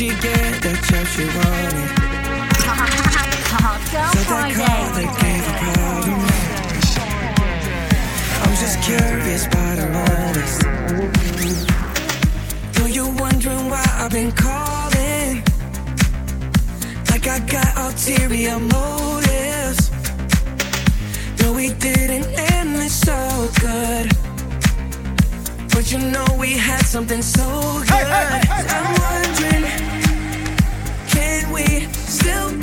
she get the job she wanted? So that call that gave a problem. I'm just curious, but I'm honest. Know you're wondering why I've been calling. Like I got ulterior motives. No, we didn't end it so good. You know we had something so good. Hey, hey, hey, I'm wondering, can we still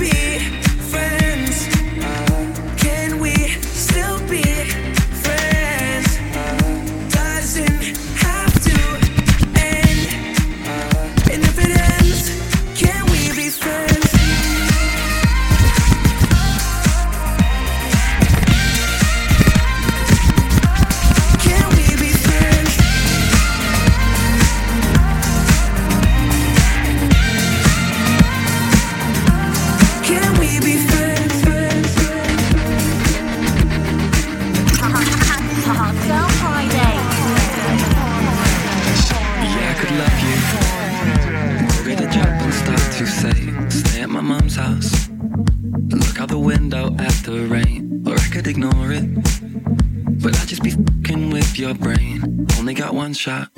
Only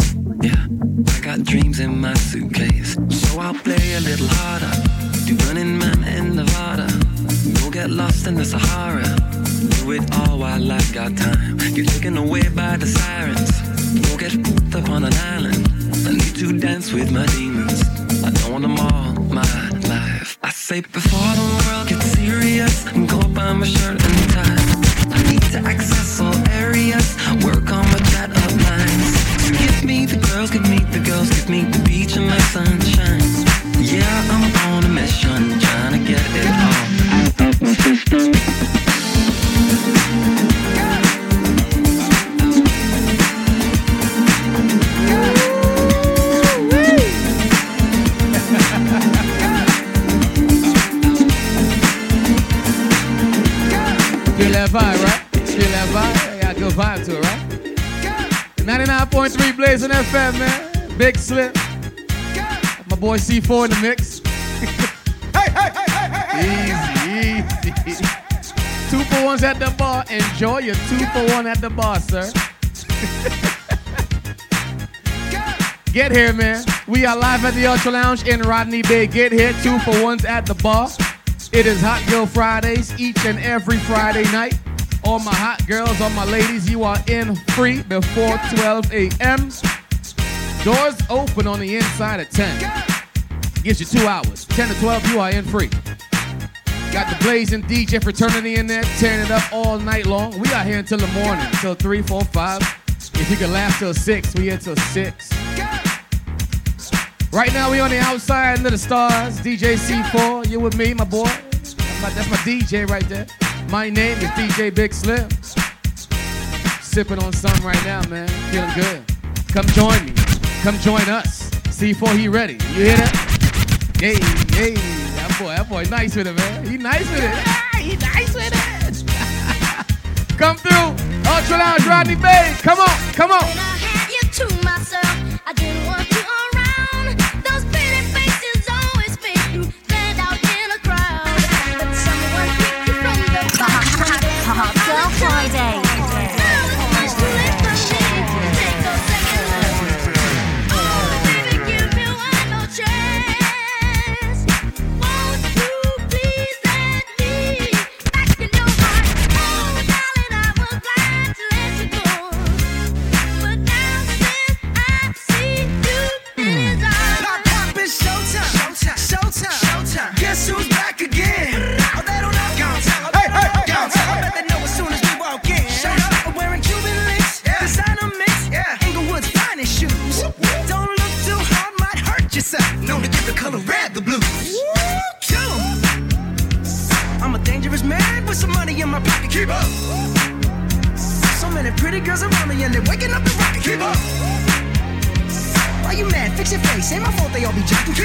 C4 in the mix. Easy, easy. Two for ones at the bar. Enjoy your two for one at the bar, sir. Get here, man. We are live at the Ultra Lounge in Rodney Bay. Get here, two for ones at the bar. It is Hot Girl Fridays each and every Friday night. All my hot girls, all my ladies, you are in free before 12 a.m. Doors open on the inside at 10. Gives you two hours. 10 to 12, you are in free. Got the blazing DJ fraternity in there, tearing it up all night long. We are here until the morning, until 3, 4, 5. If you can last till 6, we here till 6. Right now, we on the outside under the stars. DJ C4, you with me, my boy. That's my, that's my DJ right there. My name is DJ Big Slim. Sipping on something right now, man. Feeling good. Come join me. Come join us. C4, he ready. You hear that? Hey, hey. That boy, that boy nice with it, man. He nice with it. Ah, he nice with it. Come through. Ultra Lounge, Rodney Bay. Come on, come on.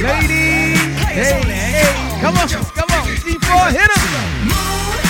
Ladies. Hey, hey. Come on, come on. C4, hit him.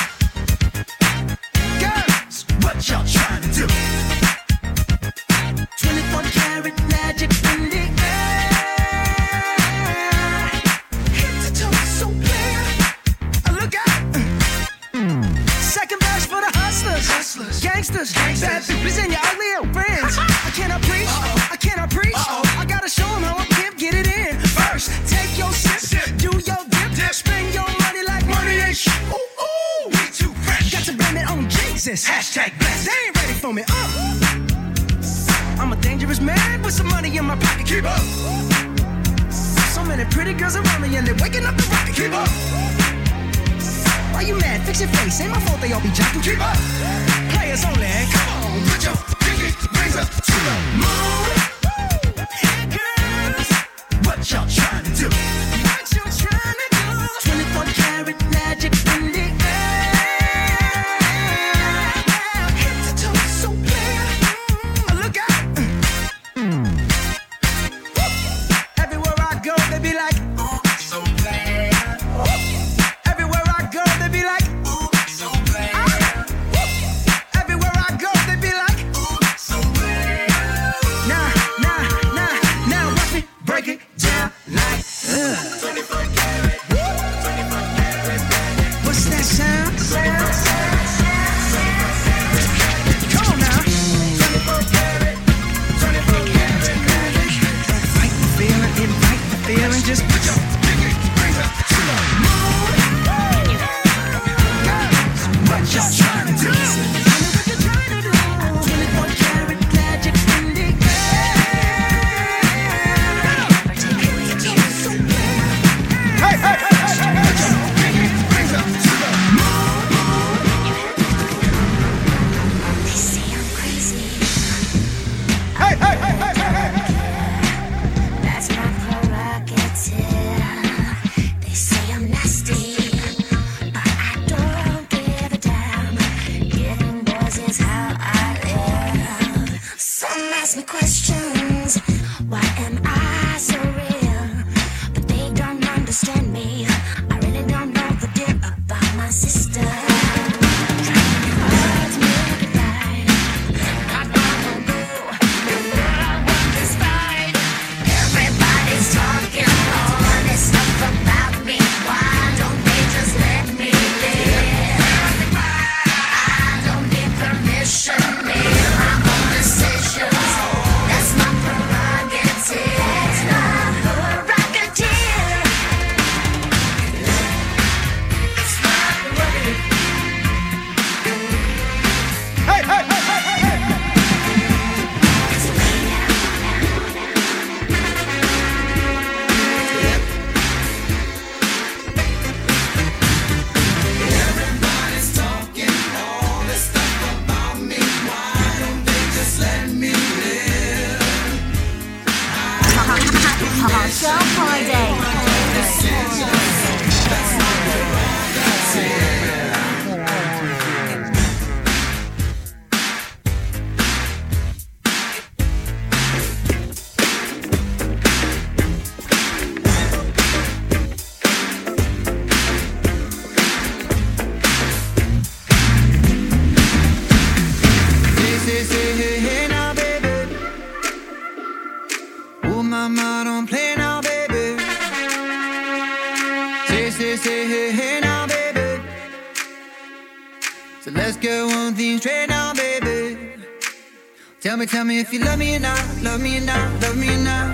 me if you love me or not, love me or not, love me or not.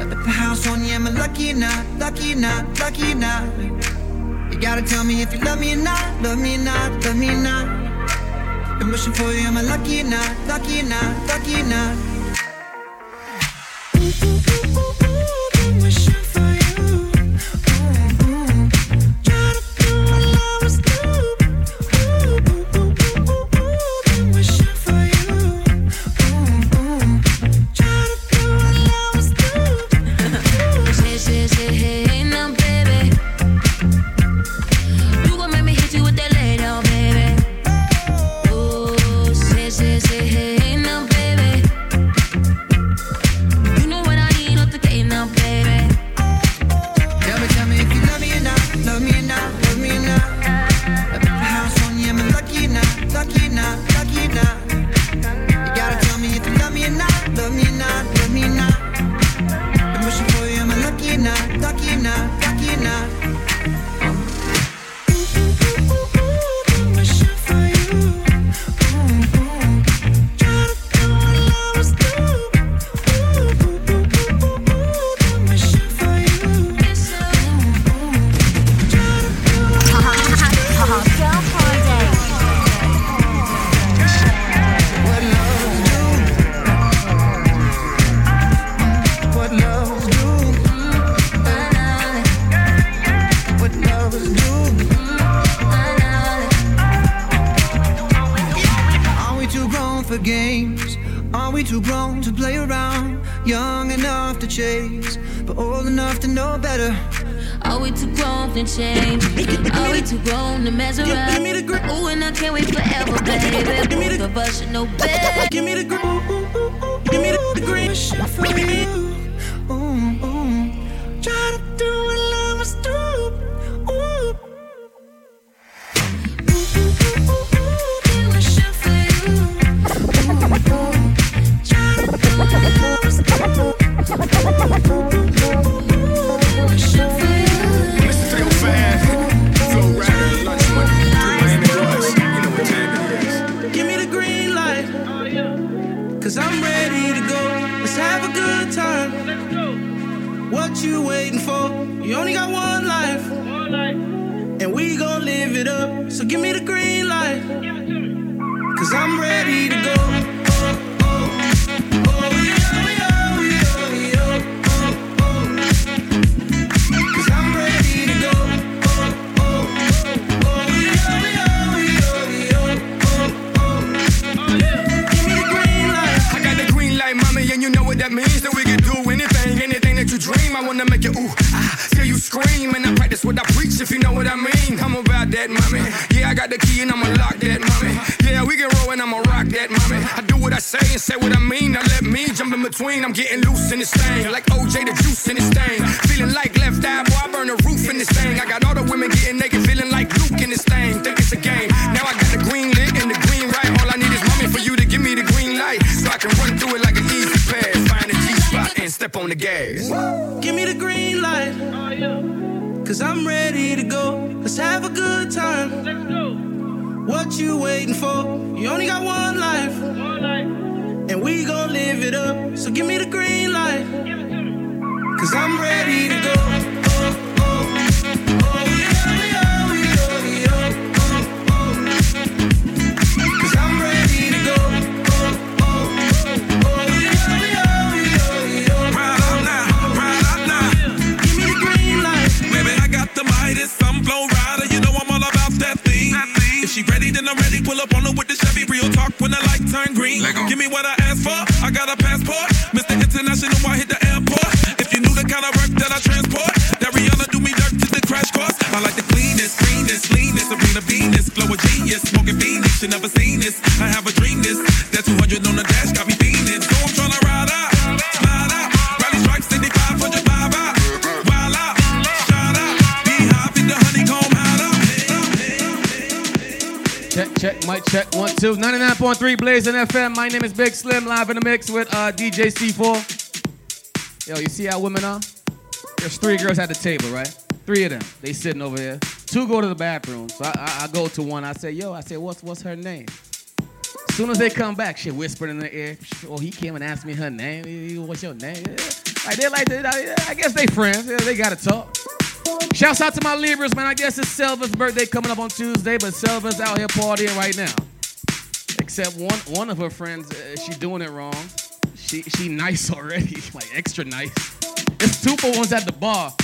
At the house on you, am I lucky or not, lucky or not, lucky or not? You gotta tell me if you love me or not, love me or not, love me or not. I'm wishing for you, am I lucky or not, lucky or not, lucky or not? Got the green light, mommy, and you know what that means. That we can do anything, anything that you dream. I wanna make you ooh, ah, till you scream. And I practice what I preach, if you know what I mean. I'm about that, mommy. Yeah, I got the key and I'ma lock that, mommy. Say and say what I mean. Now let me jump in between. I'm getting loose in this thing, like OJ the juice in this thing. Feeling like left eye, boy, I burn the roof in this thing. I got all the women getting naked, feeling like Luke in this thing. Think it's a game. Now I got the green lit and the green right. All I need is mommy for you to give me the green light, so I can run through it like an easy pass. Find a G spot and step on the gas. Give me the green light. Oh, Cause I'm ready to go. Let's have a good time. Let's go. What you waiting for? You only got one life. And we gon' live it up. So give me the green light. Cause I'm ready to go. Oh, oh, then I'm ready. Pull up on her with the Chevy. Real talk when the light turn green. Give me what I asked for. I got a passport. Mr. International, I hit the airport. If you knew the kind of work that I transport, that Rihanna do me dirt to the crash course. I like the cleanest, greenest, leanest, Serena Venus, flow a genius, smoking Phoenix. You never seen this. I have a dream this. Check, check, mic check, one, two. 99.3 Blazing FM. My name is Big Slim, live in the mix with uh, DJ C4. Yo, you see how women are? There's three girls at the table, right? Three of them. They sitting over here. Two go to the bathroom. So I, I, I go to one. I say, yo, I say, what's what's her name? As soon as they come back, she whispered in the ear. Oh, he came and asked me her name. What's your name? Like they're like, I guess they friends. They gotta talk. Shouts out to my Libras, man. I guess it's Selva's birthday coming up on Tuesday, but Selva's out here partying right now. Except one one of her friends, uh, doing it wrong. She she nice already, like extra nice. It's two for ones at the bar.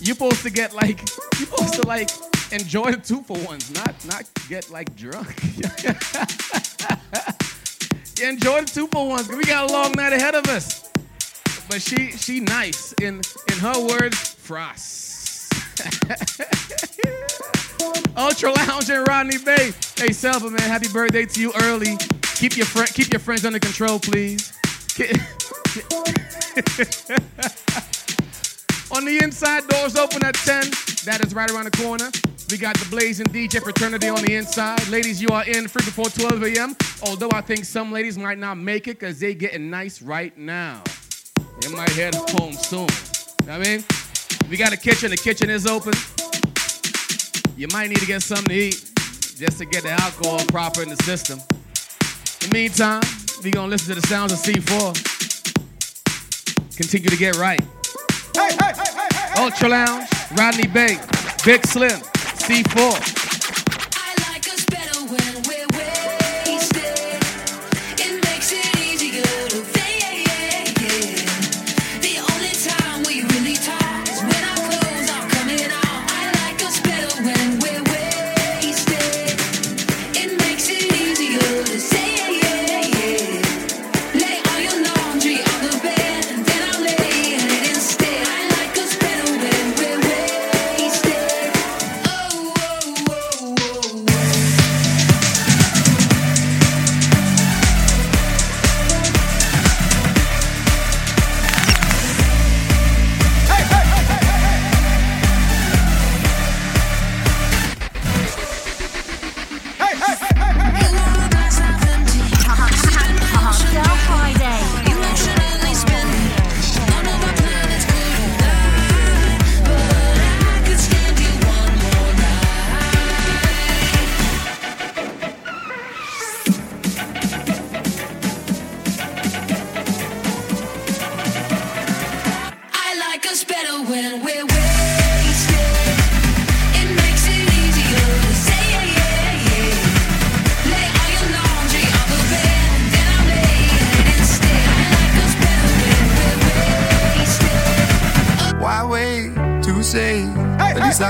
You supposed to get like you supposed to like enjoy the two for ones, not not get like drunk. enjoy the two for ones. We got a long night ahead of us. But she she nice in in her words, frost. Ultra Lounge and Rodney Bay. Hey, Selva, man, happy birthday to you early. Keep your friend, keep your friends under control, please. On the inside, doors open at 10. That is right around the corner. We got the Blazing DJ fraternity on the inside. Ladies, you are in free before 12 a.m. Although I think some ladies might not make it because they getting nice right now. They might head home soon. You know what I mean? We got a kitchen. The kitchen is open. You might need to get something to eat just to get the alcohol proper in the system. In the meantime, we gonna listen to the sounds of C4. Continue to get right. Ultra Lounge, Rodney Bay, Big Slim, C4.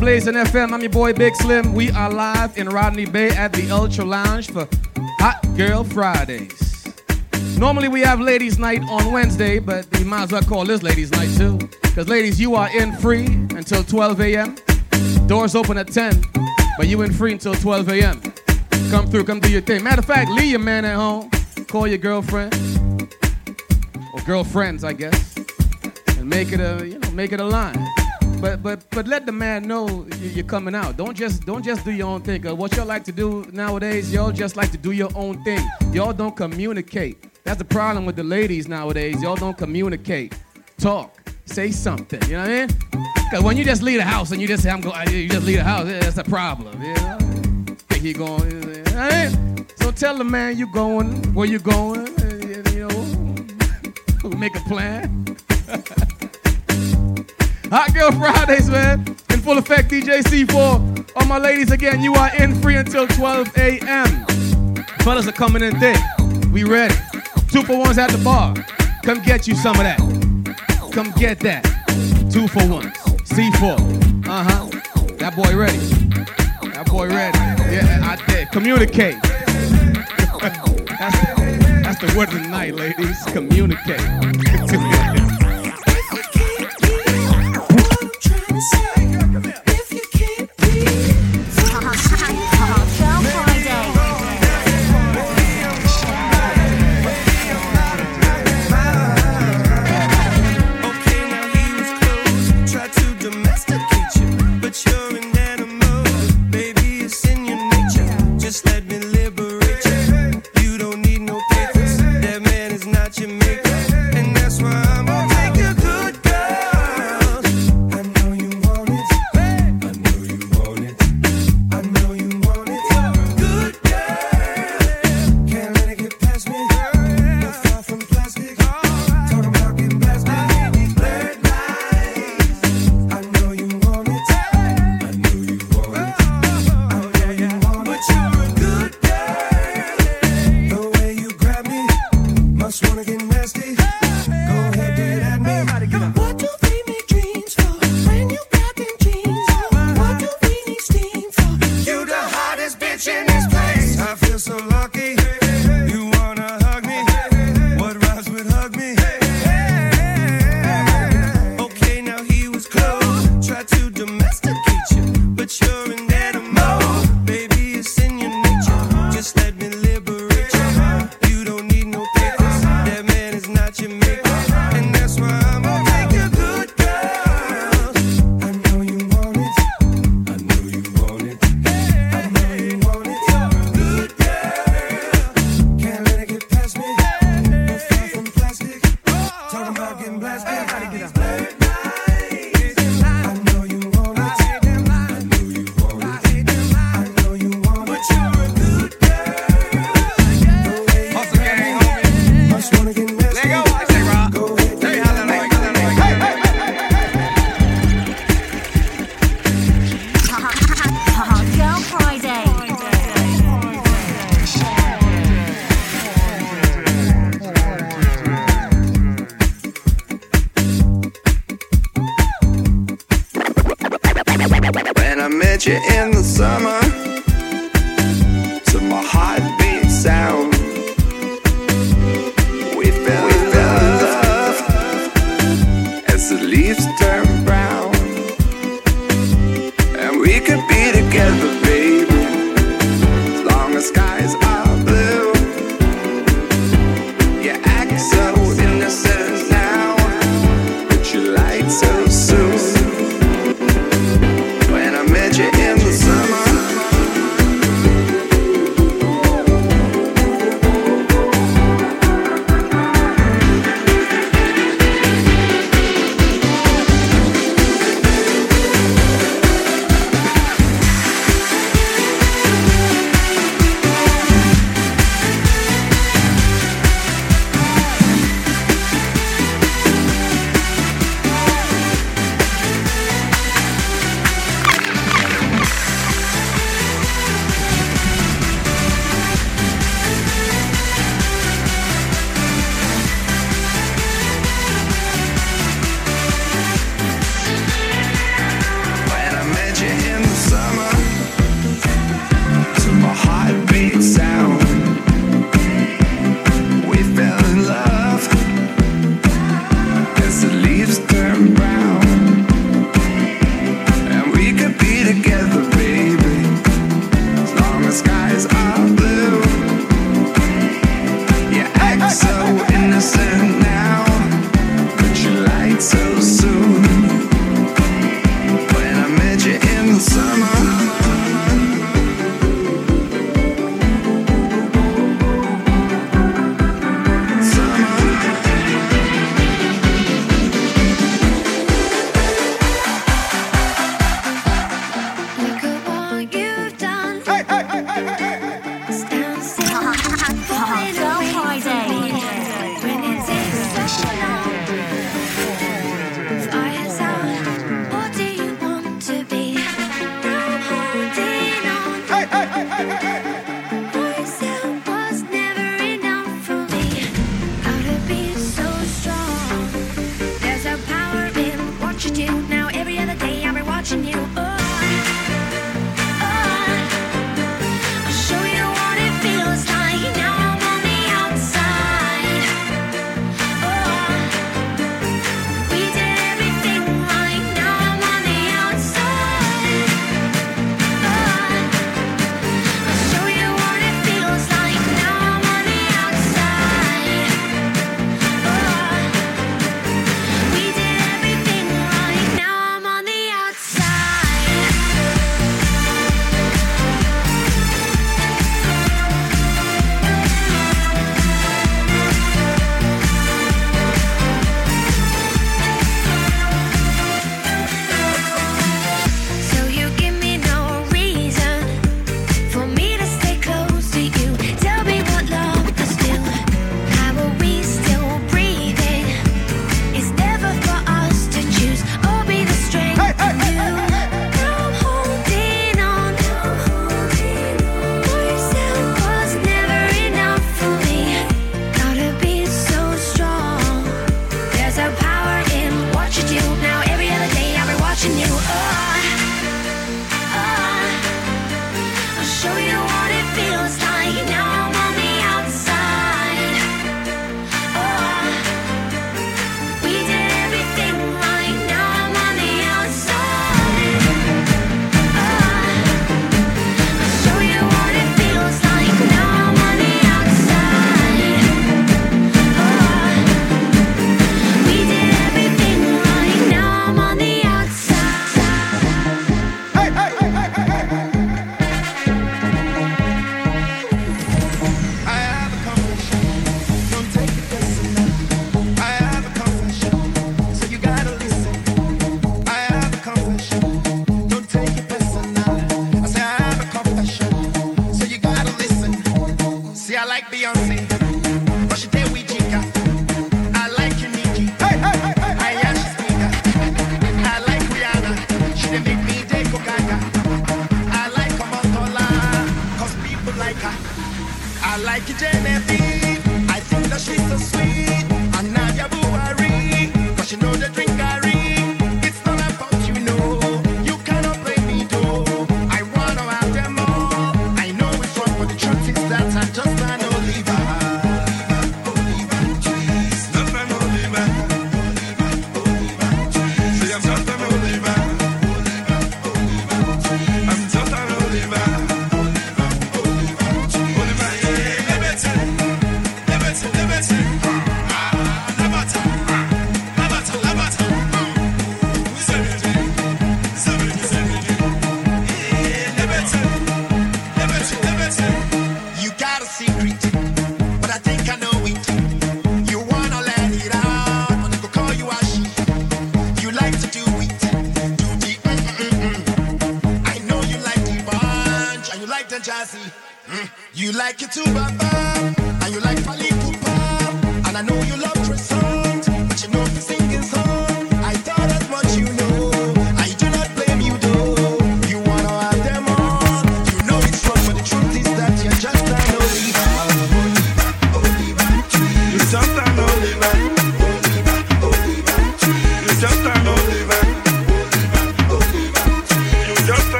Blazing FM. I'm your boy Big Slim. We are live in Rodney Bay at the Ultra Lounge for Hot Girl Fridays. Normally we have ladies' night on Wednesday, but we might as well call this ladies' night too. Because ladies, you are in free until 12 a.m. Doors open at 10, but you in free until 12 a.m. Come through, come do your thing. Matter of fact, leave your man at home. Call your girlfriend or girlfriends, I guess, and make it a you know make it a line. But but but let the man know you- you're coming out. Don't just don't just do your own thing. what y'all like to do nowadays, y'all just like to do your own thing. Y'all don't communicate. That's the problem with the ladies nowadays. Y'all don't communicate. Talk. Say something. You know what I mean? Cause when you just leave the house and you just say I'm going, you just leave the house. That's a problem. You know? He going? You know I mean? So tell the man you're going, where you going. uh, You know, make a plan. Fridays, man. In full effect, DJ C4. All my ladies, again, you are in free until 12 a.m. Fellas are coming in thick. We ready. Two for ones at the bar. Come get you some of that. Come get that. Two for ones. C4. Uh huh. That boy ready. That boy ready. Yeah, I did. Communicate. that's, that's the word of the night, ladies. Communicate.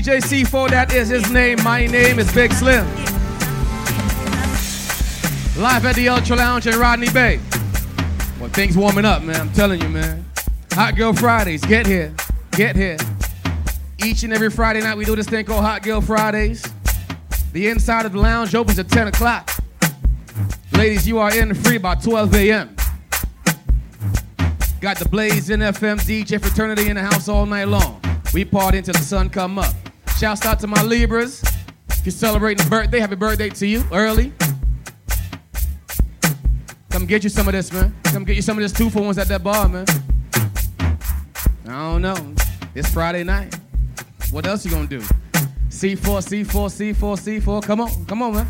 DJ C4, that is his name. My name is Big Slim. Live at the Ultra Lounge in Rodney Bay. Well, things warming up, man. I'm telling you, man. Hot Girl Fridays, get here. Get here. Each and every Friday night, we do this thing called Hot Girl Fridays. The inside of the lounge opens at 10 o'clock. Ladies, you are in free by 12 a.m. Got the Blaze NFM DJ fraternity in the house all night long. We party until the sun come up. Shouts out to my Libras. If you're celebrating a birthday, happy birthday to you early. Come get you some of this, man. Come get you some of this two for ones at that bar, man. I don't know. It's Friday night. What else you gonna do? C4, C4, C4, C4. Come on, come on, man.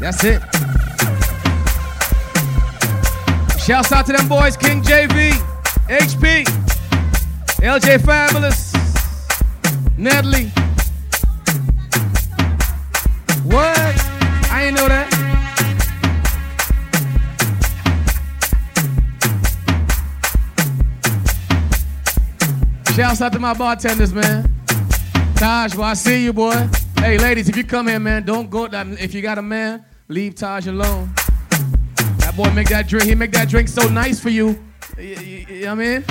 That's it. Shouts out to them boys, King JV, HP, LJ Fabulous. Natalie. What? I ain't know that. Shouts out to my bartenders, man. Taj, boy, I see you, boy. Hey, ladies, if you come here, man, don't go. If you got a man, leave Taj alone. That boy make that drink. He make that drink so nice for you. You, you, you know what I mean?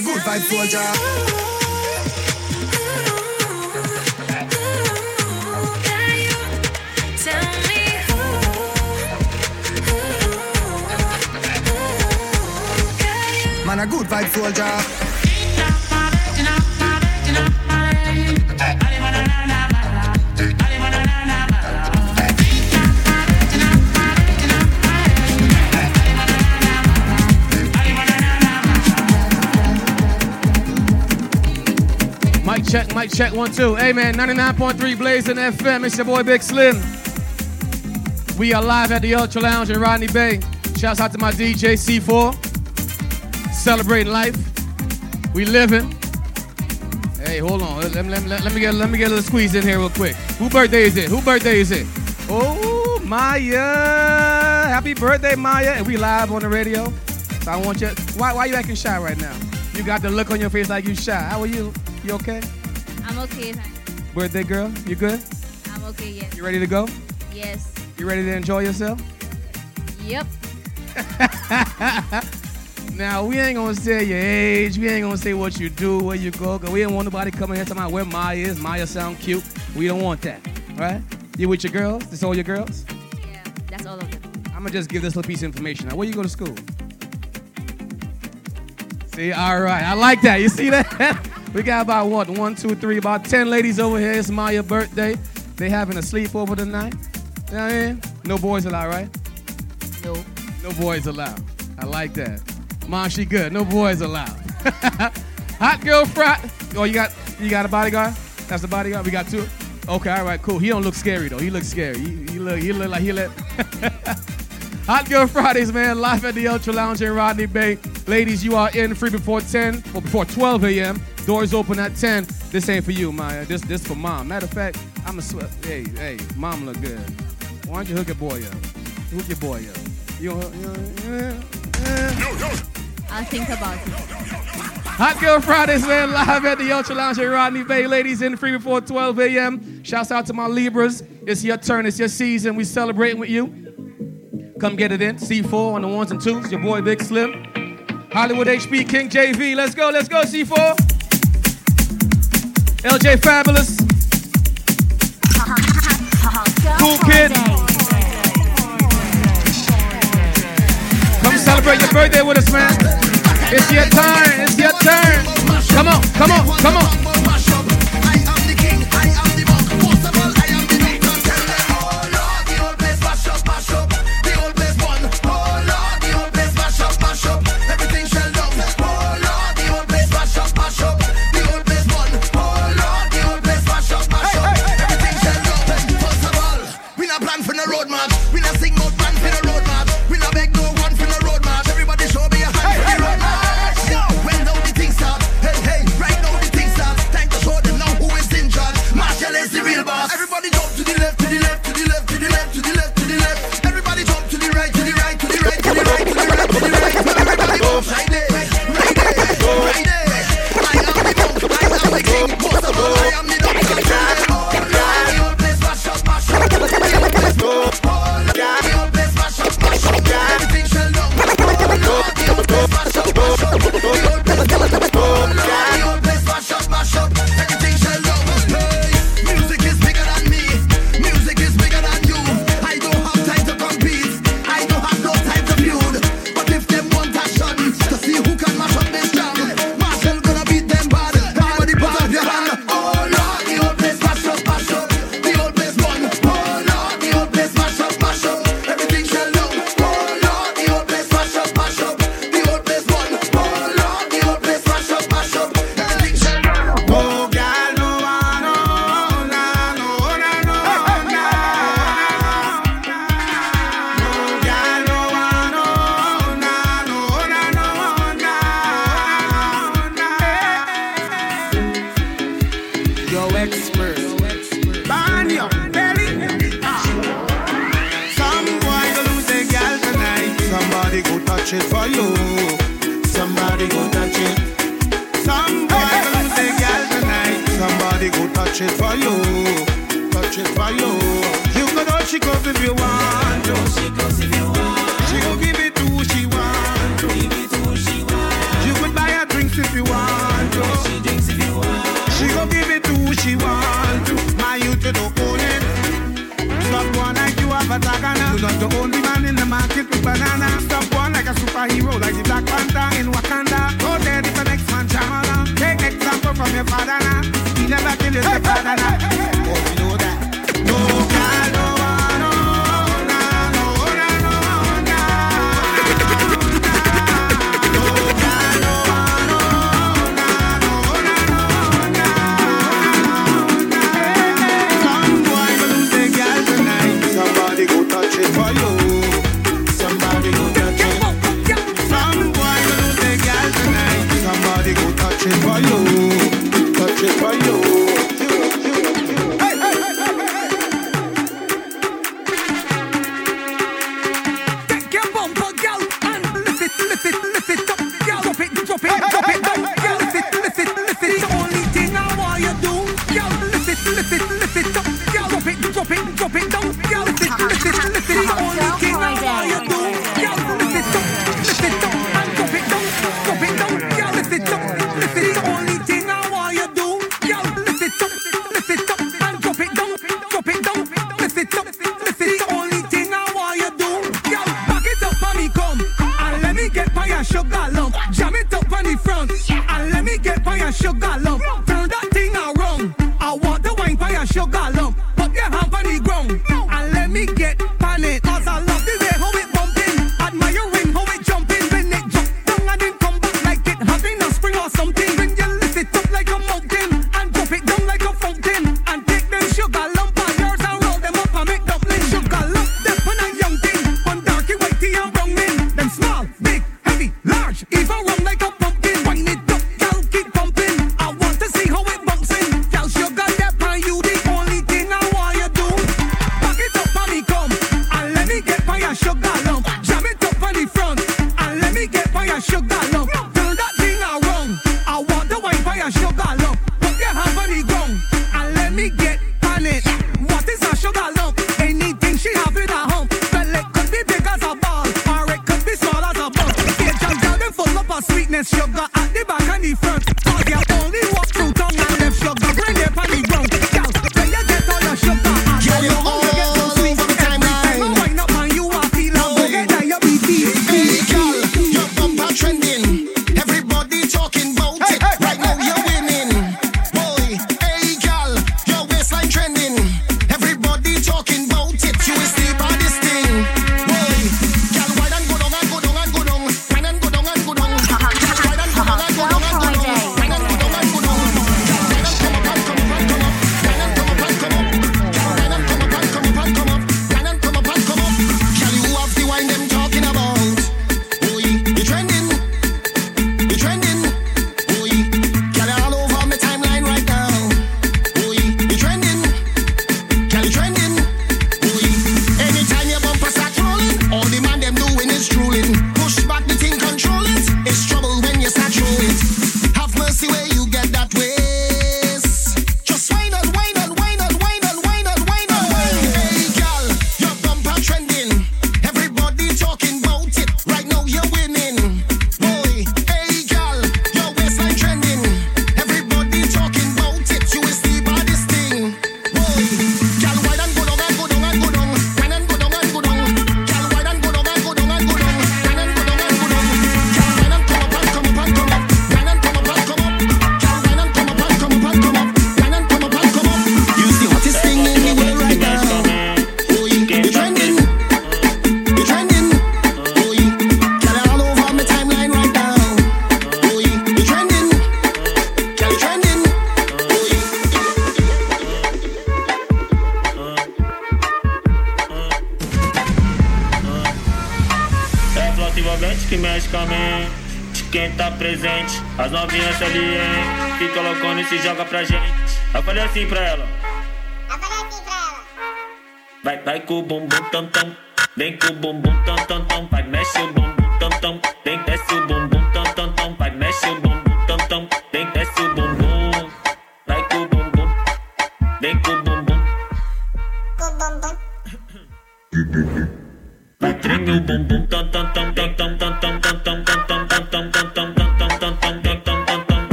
A good vibe soldier. Man a good vibe soldier. Check, one, two. Hey man, 99.3 Blazing FM. It's your boy Big Slim. We are live at the Ultra Lounge in Rodney Bay. Shouts out to my DJ C4. Celebrating life. We living. Hey, hold on. Let, me- let, let me get let me get a little squeeze in here real quick. Who birthday is it? Who birthday is it? Oh, Maya. Happy birthday, Maya. And we live on the radio. So I want you. Why why you acting shy right now? You got the look on your face like you shy. How are you? You okay? I'm okay, thanks. Birthday girl, you good? I'm okay, yes. You ready to go? Yes. You ready to enjoy yourself? Yep. Now we ain't gonna say your age. We ain't gonna say what you do, where you go. Cause we don't want nobody coming here talking about where Maya is. Maya sound cute. We don't want that, right? You with your girls? This all your girls? Yeah, that's all of them. I'm gonna just give this little piece of information. Now, where you go to school? See, all right, I like that. You see that? we got about what? One, two, three, about ten ladies over here. It's Maya's birthday. They having a sleepover tonight. You know what I mean? No boys allowed, right? No. No boys allowed. I like that. Mom, she good. No boys allowed. Hot girl frat. Oh, you got you got a bodyguard? That's the bodyguard. We got two. Okay, all right, cool. He don't look scary though. He looks scary. He, he look he look like he let. Hot Girl Fridays, man, live at the Ultra Lounge in Rodney Bay. Ladies, you are in free before 10 or before 12 a.m. Doors open at 10. This ain't for you, Maya. This this for mom. Matter of fact, I'm a sweat. Hey, hey, mom look good. Why don't you hook your boy up? Hook your boy up. You, don't- you, don't- I'll think about it. Hot Girl Fridays, man, live at the Ultra Lounge in Rodney Bay. Ladies in free before 12 a.m. Shouts out to my Libras. It's your turn. It's your season. We celebrating with you. Come get it in. C4 on the ones and twos. Your boy Big Slim. Hollywood HB King JV. Let's go. Let's go, C4. LJ Fabulous. Cool Kid. Come celebrate your birthday with us, man. It's your turn. It's your turn. Come on. Come on. Come on. Somebody go touch it for you. Somebody go touch it. Somebody lose the girl tonight. Somebody go touch it for you. Touch it for you. You can all she goes if you want to. She goes if you want. She go give it to who she want. Give it to she want. You could buy her drinks if you want to. She drinks if you want. She go give it to who she want to. My youth you don't own it. Stop one like you have a tagana. You're not the only man in the market with banana. Stop a superhero like the Black Panther in Wakanda. Go there if the next man Jamala. Take example from your father now. He never killed his father now.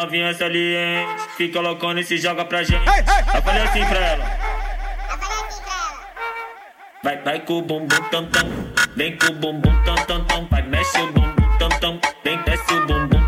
Novinhas salientes. Fica loucona e se joga pra gente. Eu falei assim pra ela. Vai, vai com o bumbum tam tam. Vem com o bumbum tam tam tam. Vai, mexe o bumbum tam tam. Vem, desce o bumbum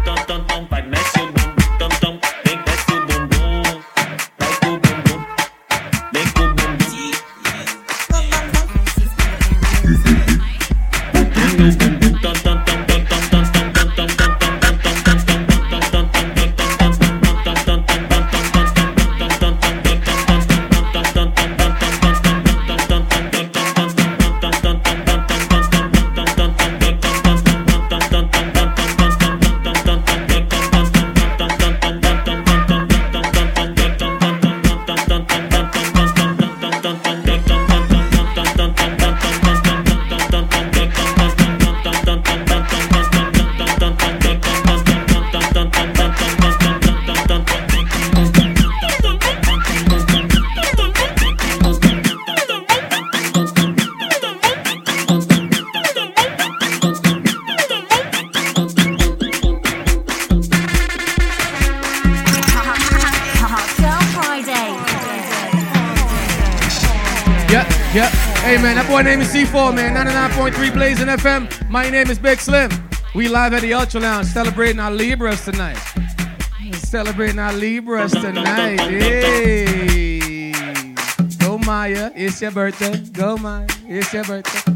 FM. My name is Big Slim. We live at the Ultra Lounge celebrating our Libras tonight. Celebrating our Libras tonight. Hey. Go Maya, it's your birthday. Go Maya, it's your birthday.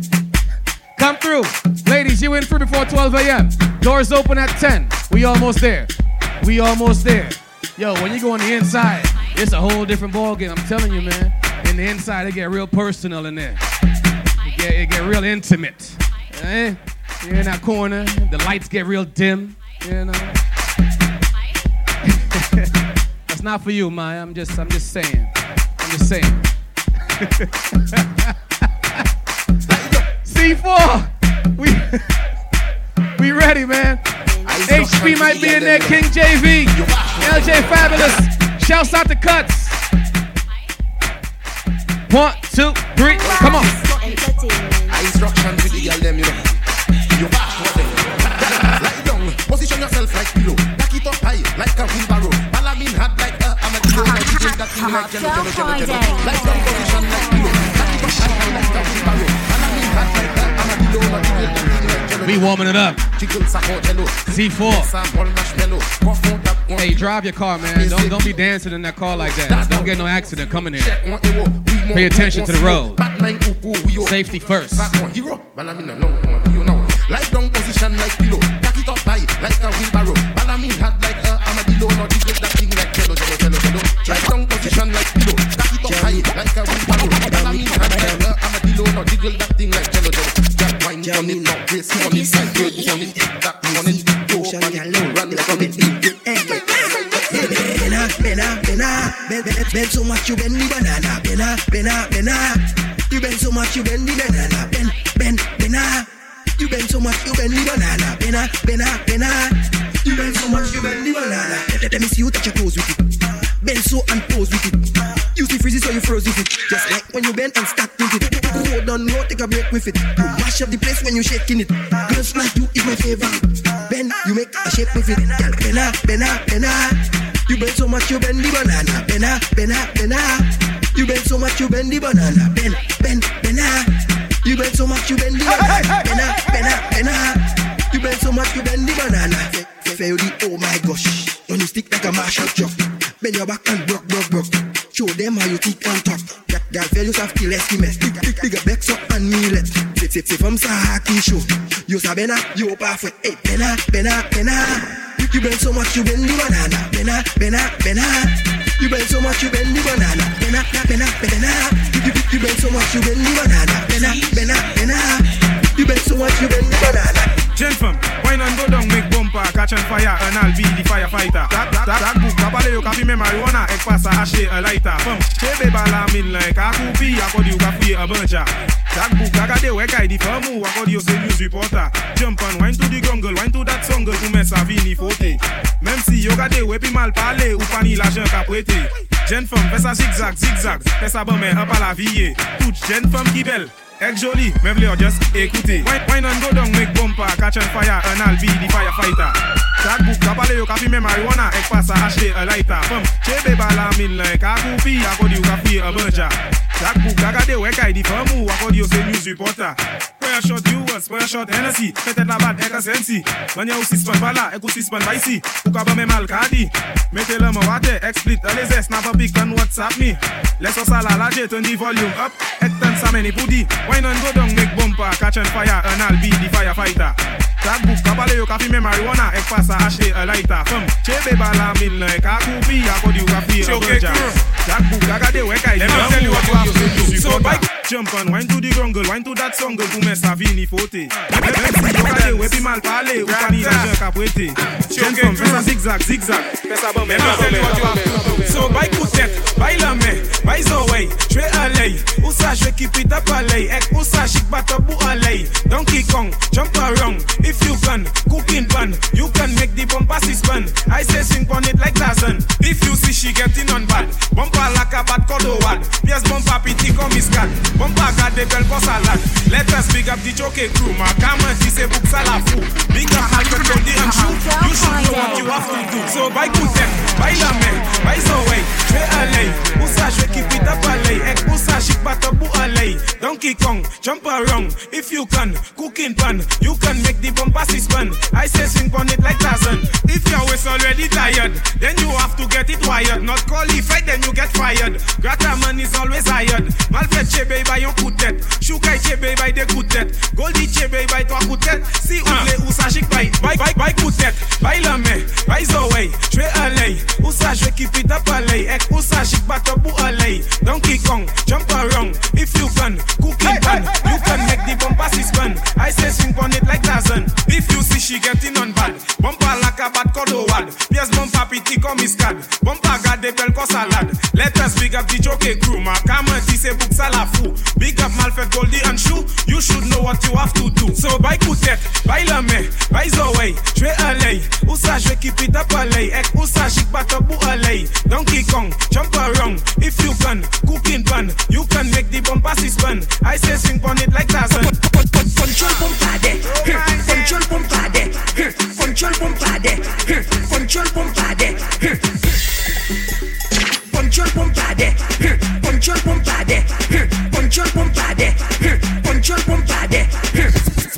Come through. Ladies, you in free before 12 a.m. Doors open at 10. We almost there. We almost there. Yo, when you go on the inside, it's a whole different ballgame. I'm telling you, man. In the inside, it get real personal in there. It get, it get real intimate. Eh? You're in that corner, the lights get real dim. You know. That's not for you, Maya. I'm just, I'm just saying. I'm just saying. C4, we, we ready, man. HP might be in there. King JV, LJ Fabulous. Shouts out to Cuts. One, two, three, come on. I instructions with the girl them, you know. You bash what them. Lie down, position yourself like pillow. Back it up high like a wheelbarrow. Balamin hard like uh, a armadillo. Now you take that thing like jello, jello, jello, jello. Lie down, position like pillow. Back it up high like uh, a wheelbarrow. Balamin hard like uh, a armadillo. Now you take that thing like jello, We warming it up. Jiggle support jello. C4. Hey, drive your car, man. Don't don't be dancing in that car like that. Don't get no accident coming in. Pay attention to the road. Safety first. Hero, Balamin, no, no, you know. Lie down position like pillow. Back it up high like a wheelbarrow. Balamin hard like uh, a armadillo. Now jiggle that thing like jello, jello, jello, jello. Lie down position like pillow. Back it up high like a wheelbarrow. Balamin hard like uh, a armadillo. Now jiggle that thing like jello, jello. Jack wine on it, now brace on it, like good on it, that on it. Bend, so much you bend the banana. Bena, bena, bena, you bend so much you bend the banana. Bend, bend, bena, you bend so much you bend the banana. Bena, bena, bena, you bend so much you bend the banana. Let, me see you touch your toes with it. Bend so and pose with it. Use the freezes so you froze with it. Just like when you bend and stack with it. Hold on, no, take a break with it. You mash up the place when you shaking it. Girls like you is my favorite. Bend, you make a shape with it. Girl, bena, bena, bena. You bend so much you bend the banana. Bena, bena, bena. You bend so much you bend the banana. Bend, bend, bena. You bend so much you bend the banana. Bena, bena, bena. You bend so much you bend the banana. You oh, the oh my gosh. When you stick like a Marshall truck. Bend your back and broke, broke, broke. Show them how you think on top. That girl values have kill estimate. Big, big, big, bex up and millet. Sit, sit, sit from Sahaki show. You sabena, you pathway. Hey, bena, bena, bena. You, bend so much you bend the banana. Bena, bena, bena. You bend so much you bend the banana. Bena, bena, bena. You, you, you bend so much you bend the banana. Bena, bena, bena. You bend so much you bend the banana. Gen Cause catching fire, and I'll be the firefighter. That, that, that, book, kapale yo kapi me marijuana, ek pasa hache a lighter. Fem, chebe bala min like a kupi, akodi yo kapi a banja. That book, agade we kai di famu, akodi yo say news reporter. Jump and wine to the jungle, wine to that jungle, pou men sa vini fote. Même si yo gade we pi mal pale, ou pa ni l'argent ka prete. Jen femme, fais zigzag, zigzag, fais ça bon la vie. Toute jeune femme qui belle. Ek joli, même les just écoutez. Wine, and go down, make bumper, catch on fire, and I'll be the firefighter. Tag book, kapale yo kapi me marijuana, ek pasa hache a lighter. Fem, chebe bala min like a kupi, akodi yo kapi a Jack pou gaga de wek ay di fam ou akod yo se news reporter Prayer shot viewers, prayer shot Hennessy. Petet la bad ek a sensi. Manye ou sispan pala, ek ou sispan baisi Ou kaba men mal kadi Mete le mou ate, ek split aleze Snap a pic tan whatsapp me Leso sa la laje, turn di volume up. Ek tan sa meni pudi Wine and go down, make bumper Catch and fire, an al be di firefighter. Tagbook, kabale yo ka fi me marijuana Ek pasa ashe a. Lighter Fem, chebe bala mil na ek a kupi Akod yo ka fi a ganja Tagbook, gaga de wek ay di fam so bike, jump and wind to the grungle, wind to that song, girl, mess mè sa vini fote. Mèm si yo wè be mal pale, wè can nan jen kapwete. Jen som, fè sa zigzag, zigzag, fè sa bambè, mèm se So bike pou that, bike la mè, bay zo wey, jwe aley, ou sa keep it up paley, ek ou sa chik bata bou aley. Donkey Kong, jump around, if you can, cooking pan, you can make the bumper si. I say swing on it like Tarzan, if you see she getting on bad, bumper like a bad kodo wad, yes bumper kon Bon bel kon salat Let us big up di choke crew. Ma kamen si se sa la fou Big up pe kon chou You should know what you have to do. So bay kouten, bay lamen, bay zowey Jwe aley, ou sa jwe ki pita paley Ek ou sa chik patok bou aley Donkey Kong, jump around. If you can, cooking pan You can make the bomb pass I say swing on it like Tarzan. If your waist already tired Then you have to get it wired. Not qualified then you get fired. Grata man is always hired lion Malbet che bey bay yon koutet. Choukay che bey bay de koutet. Goldi che bey bay 3 koutet. Si ou ple ou sa jik bay Bay, bay, bay koutet. Bay lame, bay zowey Chwe aley, ou sa jwe ki fit ap aley. Ek ou sa jik bat up ou aley. Donkey Kong, jump around. If you can, cooking pan. You can make the bumper si span I say swing pon it like Tarzan. If you see she getting on bad Bumper like a bat kodo wad Pies bumper piti kom iskad Bumper gade pel kosalad Let us big up the joke crew Ma. Kamen energy, say a la fou. Big up Malfet Goldie and Shu. you should know what you have to do. So buy Koutet, buy Lame, buy Zoé, tuer Alay. Ou ça, je keep it up Alay. Ek ou ça, chic bat up. Donkey Kong, jump around. If you can, cooking pan, you can make the bomb pass his. I say swing on it like that. Control bomb pade, control bomb pade, control bomb pade, control bomb pade, control bomb pade. Poncho el compadre, poncho el compadre, poncho el compadre.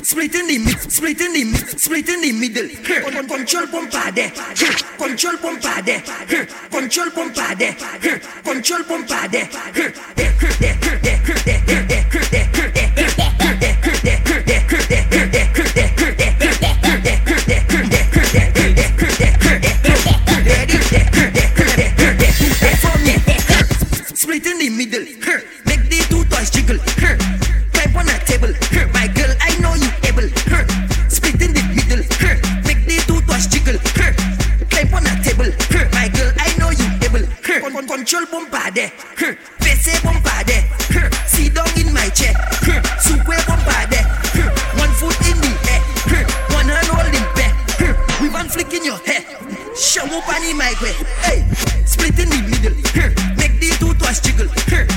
Split in the middle, split in the middle, split in the middle. Control compadre, eh. control compadre, eh. control compadre, eh. control compadre. Split in the middle. Her, make the two toys jiggle. Her, climb on a table. My girl, I know you able. Split in the middle. Make the two toys jiggle. Her, climb on a table. My girl, I know you able. Con- con- Control bumper there. Face bumper there. Sit down in my chair. Her, Super bumper there. One foot in the air. Her, One hand holding back. With one flick in your hair. Show up on my way. Hey, split in the middle. The legal. Here,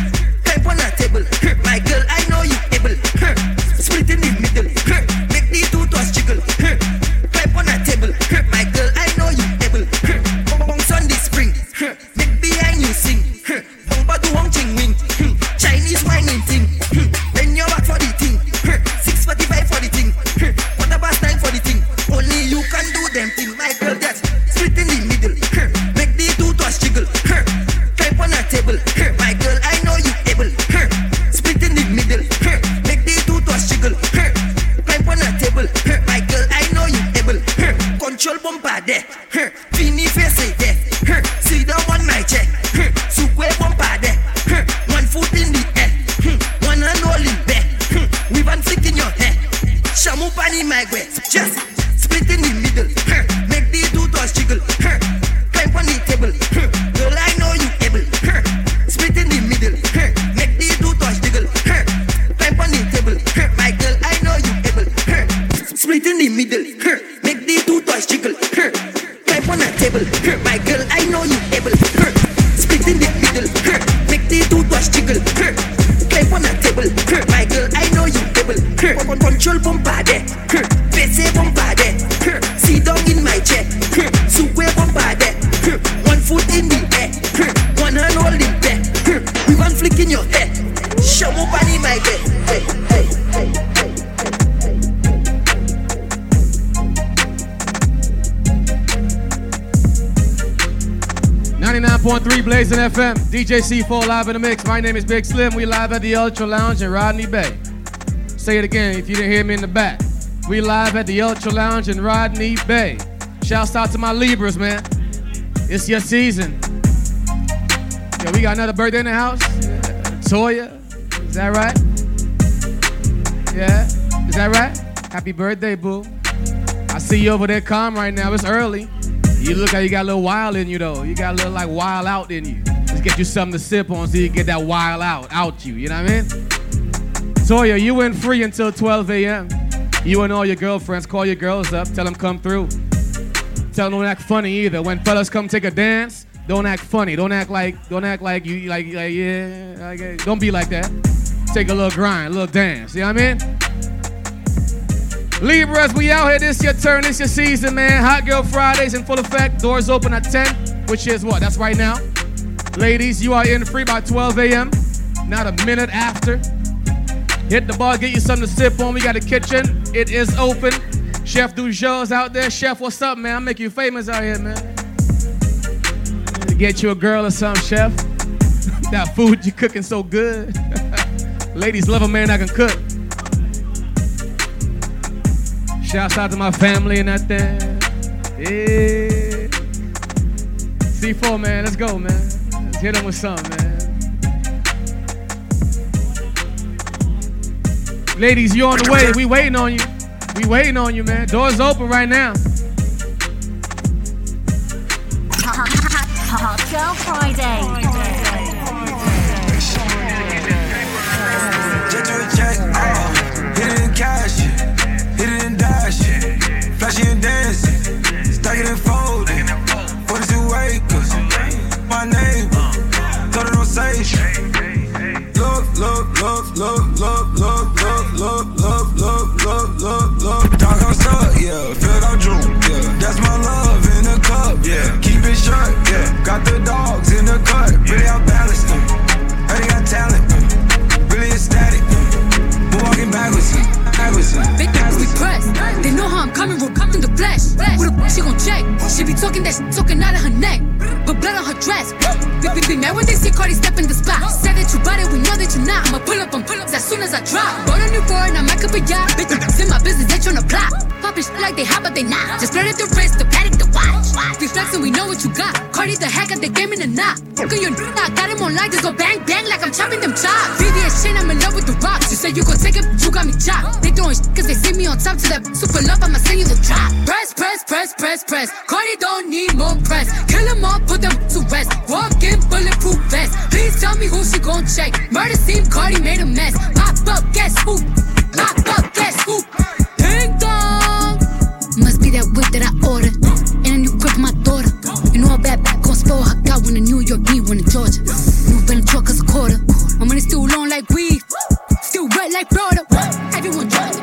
99.3 Blazing FM. DJ C4 live in the mix. My name is Big Slim. We live at the Ultra Lounge in Rodney Bay. Say it again if you didn't hear me in the back. We live at the Ultra Lounge in Rodney Bay. Shouts out to my Libras, man. It's your season. Yeah, we got another birthday in the house. Toya. Is that right? Yeah. Is that right? Happy birthday, boo. I see you over there calm right now. It's early. You look like you got a little wild in you though. You got a little like wild out in you. Let's get you something to sip on so you get that wild out out you. You know what I mean? Toya, you in free until 12 a.m. You and all your girlfriends call your girls up, tell them come through. Tell them don't act funny either. When fellas come take a dance, don't act funny. Don't act like don't act like you like like yeah. Like, don't be like that. Take a little grind, a little dance. You know what I mean? Libras, we out here. This your turn. This your season, man. Hot Girl Fridays in full effect. Doors open at 10, which is what? That's right now. Ladies, you are in free by 12 a.m. Not a minute after. Hit the bar, get you something to sip on. We got a kitchen. It is open. Chef Dujour's out there. Chef, what's up, man? I'll make you famous out here, man. Get you a girl or something, chef. that food you cooking so good. Ladies love a man that can cook. Shouts out to my family and that thing. Yeah. C4, man, let's go, man. Let's hit them with something, man. Ladies, you on the way. We waiting on you. We waiting on you, man. Doors open right now. Hot Girl Friday. Jet she gon' check. She be talking that shit talking out of her neck. But blood on her dress. They be, be mad when they see Cardi step in the spot. Said that you bought it, we know that you not. I'ma pull up on pull ups as soon as I drop. Bought a new foreign, I'm back up a yacht. Bitch, in my business, they tryna plot. Poppin' shit like they hot, but they not. Just spread at the wrist, the paddock, watch. We know what you got. Cardi the heck at the game in the knot. At your n- I got him on live, just go bang bang like I'm chopping them chops. VVS chain, I'm in love with the rocks. You say you gon' take it, you got me chopped. They throwing shit cause they see me on top to that super love, I'ma send you the drop. Press, press, press, press, press. Cardi don't need more press. Kill them all, put them to rest. Walk in bulletproof vest. Please tell me who she gon' check. Murder scene, Cardi made a mess. Pop up, guess who? Pop up, guess who? Ding dong. Must be that whip that I ordered. Spoil her. Got one in New York, need one in Georgia. New Venom truck is a quarter. My money still long like weed. Still wet like Florida. Everyone drunk,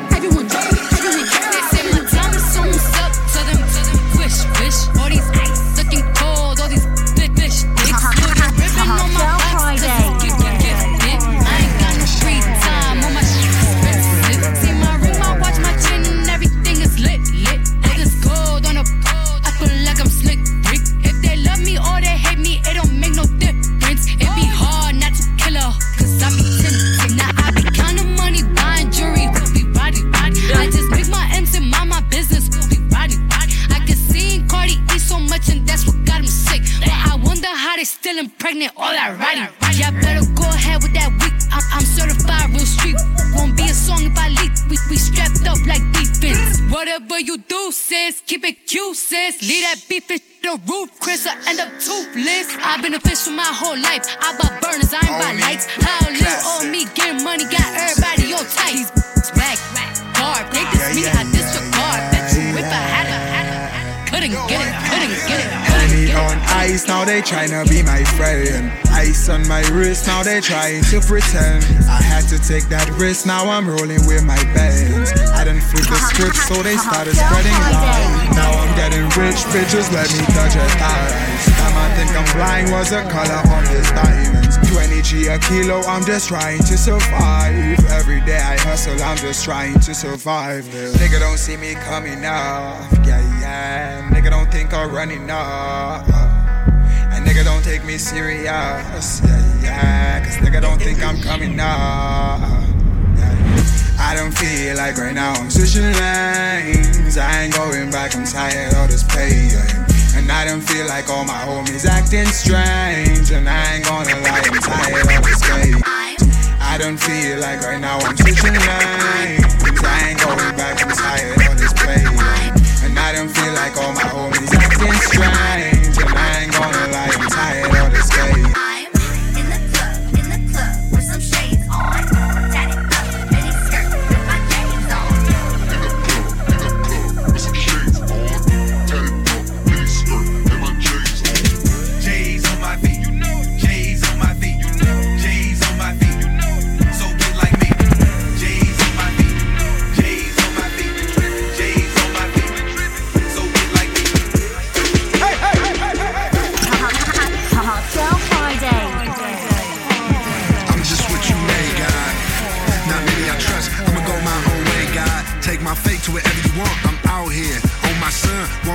impregnate all that roddy. Y'all better go ahead with that week. I'm, I'm certified real street. Won't be a song if I leak. We, we strapped up like defense. Whatever you do, sis. Keep it cute, sis. Leave that beef fish the roof, Chris, I end up toothless. I've been a fish for my whole life. I buy burners, I ain't buy lights. How little on me, getting money, got everybody on tight. These swag, guard, they diss me, I disregard. Bet you if I had it, couldn't get it, On ice, now they tryna be my friend. Ice on my wrist, now they trying to pretend. I had to take that risk, now I'm rolling with my bands. I done flipped the script, so they started spreading lies. Now I'm getting rich, bitches let me touch your thighs. Time I think I'm blind was the color on this diamonds. 20 G a kilo, I'm just trying to survive. Every day I hustle, I'm just trying to survive. Nigga don't see me coming up, yeah, yeah. Nigga don't think I'm running up. And nigga don't take me serious, yeah, yeah. Cause nigga don't think I'm coming yeah. I don't feel like right now I'm switching lanes. I ain't going back, I'm tired of this pain. And I don't feel like all my homies acting strange. And I ain't gonna lie, I'm tired of this game. I don't feel like right now I'm switching lanes. I ain't going back, I'm tired of this pain. And I don't feel like all my homies acting strange.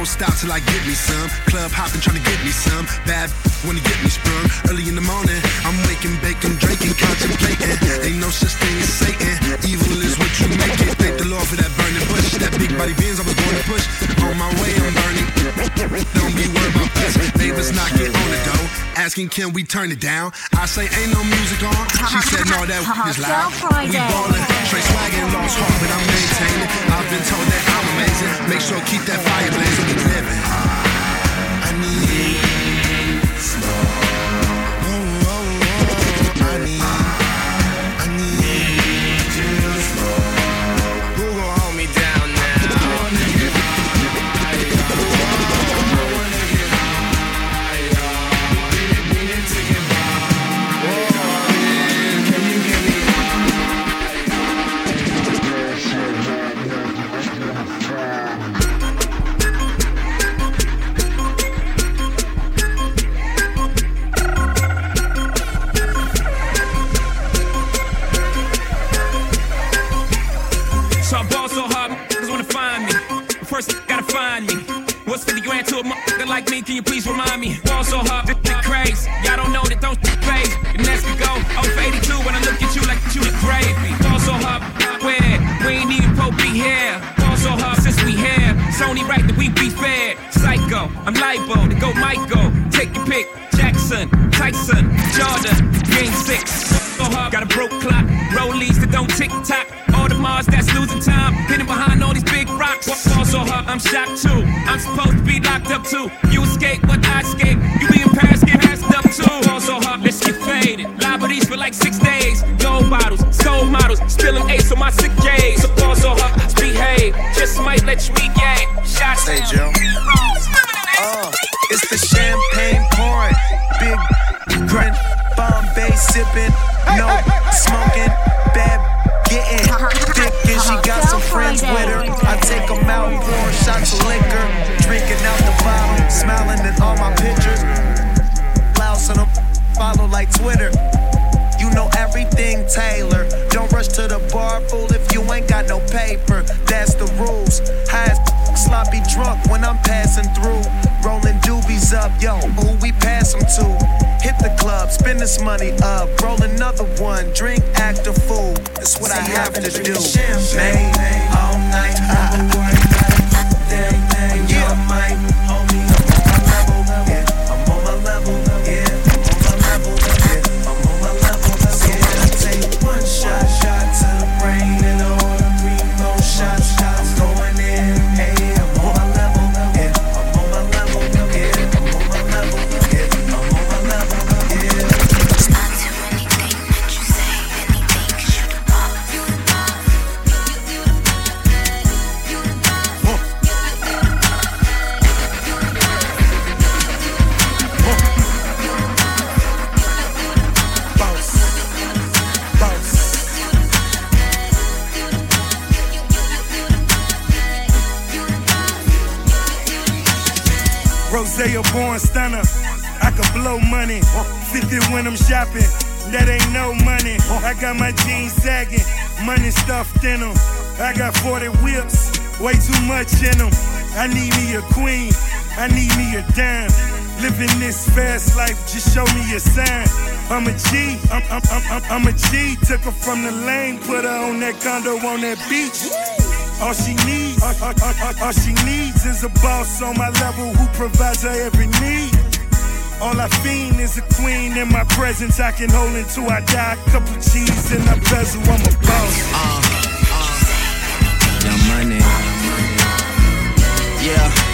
Won't stop till I get me some. Club hopping, trying to get me some. Bad when to get me sprung. Early in the morning, I'm waking, baking, drinking, contemplating. Ain't no such thing as Satan. Evil is what you make it. Thank the Lord for that burning bush. That big body Benz I was going to push. On my way, I'm burning. Don't be worried about this. Neighbors knocking on the door, asking can we turn it down. I say ain't no music on. She said no, that is loud. We ballin', straight swaggin', lost heart, but I'm maintaining. I've been told that I'm amazing. Make sure keep that fire blazing, find me. What's 50 grand to a motherfucker like me? Can you please remind me? Ball so hard, shit crazy. Y'all don't know that don't phase. And next we go, oh for 82 when I look at you like you the gravy. Ball so hard, where? We ain't even Pope be here. Ball so hard since we here. It's only right that we be fair. Psycho, I'm libo to go Michael. Take your pick. Jackson, Tyson, Jordan, game six. So hard, got a broke clock. Rollies that don't tick tock. I'm shocked too. I'm supposed to be locked up too. You escape, but I escape. You be in Paris, get passed up too. Fall so hard, let's get faded. Liberties for like six days. Bottles, soul models. Spilling ace on my sick days. So fall so hard, let's behave. Just might let you eat. Shots Hey. Joe. Uh, it's the champagne pouring, big grin, Bombay sipping, no smoking, Twitter. You know everything, Taylor. Don't rush to the bar, fool, if you ain't got no paper. That's the rules. High as sloppy drunk when I'm passing through. Rolling doobies up, yo, who we pass 'em to? Hit the club, spend this money up. Roll another one, drink, act a fool. That's what I have to do. Champagne all night. Damn A born stunner. I can blow money. 50 when I'm shopping. That ain't no money. I got my jeans sagging. Money stuffed in them. I got 40 whips. Way too much in them. I need me a queen. I need me a dime. Living this fast life, just show me a sign. I'm a G, I'm, I'm, I'm, I'm, I'm a G. Took her from the lane, put her on that condo on that beach. All she needs, all, all, all, all- she needs is a boss on my level who provides her every need. All I fiend is a queen in my presence. I can hold until I die. a Couple cheese in a bezel, I'm a boss. Uh, uh, Young money. Yeah.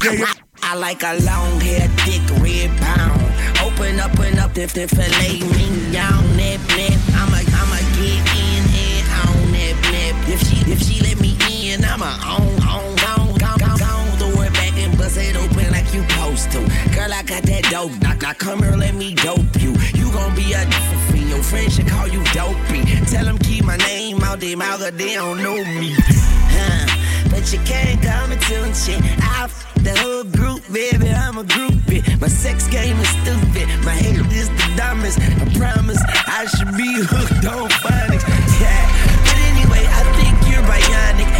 Day. I like a long hair, thick red pound. Open up and up if they fillet me down, nip nip. I'ma I'ma get in and on nip nip. If she if she let me in, I'ma on Girl, I got that dope. Now, now come here, let me dope you. You gon' be a fiend. Your friends should call you dopey. Tell them keep my name out their mouth 'cause they don't know me. Huh. But you can't come and shit. I f- the whole group, baby. I'm a groupie. My sex game is stupid. My hair is the dumbest. I promise I should be hooked on phonics. Yeah. But anyway, I think you're bionic.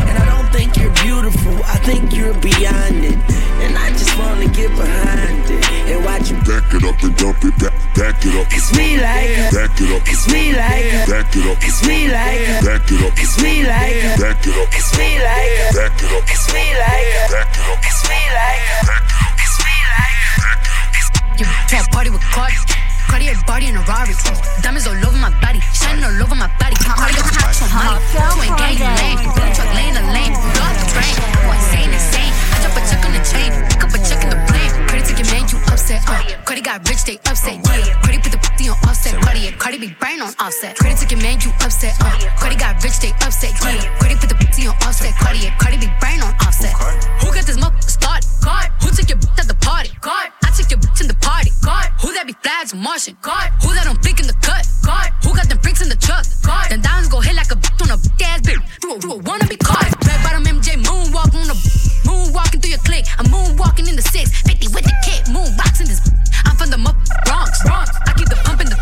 And I don't think you're beautiful. I think you're beyond it. And I just wanna get behind it. And watch you Back it up and dump it back, back it up. It's me like a- Back it up. it's me like a- Back it up. it's me like a- Back it up. it's me like a- Back it up. it's me like a- Back it up. it's me like a- Back it up. it's me like a- it's me like a- You to a party with Cardi. Cardi a body in a Rari. Diamonds all over my body, shining all over my body. Cardi got hot money. You ain't gang. Really truck lane to lane. The train. Boy, insane, insane. I drop a check on the chain. Pick up a check in the you upset. Uh. Cardi got rich, they upset. Yeah. Cardi put the pussy on Offset. Cardi. Cardi be brain on Offset. Cardi took your man, you upset. Uh. Cardi got rich, they upset. Yeah. Cardi put the pussy on Offset. Cardi. Cardi be brain on Offset. Who got this motherfucker started? God. Who took your bitch at the party? God. I took your bitch in the party. God. Who that be flags Martian? God. Who that don't blink in the cut? God. Who got them bricks in the truck? God. Them diamonds go hit like a bitch on a big ass bitch. You a, you a wanna be caught. Red bottom MJ moonwalk on the moonwalking through your clique. I'm moonwalking in the six. 50 with the kick. Moonboxing this. I'm from the Bronx. Bronx. I keep the pump in the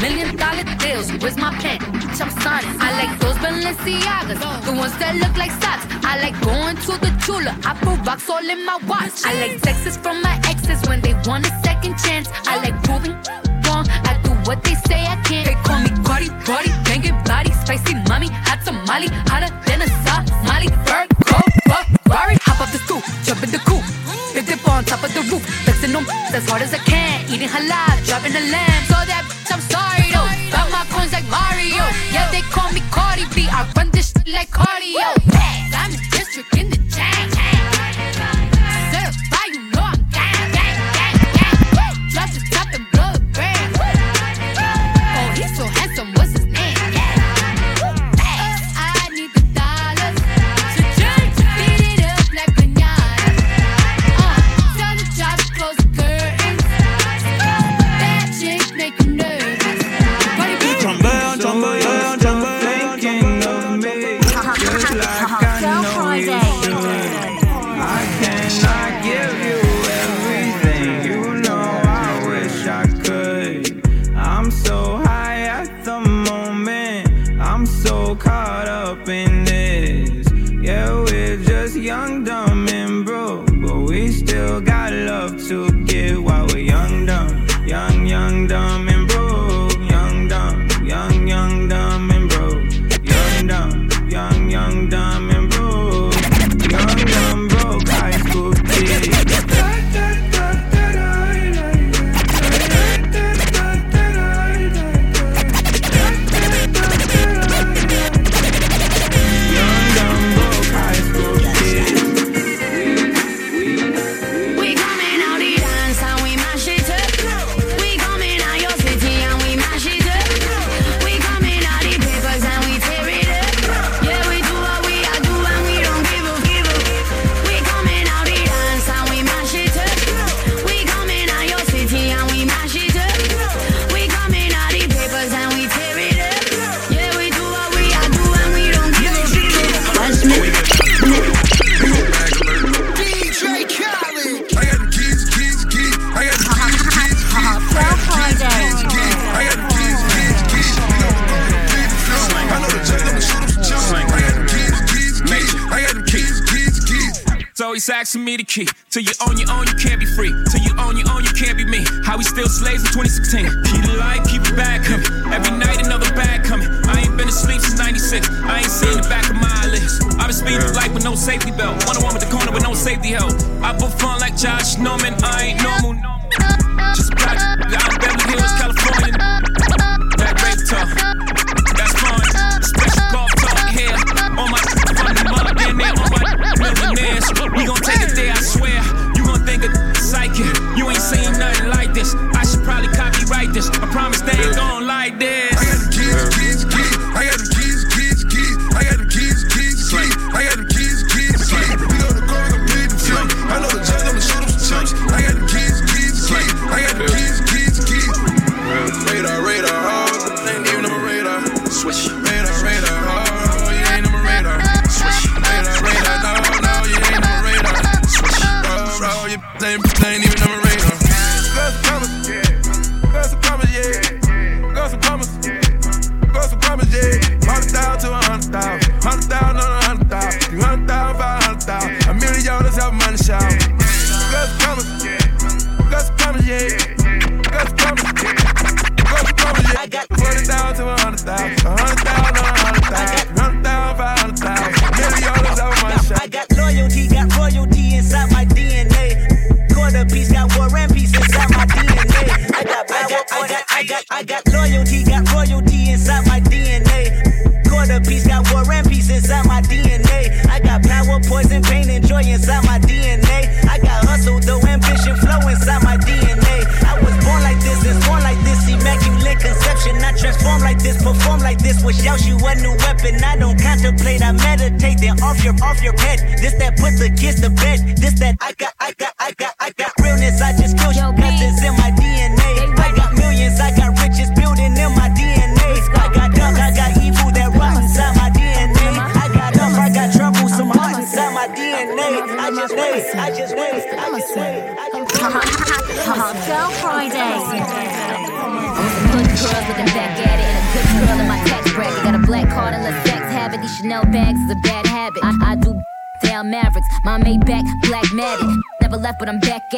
million dollar deals. Where's my pen? Bitch, I'm signing. I like those Balenciagas, the ones that look like socks. I like going to the Tula. I put rocks all in my watch. I like texts from my exes when they want a second chance. I like proving wrong. I do what they say I can't. They call me Cardi, Cardi, banging body, spicy mommy, hot tamale, hotter than a Somali. Bird, go, Ferrari, hop up the stoop, jump in the coupe. Big dip on top of the roof, flexing them as hard as I can. Eating halal, driving the lamb. So that like Till you own your own, you can't be free. Till you own your own, you can't be me. How we still slaves in 2016. Keep the light,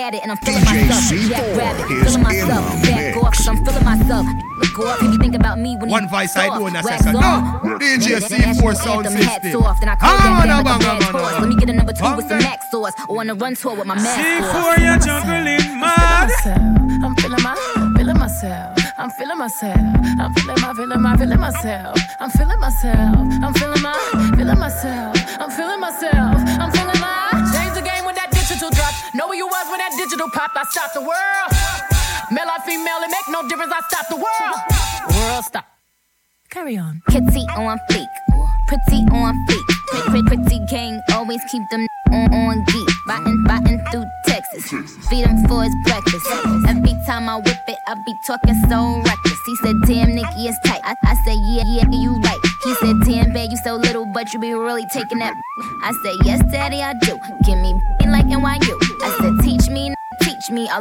at it, and I'm feeling myself. Jack Rabbit, feeling myself. Back off, cause I'm feeling myself. Look off, if you think about me when One you voice I do in a wax second. on. No, DJ C4 you sound system. off, then I call Ah, that no, down like a no, bad no, no, horse. no. Let me get a number two with some Okay. max sauce, or on a run tour with my mask C4, you're juggling mad. I'm feeling my, feeling myself. I'm feeling myself. I'm feeling my, feeling my, feeling myself. I'm feeling myself. I'm feeling my, feeling myself. Stopped the world. Male or female, it make no difference. I stop the world. World stop. Carry on. Kitty on fleek, pretty on fleek. Pretty, pretty, gang, always keep them on, on geek. Biting, biting through Texas. Feed him for his breakfast. Every time I whip it, I be talking so reckless. He said, damn, Nicki, is tight. I, I said, yeah, yeah, you right. He said, damn, babe, you so little, but you be really taking that. I said, yes, daddy, I do. Give me like NYU.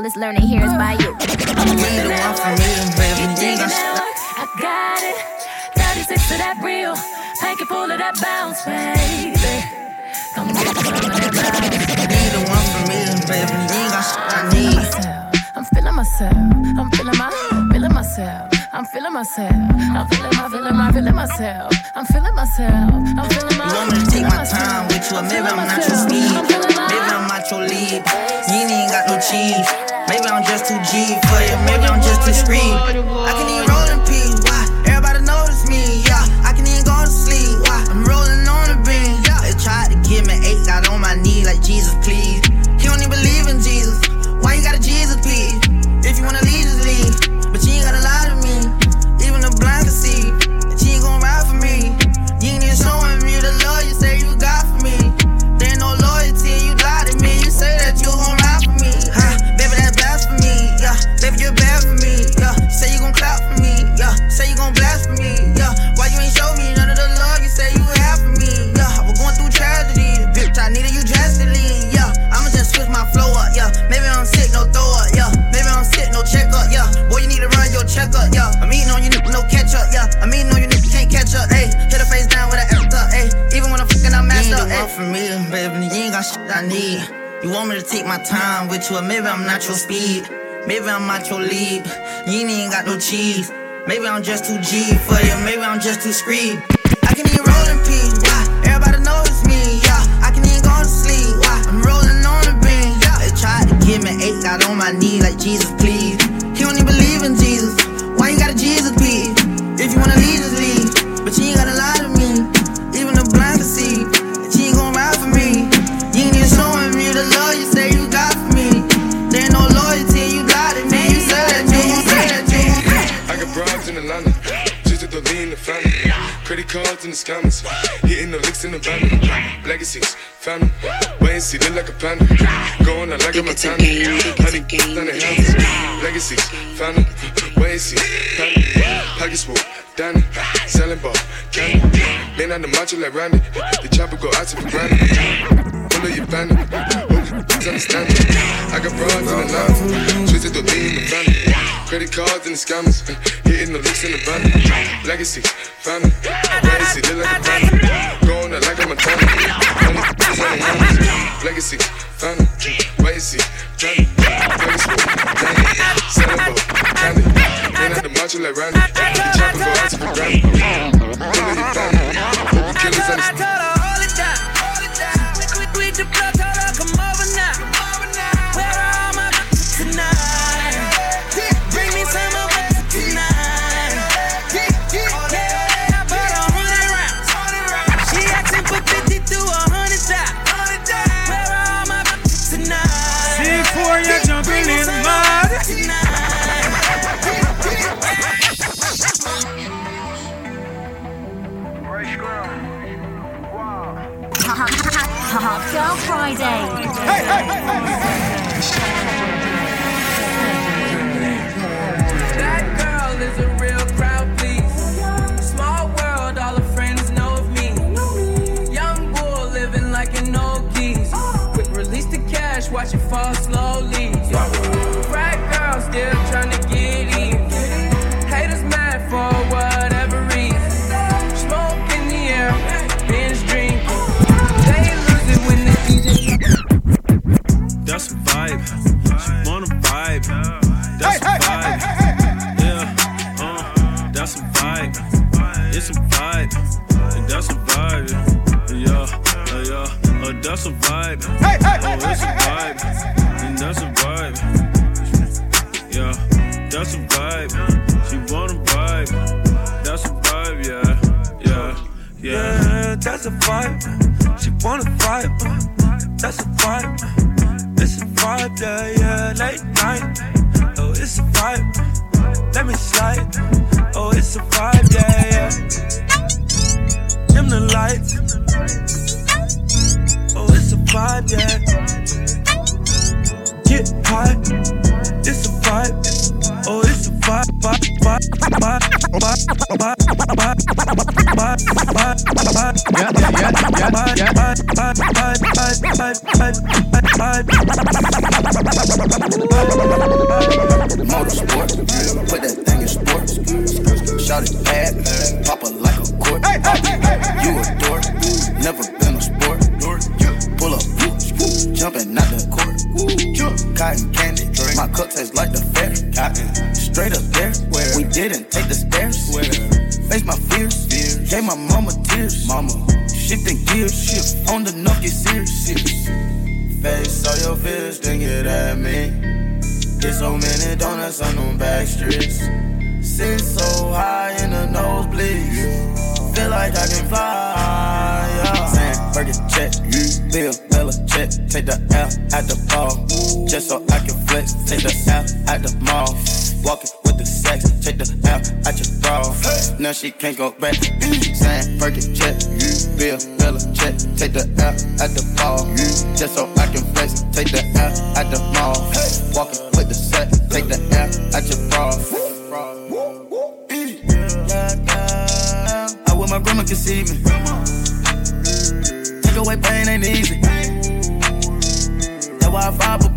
This learning here is by you. I'm the one for real, baby. I got it. 36 to that real. Take it full of that bounce, baby. Come get some of that bounce. Be the one for baby. You ain't I need. I'm feeling myself. I'm feeling my, feeling myself. I'm feeling myself. I'm feeling my, feeling my, feeling myself. I'm feeling myself. I'm feeling my. You want me to take my time with you, maybe I'm not your speed. Maybe I'm not your lead. You ain't got no cheese. Maybe I'm just too G for you. Maybe I'm just too street. I can even roll in peace. Why? Everybody notice me. Yeah, I can even go to sleep. Why? I'm rolling on the beam. Yeah, they tried to give me eight. Got on my knee like Jesus, please. Take my time with you, maybe I'm not your speed. Maybe I'm not your lead. You ain't even got no cheese. Maybe I'm just too G for you. Maybe I'm just too screed. I can be rolling peas. Why? Everybody knows it's me. Yeah. I can even go to sleep. Why? I'm rolling on the beam. Yeah. They tried to give me eight. Got on my knee like Jesus, please. Cards in the scammers, hitting the licks in the van. Legacies, family, wait and see, look like a panda. Going out like a Montana, honey, on the hands. Legacies, family, wait and see, panda. Pockets full, Danny, selling ball, candy. Man on the macho like Randy, the chopper go out to for granted. Pull up your bandit, understand it. I got broads in the Atlanta, twisted the lean in the family. Credit cards and the scammers, hitting the licks in the van. Legacy, family, legacy, look like a panda. Going out like a on the hands. Legacy, family, legacy, family, legacy, selling ball, candy. Man out the macho like Randy, the chopper go out to for granted. She wanna can't go back. Saying, Burger check, Bill Miller check. Take the L at the ball. Just so I can flex. Take the L at the mall. Walking with the sex. Take the L at your bra. I wish my grandma see me. Take away pain ain't easy. That's why I fight for.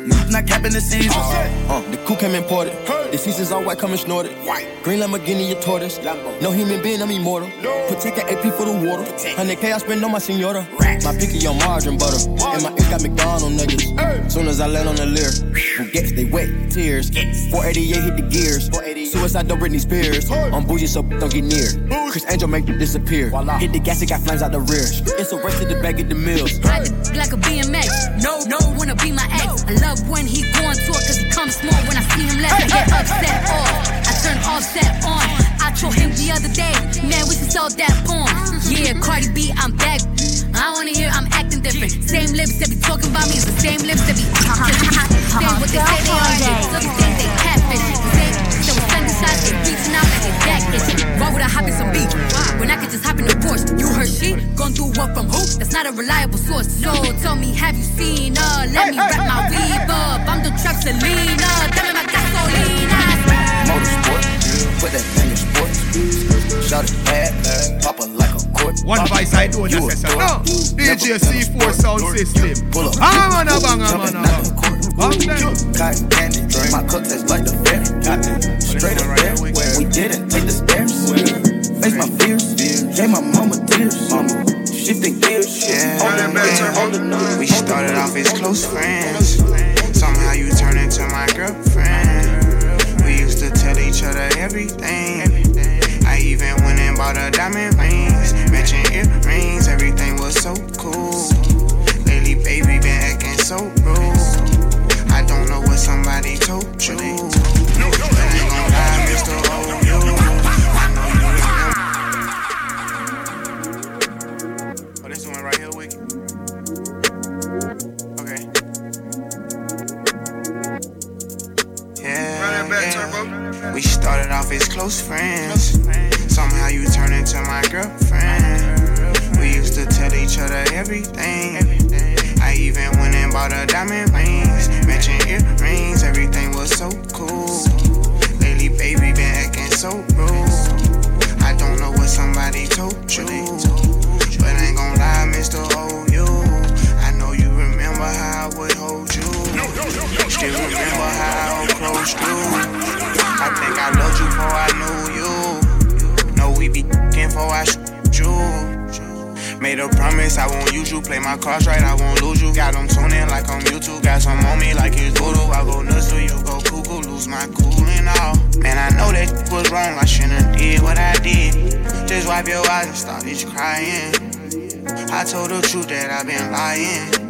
You not capping the season. Uh, the coup came imported. The seasons all white, coming snorted. Green Lamborghini, a tortoise. No human being, I'm immortal. Protect the AP for the water. 100K I spend on my senora. Rats. My picky on margarine butter. And my ink got McDonald niggas. Soon as I land on the lyre, who gets they wet tears. 488 hit the gears. Suicide, don't Britney Spears. I'm bougie, so don't get near. Criss Angel make you disappear. Hit the gas, it got flames out the rear. It's a race to the back of the mills. Ride the like a BMX. No, no, wanna be my ex. I love when he going to it cause he comes small. When I see him left, I upset off. I turn Offset on. I told him the other day, man, we should sell that porn. Yeah, Cardi B, I'm back. I wanna hear I'm acting different. Same lips that be talking about me is the same lips that be saying what they say they are. So they think they catfish. Same was sending shots, they reaching out like they itching. Why would I hop in some beach when I could just hop in the Porsche? You heard she gon' do what from who? That's not a reliable source. So tell me, have you seen her? Let me wrap my weave up. I'm the trap Selena. Dame my gasolina. Motorsport, put that thing in sports. Shot it bad, pop like a court. One vice I do You a necessary. No, DJ Never C4 been a sound system. Pull up. Ah, man, ah, bang, ah, Jumping man, out ah, the court. Bang. Cotton candy, my cup tastes like the fair. Straight up there, we didn't take the stairs. Face my fears, gave my mama tears. Mama, shifting gears. Back, hold it now. We started off as close friends. Somehow you turned into my girlfriend. Each other everything. I even went and bought her diamond rings, matching earrings. Everything was so cool. Lately, baby, been acting so rude. I don't know what somebody told you. I ain't gon' lie, Mr. We started off as close friends. Somehow you turned into my girlfriend. We used to tell each other everything. I even went and bought her diamond rings, matching earrings. Everything was so cool. Lately, baby, been acting so rude. I don't know what somebody told you, but I ain't gon' lie, Mr. OU. Oh, I know you remember how I would hold you. Still remember how approached you. I think I loved you before I knew you. Know we be before I shoot you. Made a promise I won't use you. Play my cards right, I won't lose you. Got them tuning like on YouTube. Got some on me like it's voodoo. I go nuts till you go cuckoo. Lose my cool and all. Man, I know that was wrong. I shouldn't did what I did. Just wipe your eyes and stop started crying. I told the truth that I've been lying.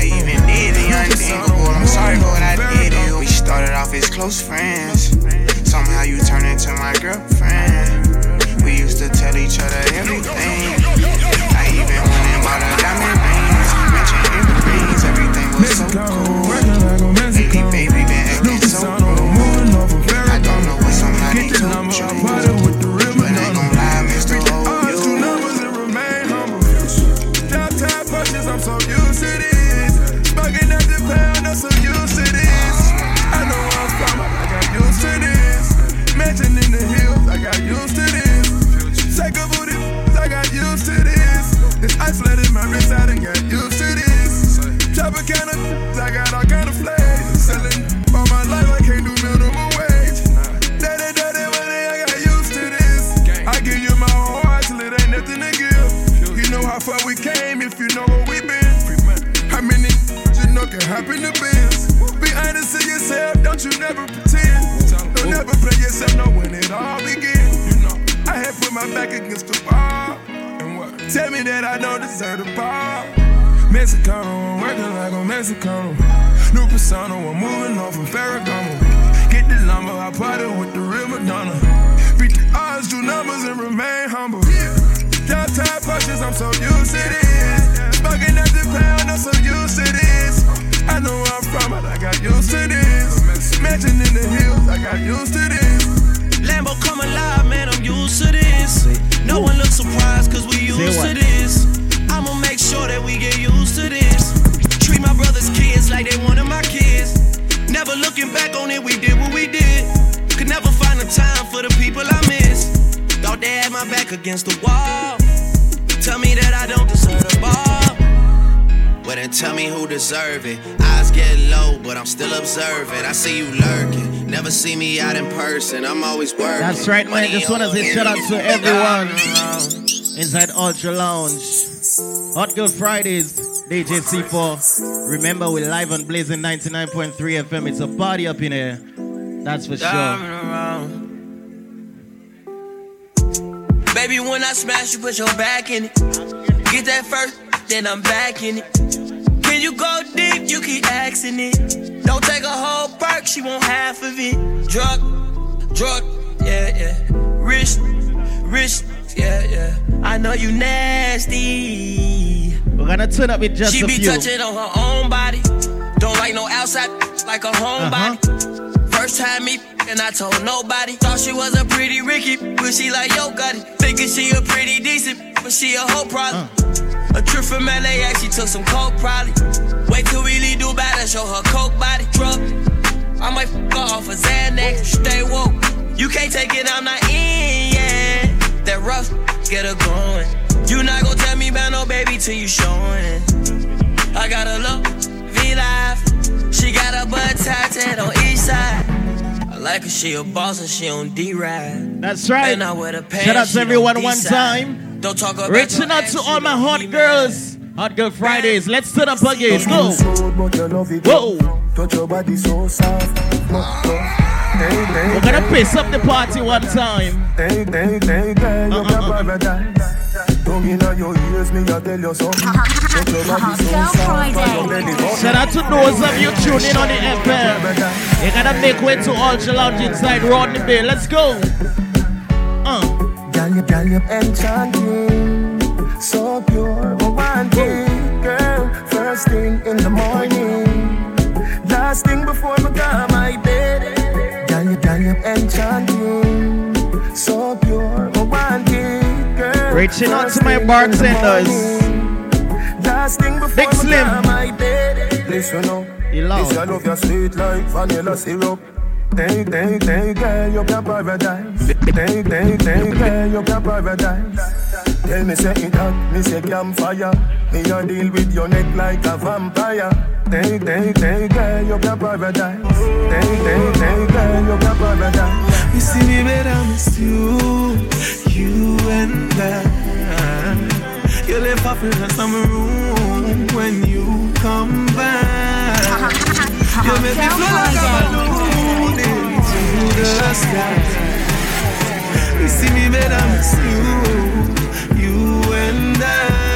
I even did the unthinkable. I'm sorry for what I did you. We started off as close friends. Somehow you turned into my girlfriend. We used to tell each other everything. I even went and bought her my back against the wall. And what? Tell me that I don't deserve the ball. Mexicano, I'm working like a Mexicano. New persona, I'm moving on from Ferragamo. Get the lumber, I party with the real Madonna. Beat the odds, do numbers, and remain humble. Downtown punches, I'm so used to this. Smoking at the pound, I'm so used to this. I know where I'm from, but I got used to this. legend in the hills. I got used to this. Lambo come alive, man, I'm used to this. No one looks surprised cause we used to this. I'ma make sure that we get used to this. Treat my brother's kids like they one of my kids. Never looking back on it, we did what we did. Could never find the time for the people I miss. Thought they had my back against the wall. Tell me that I don't deserve the ball. Well then tell me who deserve it. Eyes get low, but I'm still observing. I see you lurking. Never see me out in person. I'm always working. That's right, man. Money Just want to say shout out to everyone inside Ultra Lounge. Hot Girl Fridays, DJ C4. Remember, we're live on Blazing 99.3 FM. It's a party up in here. That's for sure. Baby, when I smash, you put your back in it. Get that first, then I'm back in it. Can you go deep, you keep asking it. Don't take a whole perk, she want half of it. Drug, drug, yeah, yeah. Rich, rich, yeah, yeah. I know you nasty. We're gonna turn up with just she a be few. touching on her own body. Don't like no outside, like a homebody. Uh-huh. First time me and I told nobody. Thought she was a pretty Ricky, but she like yo got it. Thinking she a pretty decent, but she a whole problem. Uh. A trip from LAX, she took some coke probably. Wait till we leave Dubai to show her coke body drug. I might fuck off a Xanax, stay woke. You can't take it, I'm not in yet. That rough, get her going. You not gonna tell me about no baby till you showing. I got a look, V live. She got a butt tattooed on each side. I like her, she a boss and she on D ride. That's right. And I wear the pants. Shout out to everyone one time. Don't talk about Reaching out to all my hot girls. Hot Girl Fridays. Let's turn up again. Go. but you love it. Whoa. Touch your body so soft. Hey, hey, We're gonna piss up the party one time. Hey, hey, hey, girl, you got paradise. Tongue inna your ears, me a tell you something. Touch your body so Girl soft. Friday. your belly button. Shout out to those of you tuning on the FM. You gotta make way to Ultra Lounge inside Rodney Bay. Let's go. Uh. Girl, you, girl, you enchanting, so pure, romantic, girl. First thing in the morning, last thing before me go my bed. Girl, you, girl, you enchanting, so pure, oh, romantic, girl. Reaching out to my bartenders. Last thing before Big me Slim. go my bed. Listen up, You loud. this I love your sweet like vanilla syrup. Hey, hey, hey, girl, you got paradise. Hey, hey, hey, girl, you got paradise. Tell me say it hot, me say campfire. Me a deal with your neck like a vampire. Hey, hey, hey, girl, you got paradise. Hey, hey, hey, girl, you got paradise. You see me better, miss you, you and I. You left off in the summer room when you come back. You make me fly like a balloon into the sky. You see me better, miss you and I.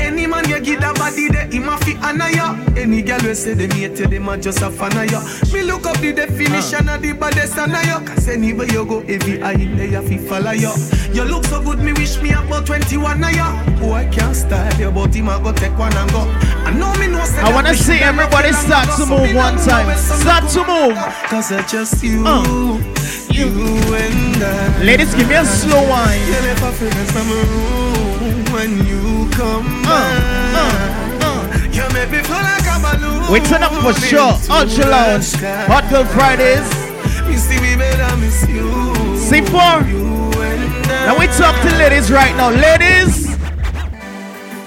Any man you give that body there, him a fi honor ya. Any girl we say them hate you, them a just a fan of ya. Me look up the definition of the baddest honor ya. Cause anywhere you go, every eye in there you fi follow ya. You look so good, me wish me about 21 of ya. Oh, I can't style you, but him a go take one and go. I know me know say I wanna see everybody start to move one time. know where some Start to move. Cause it's just you, Uh. You. Ladies, give me a slow wine. You left off in the summer room when you come. You make me feel like a balloon. We turn up for sure. Ultra Lounge. Hot Girl Fridays. You see me better, miss you. C4. Now we talk to ladies right now. Ladies.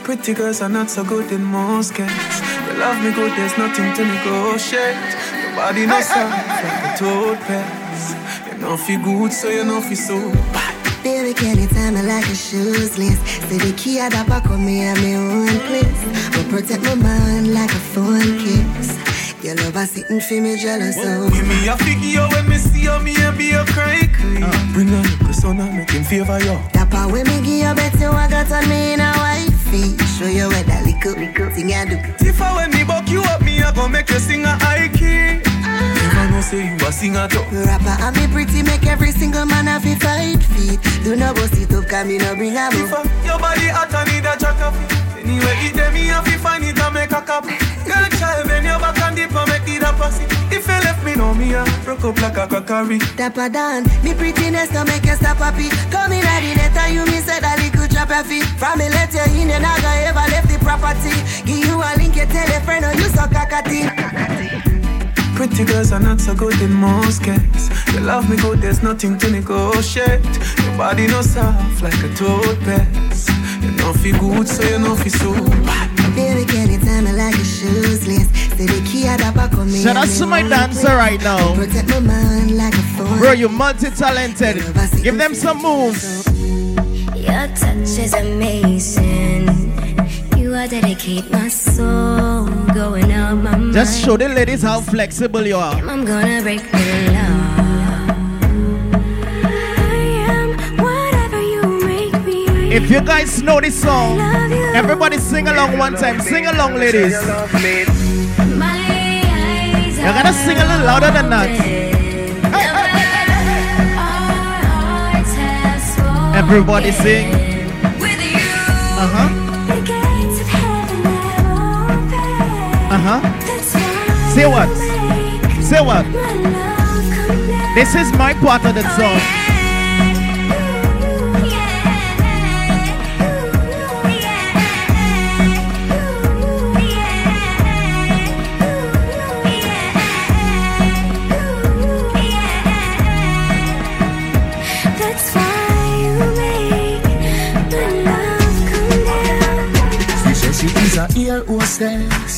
Pretty girls are not so good in most cases. You love me good, there's nothing to negotiate. Your body no soft like a toothpaste. You know feel good, so you know feel so bad. Baby, can you tell me like a shoes list? Say the key at the back of me at my own place. But protect my mind like a phone kiss. Your love is sitting for me jealous of. Give me a figure when me see you, me a be a cry queen. Uh, bring a little son and make him favor you. That part when me give you bet you I got on me in a wifey. Show you where that little, little thing I do. If I when me buck you up, me a go make you sing a high key. Know say you a singer too. Rapper and me pretty make every single man have a fight feet. Do not bust it up, cause me no bring a If uh, your body hot and need a jack up Anyway, it them me have to find it and make a cup Girl, child, bend your back and dip and make it a pussy If you left me, know me, uh, broke up like a crockery Dapper Dan, me prettiness no make you stop happy. Come in at the net and you me said a little drop your feet. From me let you in, you not gonna ever left the property. Give you a link, you tell a friend, or you suck a catty. Pretty girls are not so good in most cases You love me good, there's nothing to negotiate Your body no soft like a toothpaste You know feel good, so you know feel so bad Baby, can you tell me like a shoes list? Say the key at the back of me. Shout out and to my dancer right now. Protect my mind like a phone. Bro, you're multi-talented. Give them some moves. Your touch is amazing. You are dedicate my soul, going out my mind. Just show the ladies how flexible you are. I'm gonna break the law. I am whatever you make me. If you guys know this song, everybody sing along one time. Sing along, ladies. You gotta sing a little louder than that. Everybody sing. Uh huh. Uh huh. Say what? Say what? This is my part of the song. That's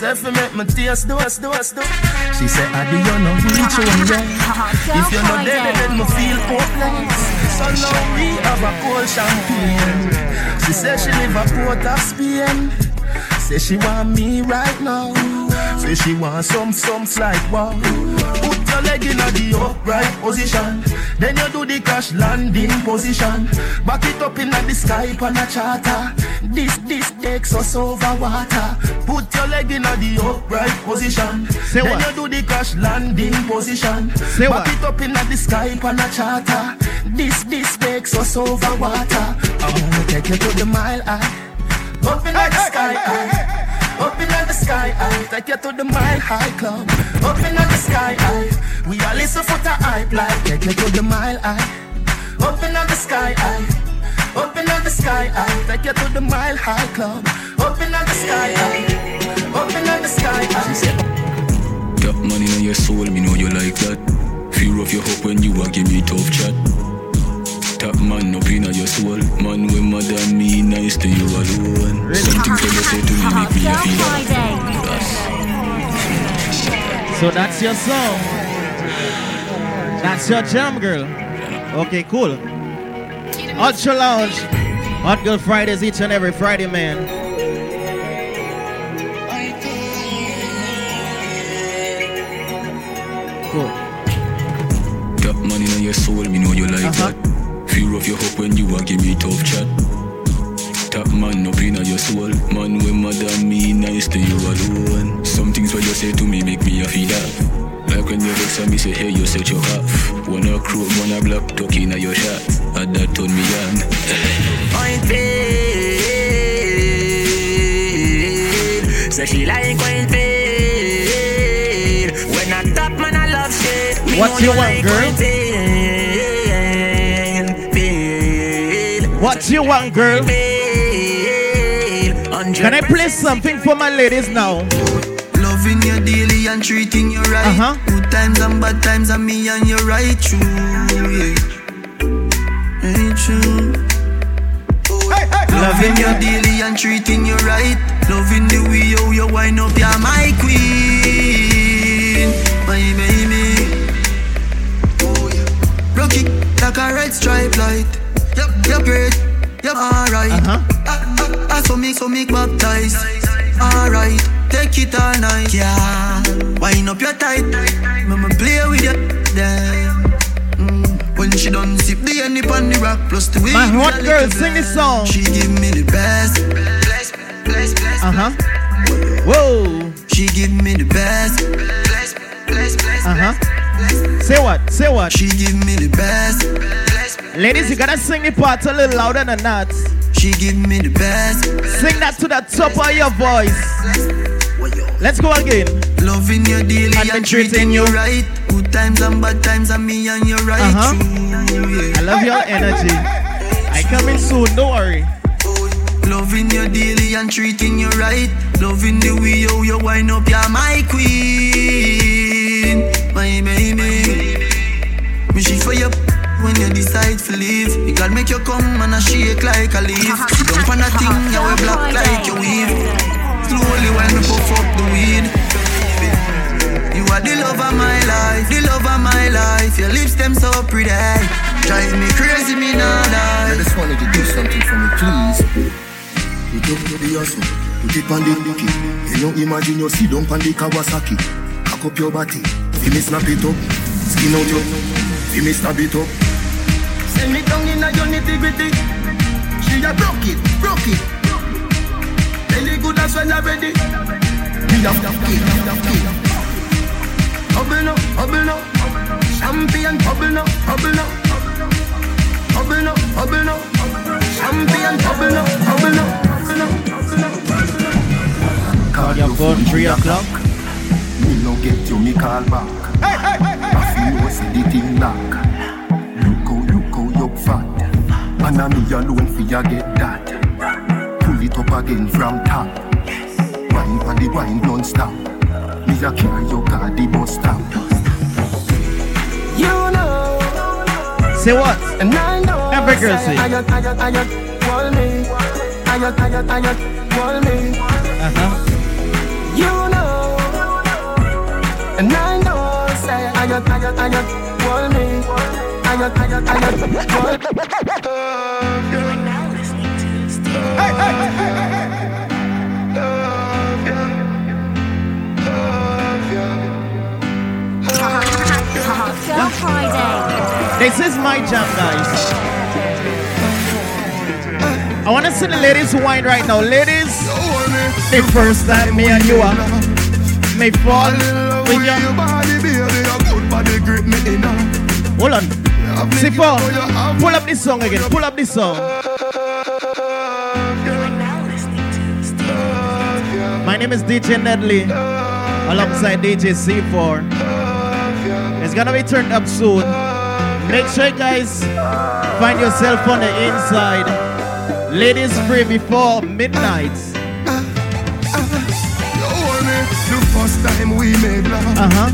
why you make the love come down. She said she is a ear hostess. Me say fi make me taste dose, dose, dose. She said I do you no reach one yet. If you not dead, then me feel hopeless. So now we have a cold champagne. She said she live a port of Spain. Say she want me right now. Say she want some, some like wow. Put your leg in the upright position. Then you do the crash landing position. Back it up in the sky on a charter. This, this takes us over water. Put your leg in the upright position. Say then what? you do the crash landing position. Say Back what? it up in the sky on a charter. This, this takes us over water. I wanna take you to the mile high. Open up in the sky high. Up in the sky high. Take you to the mile high club. Open up in the sky high. We are listen for the hype like. Take you to the mile high. Open up in the sky high. Up in the sky high. Take you to the mile high club. Open up in the sky high. Up in the sky high. Got money on your soul, me know you like that. Fear of your hope when you a give me tough chat. Top man up in your soul. Man with more than me, nice to you alone. Something for you say to me make me a feel that. So that's your song. That's your jam, girl. Okay, cool. Ultra Lounge. Hot Girl Fridays each and every Friday, man. Cool. Got money on your soul, me know you like Uh-huh. that. Fear of your hope when you a give me tough chat. Top man up in your soul. Man with more than me, nice to you alone. Some things what you say to me make me a feel that. Like when you vex and me say, hey, you set your half. Wanna crow, wanna black, talking at your shot. And that turn me on. Point feel. So she like point feel. When I top man, I love shit. Me What know you want, like girl? What you want, girl? Can I play something for my ladies now? Loving you daily and treating you right. Uh-huh. Good times and bad times and me and you right true. Yeah. Ain't true. Loving you daily and treating you right. Loving the way how you wind up, you're my queen, my baby. Oh yeah. Rock it like a red stripe light. You're great. Yep, alright. Uh-huh. I, I, I saw me, so me baptized. Alright, take it all night. Yeah, wind up your tight. Mama play with you. Damn. Mm. When she done sip the honey on the rock, plus the way My hot girl, sing this song. She give me the best. Uh huh. Whoa. She give me the best. Uh huh. Say what? Say what? She give me the best. Ladies, you gotta sing the part a little louder than that. She give me the best. Sing that to the top of your voice. Let's go again. Loving you daily And and, treating you. you right. Good times and bad times and me and you right Uh-huh. Yeah. I love your energy. I coming soon, don't worry. Loving you daily and treating you right. Loving the way how you wind up, you're my queen. My baby. Me she for you when you decide to leave. You can make you come and I shake like a leaf. Don't find a thing, you wear black like you weave. Slowly when we puff up the weed. You are the love of my life, the love of my life. Your lips them so pretty. Drive me crazy, me not I just wanted to do something for me, please. You don't know the hustle, put it on the dicky. You know, imagine you sit down on the Kawasaki. Cock up your body, feel me snap it up. Skin out your, feel me snap it up. Send me down in a your nitty gritty. She a broke it, broke it. Belly good as when I'm ready. Me have the key, have the key. Bubble no, bubble no. Champion, bubble no, bubble no. Bubble no, bubble no. Champion, bubble no, bubble no. On your phone, 3 o'clock. Me no get you, me call back. Hey hey hey hey. I feel you see the thing lock. And I me alone for you get that. Pull it up again from top. Wine on the wine non-stop. Me a carry your car the bus stop. You know. Say what? And I know. Every. I got, I got, I got, want me. I got, I got, I got, want me. Uh-huh. You know, and I know, say I got, I got, I got, want me. I got, I got, I got, want Hey, Friday. This is my jam, guys. I want to see the ladies wine right now. Ladies, the first time me and you are may fall with you. Hold on. Sipo, pull up this song again. Pull up this song. My name is DJ Nedley alongside DJ C4. It's gonna be turned up soon. Make sure you guys find yourself on the inside. Ladies free before midnight. The first time we made love. Uh huh.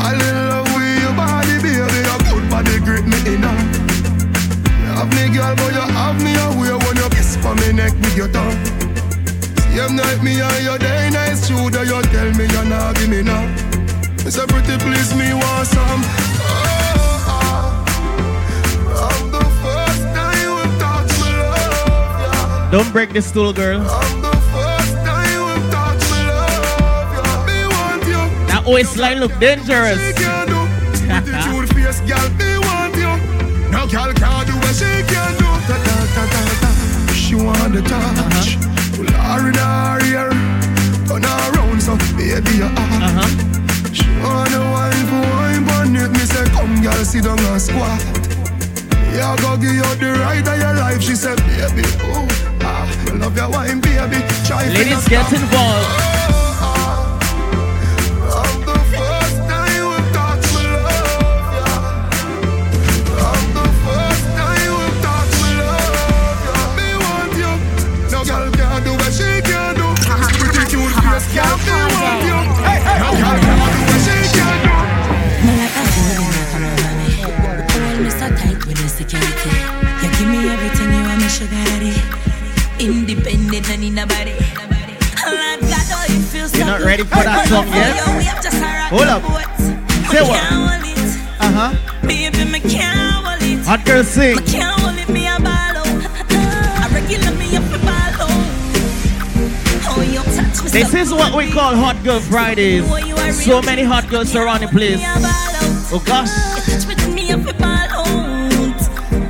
I love with your body, baby. Your good body grip me. You have me, girl, but you have me away when you kiss for me neck with your tongue. Same night me and your day nice shooter. You tell me you're not give me now. It's a pretty please me want some. Oh, oh. oh. I'm the first time you touch me love. Don't break this stool, girl. That waistline look dangerous. Attitude girl, me want. No girl can do what she can do. She want the touch. Uh-huh. Pull her in her ear. Turn her around so baby you are. She want the wine for wine, it me say come girl sit down and squat. Yeah, go give you the right of your life. She said, baby, oh, ah, I love your wine, baby. Try Ladies, get involved. Independent and in nobody. Lord God, oh, it feels so You're not ready for that song yet? Yo, we have just arrived Hold up. Say what? can't hold it. Uh huh. Baby, me can't hold it. Hot girl sing. Me can't hold it, me a ball. I regular me up a ball. Oh, you touch me This is what we call Hot Girl Fridays. So many hot girls around the place. Oh gosh.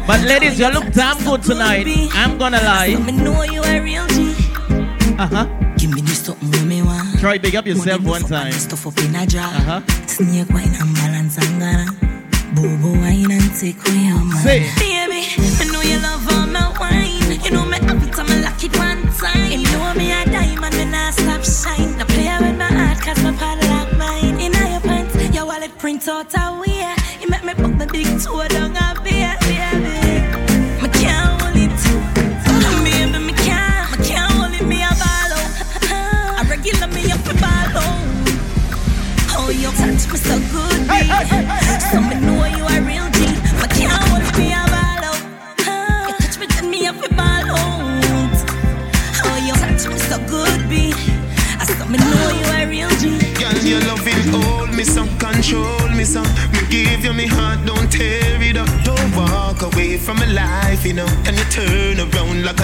But ladies, you look damn good tonight. I'm gonna lie. Me know you a real G. Uh huh. Give me this something when me want. Try big up yourself one time. Stuff up in a jar. Uh-huh. Snake wine and balance and boo wine and take away your man. Say. Baby, I know you love all my wine. You know me I'm one time. You know me a diamond, me not stop shine. Now play with my heart, cause my padlock mine. In your pants, your wallet print out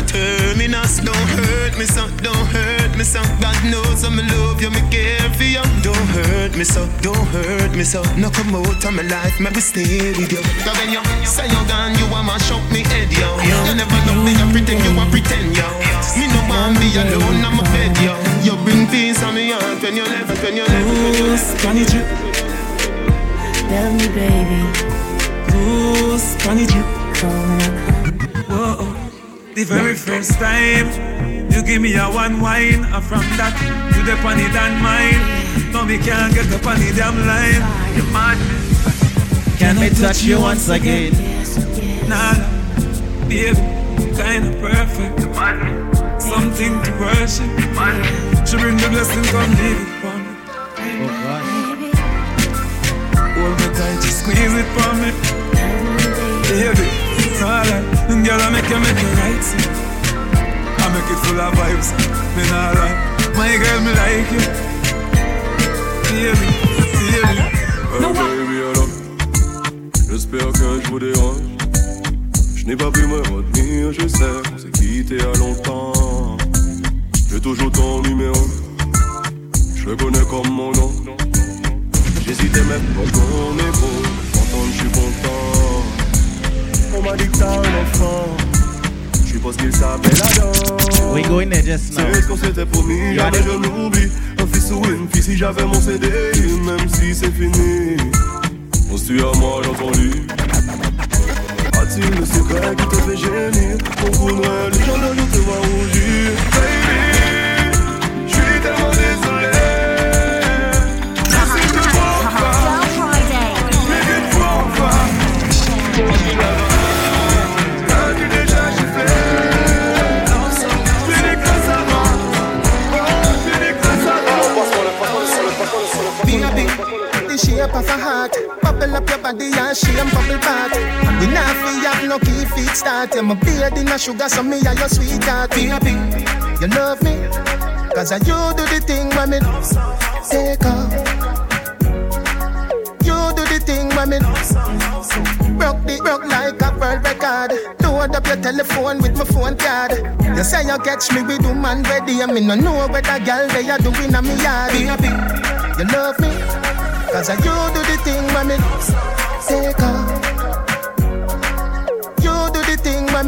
a terminus. Don't hurt me some, don't hurt me some. God knows I'm love you, me care for you. Don't hurt me so, don't hurt me so. No come out of my life, maybe stay with you. Cause when you say you're gone, you want to shock me head, yo. You never love me, you pretend you want pretend, yo. Me no want be alone, I'm a bed, yo. You bring peace on me heart when you left, when you left, when you left. Spanny drip, Love me, baby. ooh, spanny drip. Whoa, the very first time you give me a one wine, and from that you the on it and mine. No, me can't get up on the damn line. You mad? Can I touch you once again? Nah, baby, kinda perfect. Something to worship. She bring the blessing, come leave it for me. Hold me tight, just squeeze it for me. Baby, it's alright. Girl, I make you make it right. see. I make it full of vibes. Me not lie. My girl, me like you. Baby, baby. Oh baby, alors, j'espère que je vous dérange. Je n'ai pas pu me retenir, je sais qu'on s'est quitté à longtemps. J'ai toujours ton numéro, je le connais comme mon nom. J'hésitais même pour ton épaule, pourtant je suis content. On m'a dit que t'as un enfant, je suppose qu'il s'appelle Adam. We going there just now. C'est ce qu'on s'était promis, jamais je l'oublie. Un fils ou une fille, si j'avais mon CD, même si c'est fini. On se tue à moi dans ton lit. As-tu le secret qui te fait gémir? De Noël, les gens de nous te voient rougir Baby, shape of a heart. Bubble up your body and shame bubble back. We not fi have no key feet start. You're my beard in a sugar, so me are your sweetheart. Baby, you love me, cause I you do the thing when me take off. You do the thing when me broke the broke like a world record. Load up your telephone with my phone card. You say you catch me with woman ready, and me no know whether girl they are doing a me yard. Baby, you love me, cause I you do the thing me take off. You do the thing when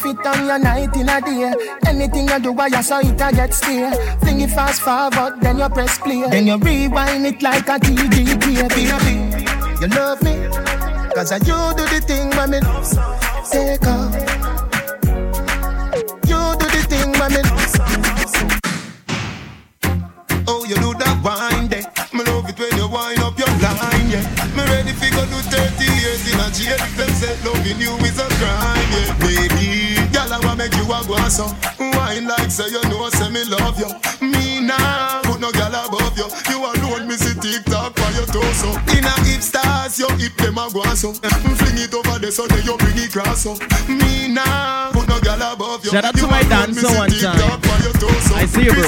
fit on your night in a day. Anything you do, I saw it a get stay. Fling it fast forward, then you press play. Then you rewind it like a TD. Baby, you love me, cause I you do the thing me take off. You do the thing me Oh, you do that wine there. Me love it when you wind up your line, yeah. Me ready fi go do 30 years in a jail. Them say loving you is a crime, a go so. Wine like say you know, say me love you. Me nah, put no girl above you. You alone, me see TikTok for your torso. In a hip stars, your hip them a go so. Fling it over there so then you bring it cross so. Me nah, put no girl above you. Shout out to my dancer one time. TikTok for your torso. I see you, bro.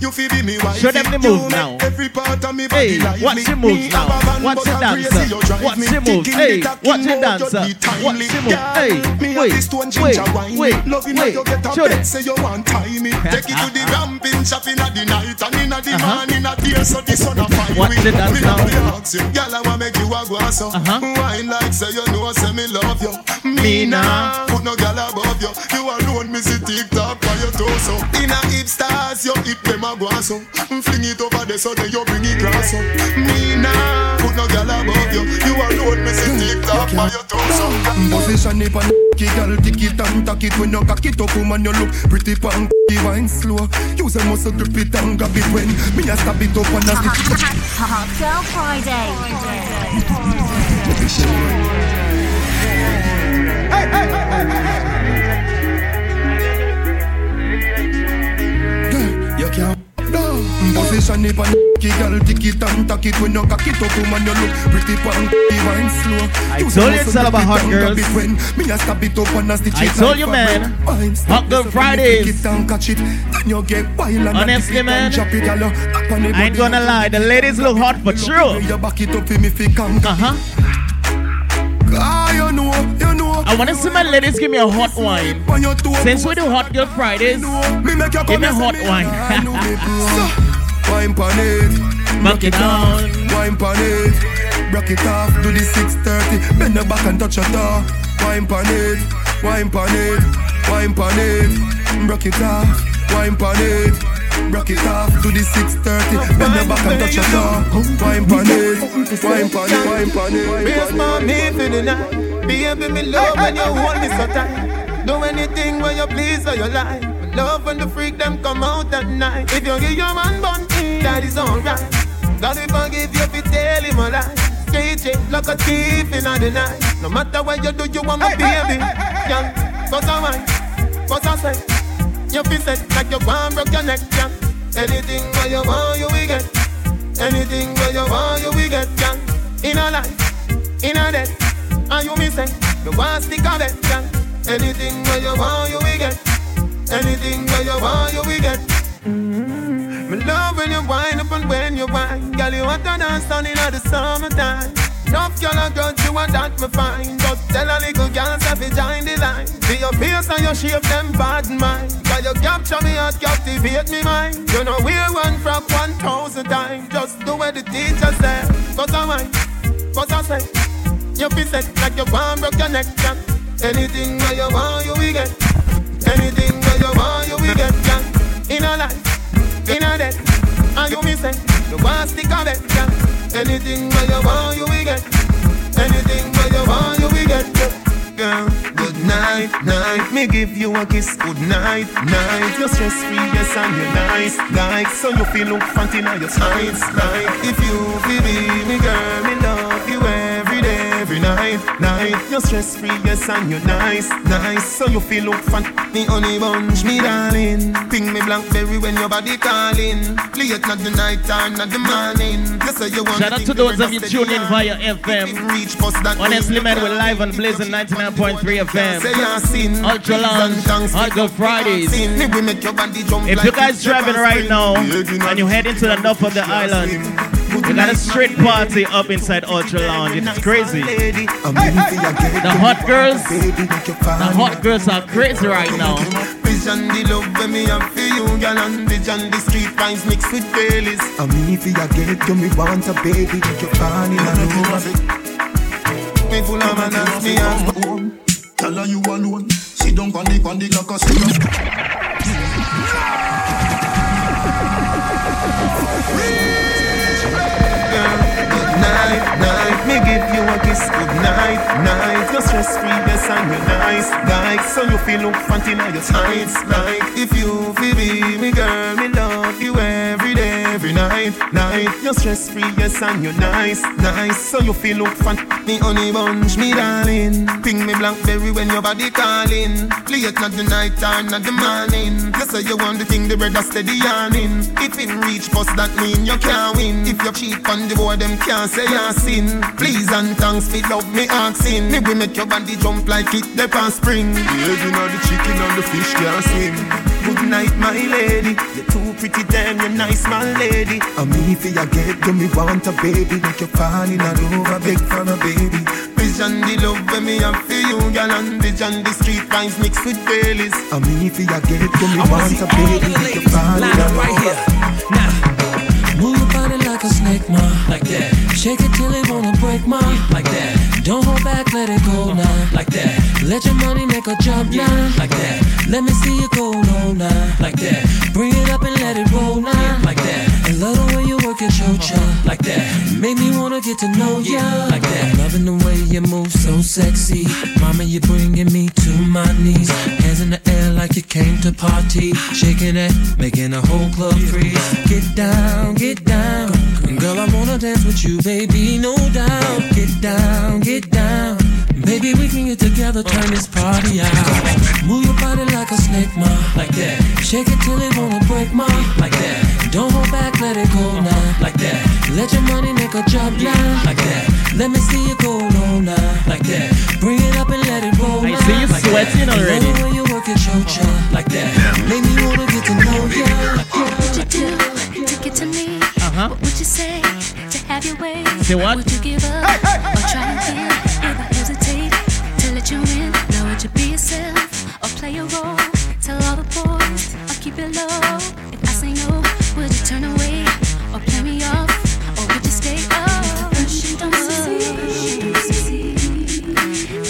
You be me. Show them the move now. Every part and me Hey, watch the moves now. have a van, Watch the dancer. crazy you drive Watch the moves. Hey, watch the dancer. Watch the move. Hey, wait, have this stone wait, wait, Loving wait. you get a Show them. say you want time me. Take it to the ramping shop in the night and in the Uh-huh. morning a day so the sun a fire Watch the dance now. love the girl I want make you a go so. Wine like say you know say me love you. Me nah put no girl above you. You alone me see TikTok by your torso. In a hip stars you hip them a go so. Mm, fling it over there so then you bring it cross so. Me nah put no girl above you. You alone me see TikTok by your torso. Mm, position it on the girl, tick it and tack it when you cock it up, woman. You look pretty punk, the wine slow. Use a muscle grip it and grab it when me a stab it up and a stick it. Hot Girl Friday. You Position it on the girl, it and tack it when you cock it up, woman. You look pretty punk, wine slow. I told you it's all about hot girls. when Me a stab it up and a stitch I it told you, man. Hot Girl Fridays. Kick it and catch it, then you get wild and Honestly, man, drop it, girl. up on I ain't gonna lie, the ladies look hot for true. You back it up for me fi come. Uh huh. Ah, you know, you know. I wanna see my ladies give me a hot wine. On your toe, Since we do Hot Girl Fridays, me make you give me a hot and say me, wine. know me blow. Wine pon it, Back it down. Wine pon it, break it off. Do the 630, bend the back and touch your toe. Wine pon it, wine pon it, wine pon it, break it off. Wine pon it. Break it off to the 630 Bend the back and touch your toe Wine pon it Wine pon it Wine pon it Raise my me for the night. Baby, me love when you hold me so tight. Do anything when you please or you like. Love when the freak them come out at night. If you give your man bun, that is alright. God will forgive you if you tell him a lie. Straight shit like a thief in the night. No matter what you do, you want my baby. Yeah, cause I want, cause I say. You feel set like you want broke your neck, yeah. Anything where you want, you will get. Anything where you want, you will get, yeah. In a life, in a death, and you me say, you want stick of it, yeah. Anything where you want, you will get. Anything where you want, you will get. Mm-hmm. Me love when you wind up and when you wine, girl, you want to dance down in the summertime. Enough girl a grudge you want that me fine Just tell a little girl say fi join the line See your face and your shape them bad mind Cause you capture me heart, captivate me mind You know wear one from one thousand times Just do what the teacher say Cause I mind, cause I say You feel set like you want broke your neck yeah. Anything where you want you will get Anything where you want you will get yeah. In a life, in a death And you me say, you want stick of it yeah. Anything where you want, you will get. Anything where you want, you will get. Girl, good night, night. Me give you a kiss, good night, night. You're stress free, yes, and you're nice, like. So you feel look fancy now your sides, like. If you feel me girl, me love you every day, every night, night. You're stress free, yes, and you're nice, nice. So you feel look fancy, me honey bunch, me darling. Ping me blackberry when your body calling. Play it not the night or not the morning. You say you want Shout out to those of you tuning in via FM. Honestly, man, we're live on Blazing 99.3 FM. Ultra Lounge, Girl Fridays. If you guys driving right now and you're heading to the north of the island, we got a straight party up inside Ultra Lounge. It's crazy. The hot girls, the hot girls are crazy right now. Vision the love when me have for you, girl, and vision the street vibes mixed with Baileys. I mean, if you get you, me want a baby, take your fan in a room. Me full of an ass, me have Tell her you alone. Sit down on the on the like a sinner. Good night, night. Me give you a kiss. Good night, night. You're stress free, yes, and you're nice, like. So you feel look fancy now your sides, like. If you feel me, me girl, me love you every day, every night, night. You're stress free, yes, and you're nice, nice. So you feel look fun, me honey bunch, me darling. Ping me blackberry when your body calling. Play it not the night or not the morning. You say you want the thing, the bread steady yarning. If it reach post, that mean you can't win. If you cheat on the board, them can't say you sin. Please and thanks, me love me asking. Me we make your body jump like it the past spring. The egg inna the chicken and the fish can't swim. Night, my lady. You're too pretty, damn, you're nice, my lady. I'm me for you get, do me want a baby. Make you fall in love, a big for a baby. Vision the love when me have for you, girl, and vision the street vines mixed with Baileys. I'm me for you get, do me want a baby. Make you fall in up love. right here. Now, snake, ma. Like that. Shake it till it wanna break, ma. Like that. Don't hold back, let it go now. Like that. Let your money make a jump now. Like that. Let me see you go low now. Like that. Bring it up and let it roll now. Like that. I love the way you work your chocha. Like that. Make me wanna get to know ya. Like that. Loving the way you move so sexy. Mama, you're bringing me to my knees. Hands in the air like you came to party. Shaking it, making the whole club freeze. Get down, get down. Girl, I wanna dance with you, baby, no doubt. Get down, get down. Baby, we can get together, turn this party out. Move your body like a snake, ma. Like that. Shake it till it wanna break, ma. Like that. Don't hold back, let it go now. Like that. Let your money make a jump now. Like that. Let me see you go low now. Like that. Bring it up and let it roll I now. see you like sweating that. already. Love the you work your chocha. Like that. Make me wanna get to know ya. What would you do to get to me? Uh-huh. What would you say to have your way? Say what? Would you give up or try again? Never hesitate to let you in. Now would you be yourself or play a role? Tell all the boys or keep it low. If I say no, would you turn away or play me off or would you stay up? First you don't succeed.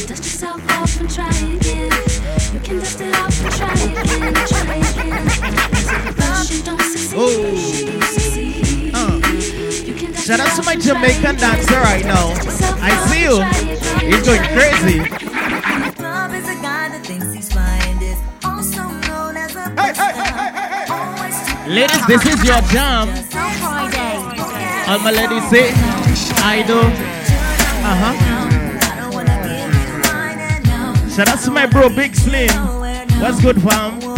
Dust yourself off and try again. You can dust it off and try again. Try again. First you don't succeed. Oh. Shout out to my Jamaican dancer right now. I see you. He's going crazy. Love is a guy that thinks he's fine. Is also known as a Ladies, this is your jam. All my ladies say, I do. Uh huh. Shout out to my bro Big Slim. What's good, fam?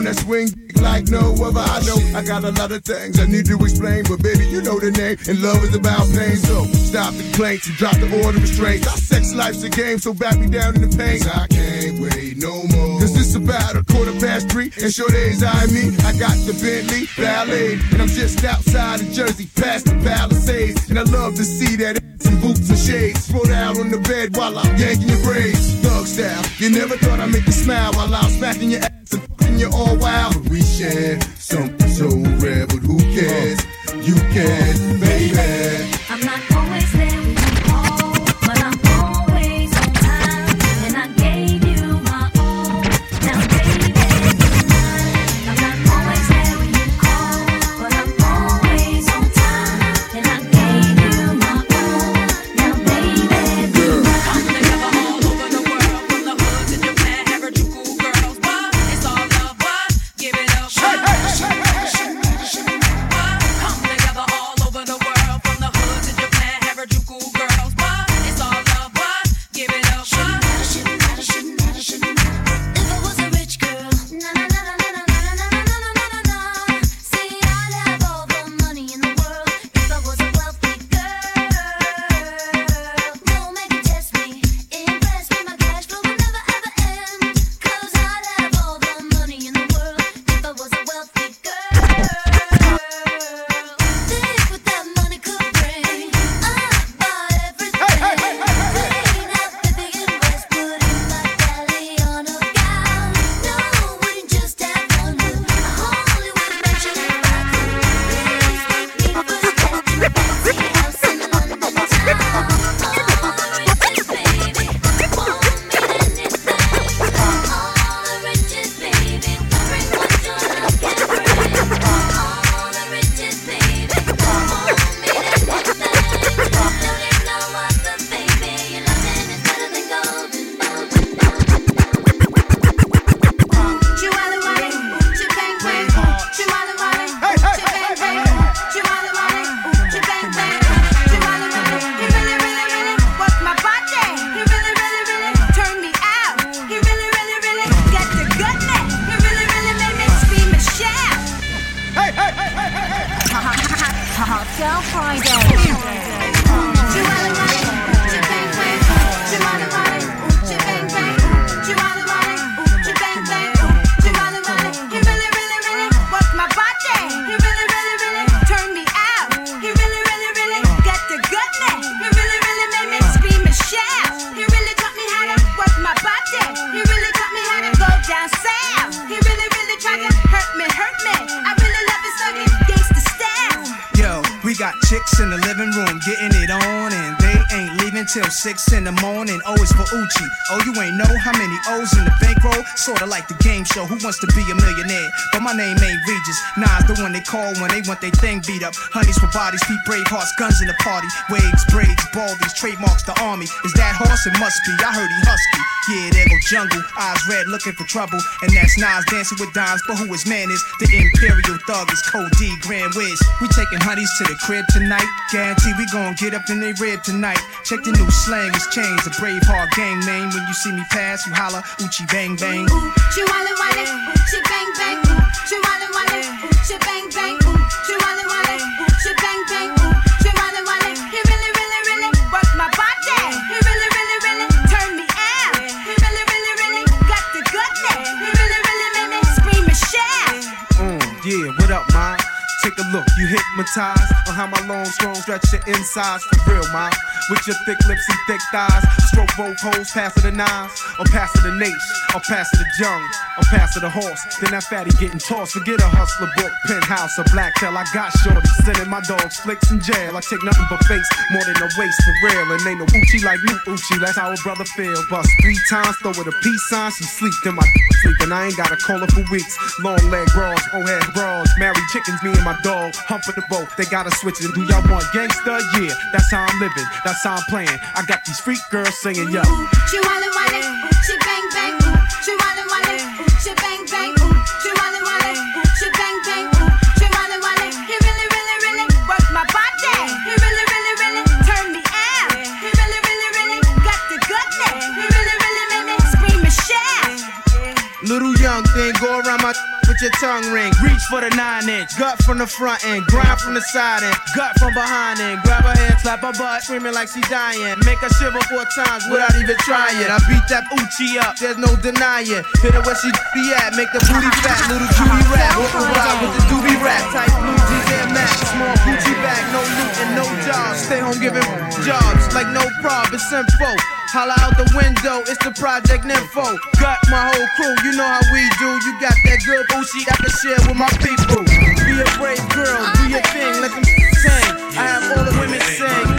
One that swing like no other. I know I got a lot of things I need to explain, but baby, you know the name, and love is about pain. So stop the complaints and drop the order of restraints. Our sex life's a game, so back me down in the pain. I can't wait no more. Cause it's about a quarter past three, and sure days I me. I got the Bentley Ballet, and I'm just outside of Jersey, past the Palisades. And I love to see that in boots and shades. Throw out on the bed while I'm yanking your braids. Thug style, you never thought I'd make you smile while I'm smacking your ass and fucking you all wild. But we share something so rare, but who cares? You can, baby. Bodies, feet brave hearts, guns in the party. Waves, braids, baldies, trademarks the army. Is that horse? It must be. I heard he husky. Yeah, there go jungle. Eyes red, looking for trouble. And that's Nas dancing with dimes. But who his man is? The Imperial Thug is Code D, Grand Wiz. We taking honeys to the crib tonight. Guarantee we gon' get up in they rib tonight. Check the new slang, it's changed. A brave heart gang name. When you see me pass, you holla, Uchi bang bang. She wale wale, she on how my long strong stretch your insides for real, ma. With your thick lips and thick thighs, stroke both holes, pass it the nines or pass it the nation. I pass past the young, I pass past the horse. Then that fatty getting tossed. Forget a hustler book, penthouse, a black tail. I got shorty, sending my dogs flicks in jail. I take nothing but face, more than a waste for real. And ain't no Uchi like me, Uchi. That's how a brother feel. Bust three times, throw with a peace sign. She sleep, then my sleeping. I ain't got a caller for weeks. Long leg bras, old head bras. Married chickens, me and my dog. humpin' the boat, they gotta switch it. Do y'all want gangsta? Yeah, that's how I'm living, that's how I'm playing. I got these freak girls singing, yo. She wanna shebang. your tongue ring. Reach for the nine inch. Gut from the front end. Grind from the side end. Gut from behind end. Grab her hand, slap her butt. Screaming like she dying. Make her shiver four times without even trying. I beat that Uchi up. There's no denying. Hit her where she be at. Make the booty fat. Little Judy rap. Walk around with the doobie rap. Type blue jeans and Max, Small Gucci bag. No loot and no jobs. Stay home giving jobs like no prob. It's simple. Holla out the window, it's the Project Info. Got my whole crew, you know how we do. You got that good booty I can share with my people. Be a brave girl, do your thing, let them sing. I have all the women sing.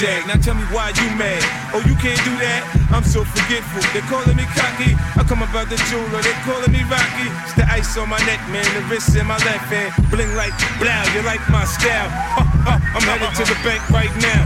jag. Now tell me why you mad. Oh, you can't do that? I'm so forgetful. They're calling me cocky. I come about the jeweler. They're calling me Rocky. It's the ice on my neck, man. The wrist in my left hand. Bling like, blow. You like my style. Uh, uh, I'm headed to the bank right now.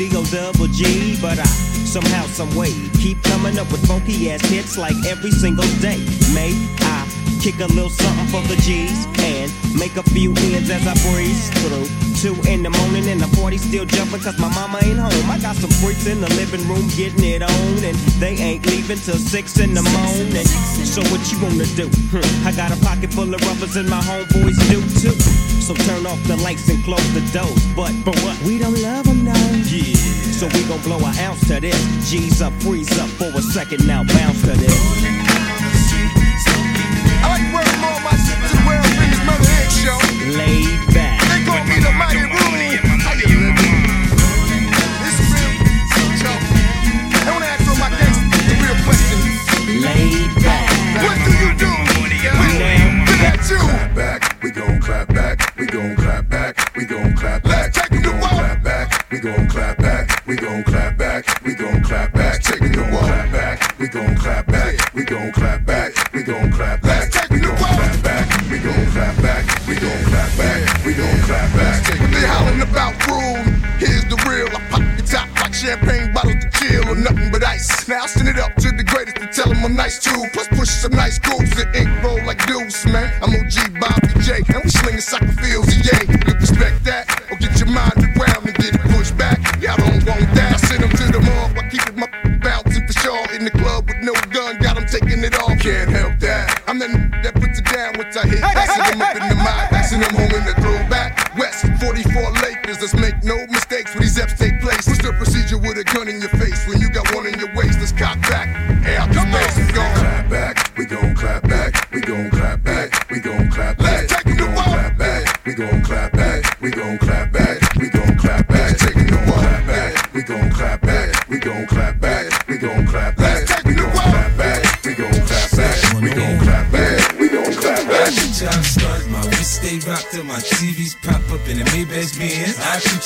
D-O-double-G, but I somehow, someway keep coming up with funky ass hits like every single day. May I kick a little something for the G's and make a few ends as I breeze through. Two in the morning and the party still jumping cause my mama ain't home. I got some freaks in the living room getting it on and they ain't leaving till six in the morning. So what you wanna do? Hmm, I got a pocket full of rubbers and my homeboys do too. So turn off the lights and close the doors. But for what? We don't love them, no. Yeah. So we gon' blow an ounce to this. G's up, freeze up for a second now, bounce to this. I like wearing more my shit to the world, niggas, motherhead show. Laid back. They call me the mighty Rooney. back, we gon' clap back, take we gon' clap back, we gon' clap back, we gon' clap back, we gon' clap back, we gon' clap back, we gon' clap back, we gon' clap back, we gon' clap back. When they howling about room, here's the real. I pop the top like champagne bottles to chill or nothing but ice. Now I send it up to the greatest and tell them I'm nice too. Plus push some nice goods that ink roll like deuce, man. I'm OG Bob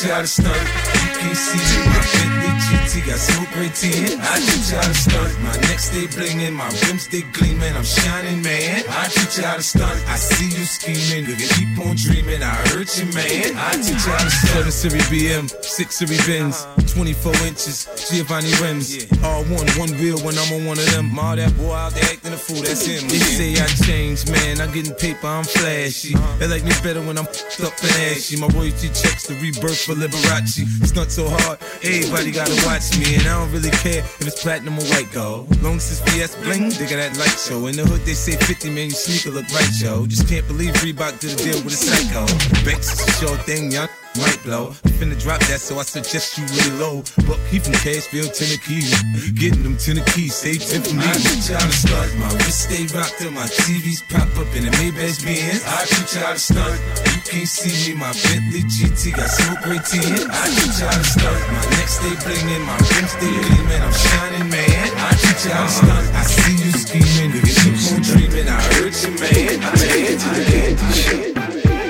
I teach you how to stunt. You can't see me. My Bentley GT got smoke gray tin. I teach you how to stunt. My neck stay blingin', my rims stay gleamin'. I'm shining, man. I teach you how to stunt. I see you scheming, you can keep on dreaming. I hurt you, man. I teach you how to stunt. 7 Series BM, 6 Series Benz, 24 inches, Giovanni rims. All one, one wheel when I'm on one of them. All that boy out there acting a fool, that's him. They say I changed, man. I'm getting paper, I'm flashy. They like me better when I'm f***ed up and ashy. My royalty checks the rebirth for Liberace. It's not so hard, everybody gotta watch me. And I don't really care if it's platinum or white gold. Long it's VS bling, they got that light show. In the hood, they say 50 man, your sneaker look right, yo. Just can't believe Reebok did a deal with a psycho. Banks is a sure thing, young might blow. I'm finna drop that, so I suggest you lay low. But keep from Cashville, Tennessee. Getting them Tennessee, save 10 for me. I teach how to start. My wrist stay rocked till my TVs pop up in the Maybach Benz. I teach how to start. You can't see me, my Bentley GT got smoke gray tin. I teach how to start. My neck stay blingin', my rims stay gleamin'. I'm shining, man. I teach how to start. I see you scheming, you keep on dreaming. I hurt you, man. I it to the candy shop.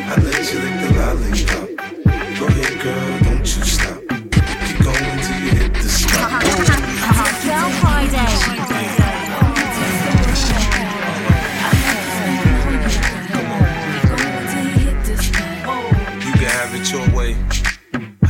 I let you lick the lollipop.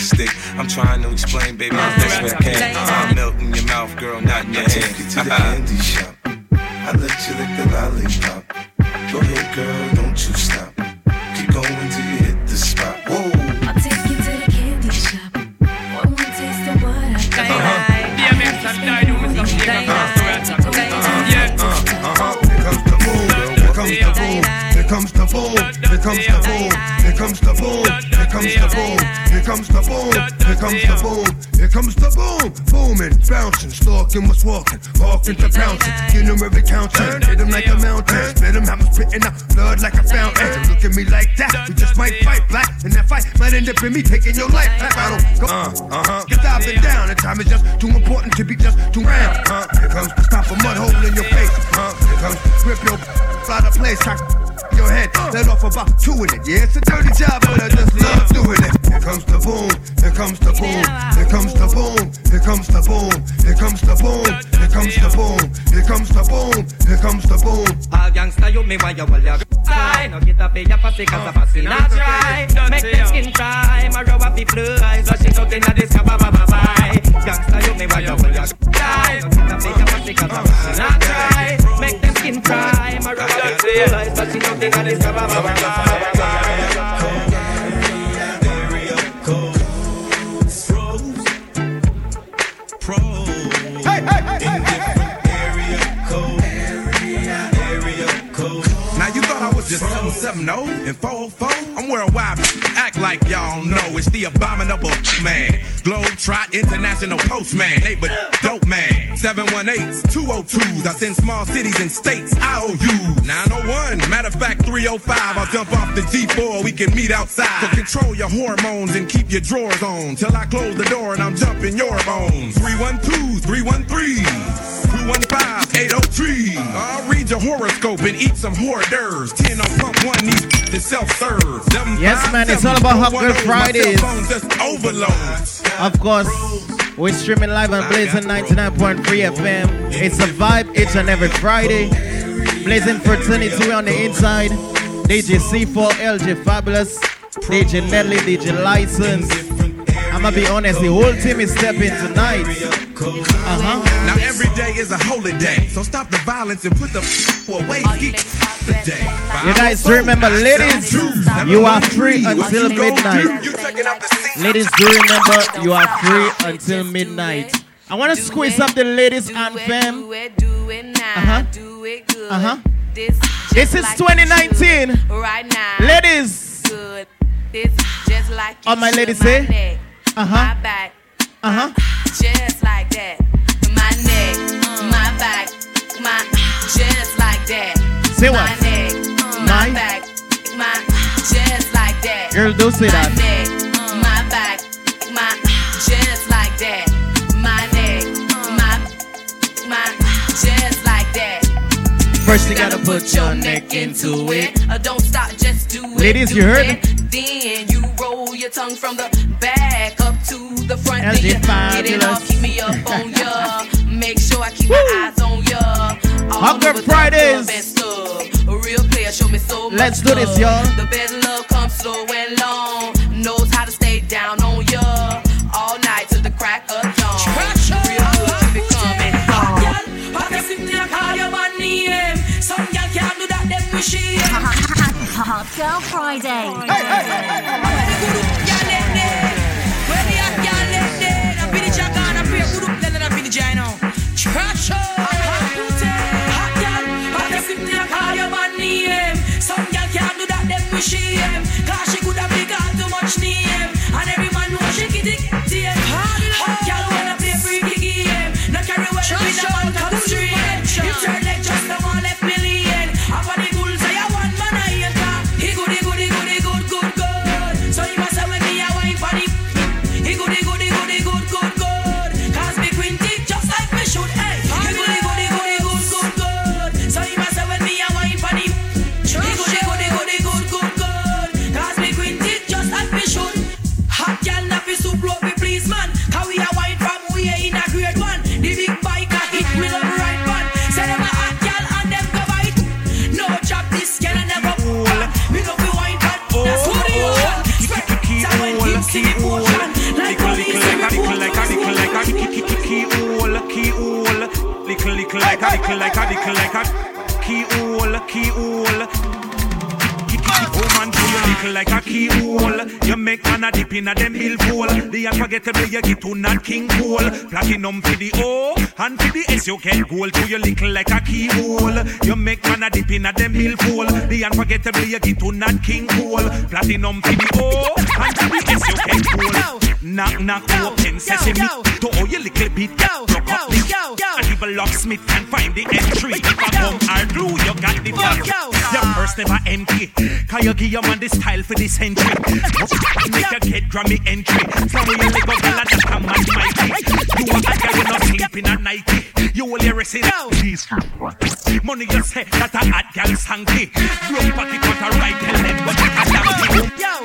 stick. I'm trying to explain, baby, the best way I can. I'm melting in your mouth, girl, not in your hand. Take you to the candy shop. I let you lick the lollipop. Go ahead, girl, don't you stop. Keep going till you hit the spot. Whoa. I'll take you to the candy shop. One more taste of what I got. Uh-huh. Here comes the boom, here comes the boom, here comes the boom, here comes the boom, here comes the boom, here comes the boom, here comes the boom, booming, bouncing, stalking what's walking, walking to pouncing, get them every counting, hit them like a mountain, spit them, I'm spitting out blood like a fountain. Look at me like that, we just might fight black, and that fight might end up in me taking your life. That battle, go, uh, uh huh, get and down, the time is just too important to be just too round, huh? Here comes stop a mud hole in your face, huh? Here comes rip your out of place, I your head, let off about two in it. Yeah, it's a dirty job, but I just love doing it. Here comes the boom, here comes the boom, here comes the boom, here comes the boom, here comes the boom, here comes the boom, here comes the boom, here comes the boom. All gangsta you me why you hold your side No get up in your pussy cause a pussy not dry. Make them skin dry My row up the fly So she talking at this kaba baba bye Gangsta you me why you hold your side No get up in your pussy cause a pussy not dry. Make them skin dry My row up the fly So she talking at this kaba baba bye Hey, you thought I was just 770 and 404? I'm worldwide. Act like y'all know it's the abominable man. Globe Trot International Postman. Hey, but dope man. 718s, 202s. I send small cities and states. I owe you 901. Matter of fact, 305. I'll jump off the G4. We can meet outside. So control your hormones and keep your drawers on. Till I close the door and I'm jumping your bones. 312, 313. 215 803. I'll read your horoscope and eat some hors d'oeuvres. 10 on pump one needs to self serve. Yes, man, it's all about Hot Girl Fridays. Of course, we're streaming live on Blazing 99.3 FM. It's a vibe each and every Friday. Blazing Fraternity on the inside. DJ C4, LJ Fabulous, DJ Nelly, DJ License. I'ma be honest, the whole team is stepping tonight. Uh-huh. Now every day is a holy day, so stop the violence and put the f- away. Geek. You guys remember, ladies, you are free until midnight. Ladies, do remember, you are free until midnight. I want to squeeze up the ladies anthem. Uh-huh. Uh-huh. This is 2019. Right now. Ladies, good. This just like All my you ladies my say, neck, uh-huh. my back, Uh huh. just like that. My neck, my back, my just like that. Say my neck, My- my back, my just like that. Girl, don't say my that. neck, my back, my just like that. My neck, my my just like that. First you gotta put your neck into it. Uh, don't stop, just do it. Ladies, do you heard that. Then you roll your tongue from the to the front. LG Then you get it off, keep me up on ya. Make sure I keep my eyes on ya. All Hunger Fridays. club and stuff. A real player, show me so much Let's do this, y'all. The best love comes slow and long. Knows how to stay down on ya. All night till the crack of dawn. Real good, be coming on. Hot as if they call your man name. Some girl can't do that, them wish she Hot Girl Friday. Where then I finish I know. Trash out. Hot girl, hot as if they call your man name. Some girl can't do that, them wish she am. Cause she could have big got too much name. And every man she get it, team. Hot girl wanna play freaky game. No carry well Little like a little like a little like a key hole, key hole. Woman, do you little like a keyhole? You make man a dip in a them billfold. The unforgettable you get to not king cool. Platinum for the O and for the S you get gold. Do you little like a keyhole? You make man a dip in a them billfold. The unforgettable you get to not king cool. Platinum for the O and for the S you get gold. Knock knock open sesame. To all your little bit get broke up the And even locksmith can find the entry. If I come hard glue, you got the fuck. Your purse never empty. Can you give your man the style for this century? Make you get Grammy entry. So when you go, girl, that come and mighty. You a bad girl, you not sleeping at night. You will hear it Please. Money you say that a hot girl sanky. Broke pocket cut a right them but a damn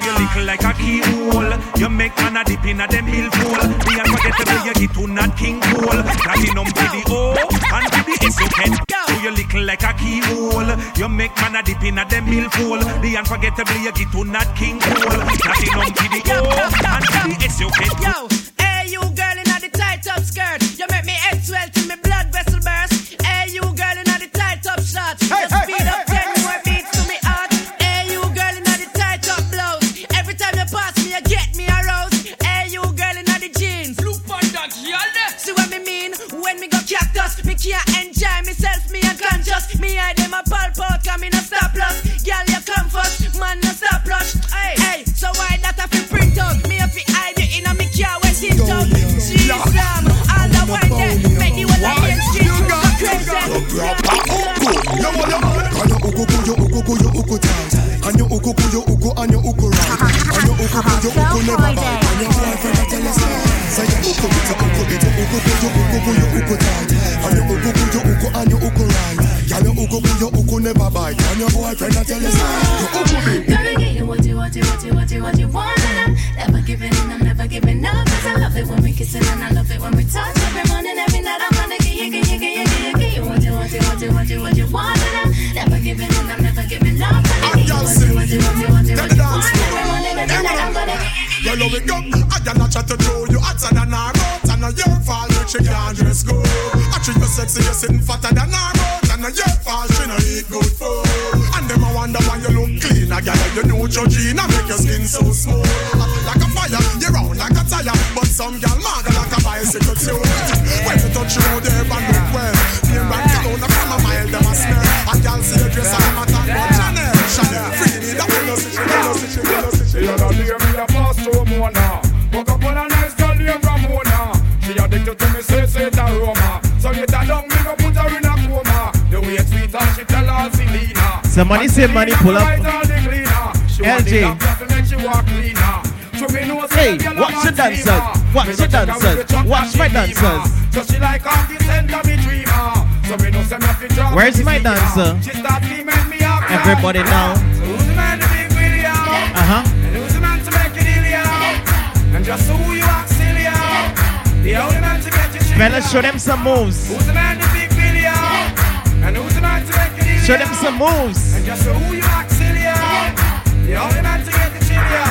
You little like a keyhole. You make man a dip in a them billfold. The unforgettable you get to not king cool. Platinum to the O and to the S you get. So you little like a keyhole. You make man a dip in a them billfold. The unforgettable you get to not king cool. Platinum to the O and to the S you get. Yo, hey you girl in a the tight up skirt, you make me head swell till me blood vessel burst. Hey you girl in a the tight up shorts, you speed Me I them a pulp out, come in a stop loss. Girl you come first, man no stop rush. Hey, hey, so why that I feel print out? Me a fi hide you in a me car when sit out. She Islam, all the wine there, make the whole of them street go crazy. Yo, yo, Can you uku ku, you uku ku, you uku. Can you uku ku, you uku and you uku. Can you uku ku, you uku never. Can your boyfriend a tell you say, say you uku it, you uku it, you uku ku, you uku ku, you uku tight. Can Can you uku ku, you uku never bite. Can your boyfriend a tell you say, you uku it. Gonna get you what you, what you, what you, what you, what you want And I'm never giving in, I'm never giving up Cause I love it when we kissing and I love it when we touch Every morning, every night, I'm gonna get you, get you, get you, get you, you What you, what you, what you, what you, you want And I'm never giving in, I'm never giving up you you, you, you, what you, what Every morning, every night, I'm gonna get you, Well, how it go? I got not chat to you hotter than her mouth Not your fault, you she can't dress good. I treat you sexy, you're sitting fatter than her mouth And not your fault, she no eat good food. And them a wonder why you look clean I got your gene, I make your skin so smooth. Like a fire, you're round like a tire. But some gal mad like a bicycle too. When you touch you there, and look well. Name right down, from a mile, them a smell. A gal see the dress, them a talk Somebody say money pull up. LJ. Hey, watch the dancers. Watch the dancers. Watch my dancers. Where's my dancer? Everybody now. Uh huh. And who's the man to make it ill you? And just who you silly you? The only man to get you Fellas, show them some moves. Who's the man Show them some moves. And just who you act silly? The only man to get the shit you.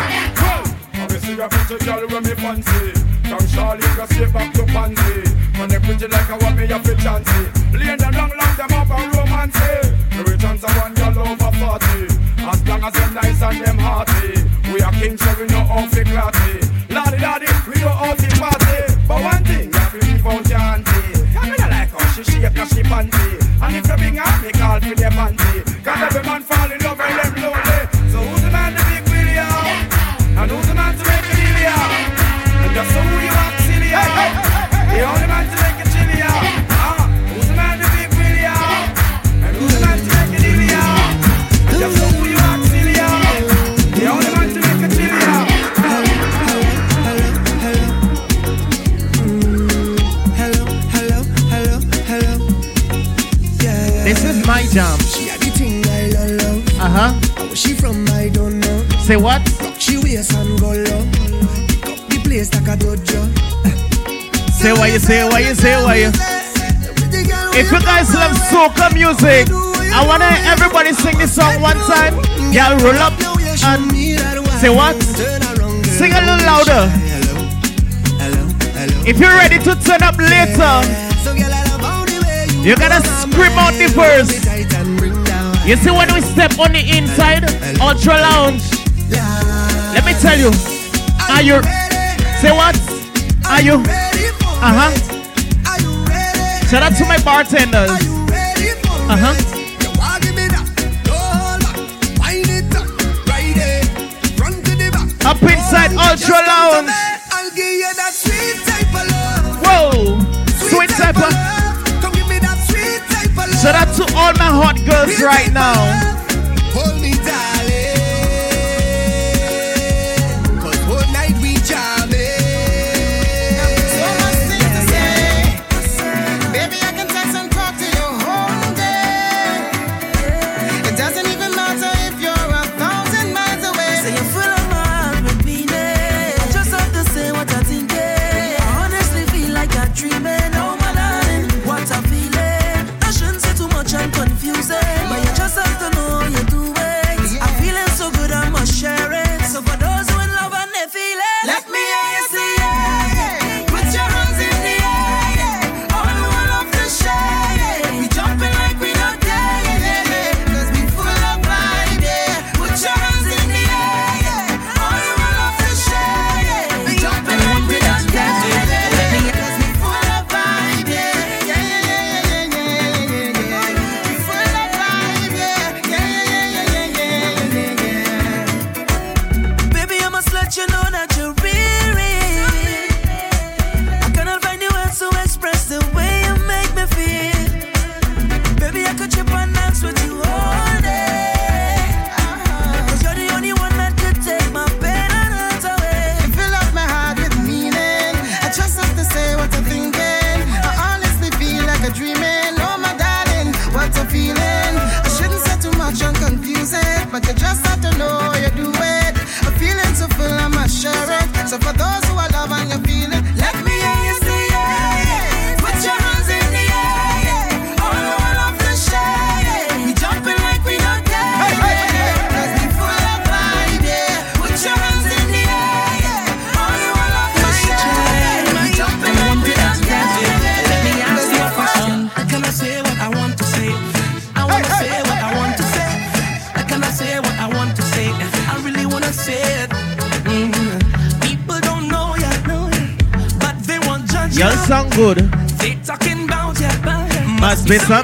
Obviously, a pretty girl when me fancy. From Charlie, go straight back to Pansy. When they pretty like a what me have to chancy. Laying them long, long, them up and romance. The returns of one girl over 40. As long as them nice and them hearty. We are king, so we know how to clatty. Lordy, lordy, we know how to party. But one thing, you have to leave out your auntie. I mean, I like how she shape, cause she panty. And if you bring her, me call for their panty. Cause every man fall in love and them lonely. My jam. She had the thing I love, love. Uh huh. Where she from, I don't know. Say what? Rock she waist and go low. Pick up the place like a dojo. Say what you say, what you say, what you. If you guys love soca music, I wanna everybody sing this song one time. Y'all roll up and say what? Sing a little louder. If you're ready to turn up later, you gotta scream out the verse. You see when we step on the inside, Ultra Lounge. Let me tell you. Are you? Say what? Are you? Uh huh. Shout out to my bartenders. Uh huh. Up inside Ultra Lounge. I'll give you that sweet type of love. Whoa, sweet type of. Shout out to all my hot girls right now. Must be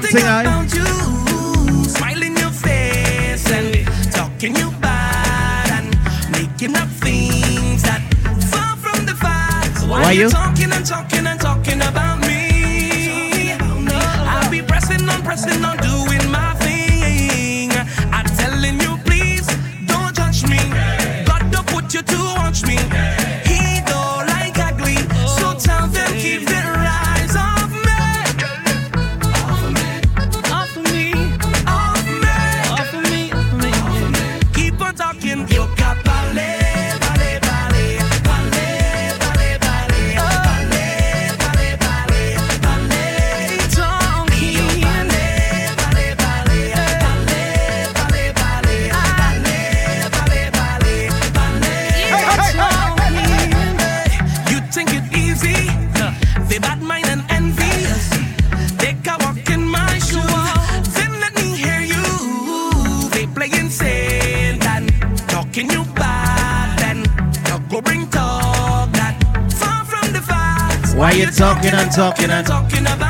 talking and talking and talking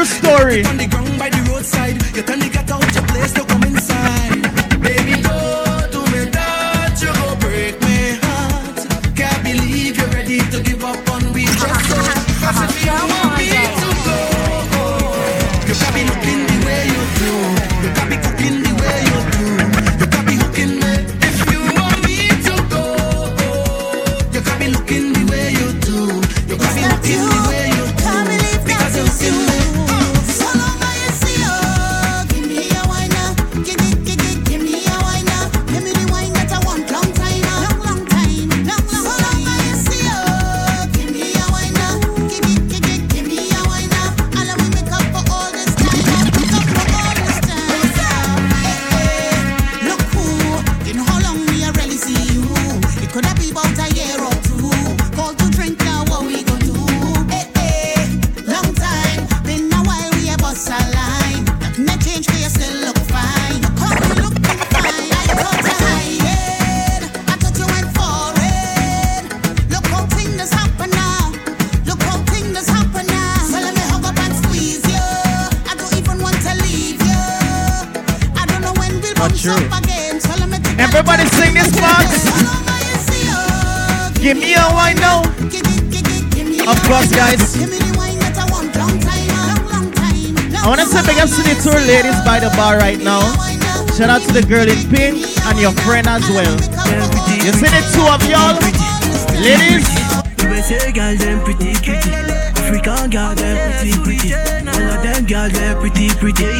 true story. bar right now. Shout out to the girl in pink and your friend as well. You see the two of y'all? Ladies? USA girl, them pretty, pretty. African girl, them pretty, pretty. All of them girl, them pretty, pretty.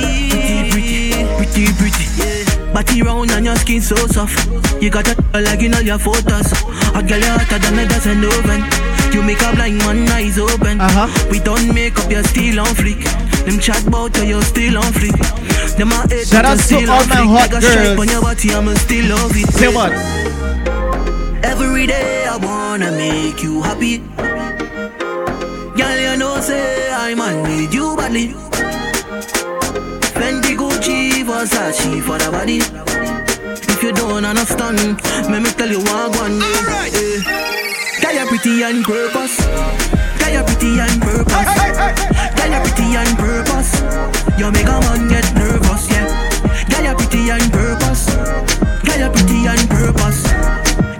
Pretty, pretty, pretty, pretty. Body round and your skin so soft. You got a like in all your photos. A girl hotter than a dozen oven. You make a blind man eyes open. Uh-huh. We don't make up, you're still on fleek. Them chat bout you, you're still on fleek. Them a hate Shout out to all my hot girls. Say what? Every day I wanna make you happy. Girl, you know say I'm man with you badly. Fendi, Gucci, Versace for the body. If you don't understand, let me tell you what I want. Alright. Eh. Girl, you're pretty and purpose. Girl, you're pretty and purpose. Hey, hey, hey, Girl, you're pretty on purpose. You make a man get nervous, yeah. Girl, you're pretty on purpose. Girl, you're pretty on purpose.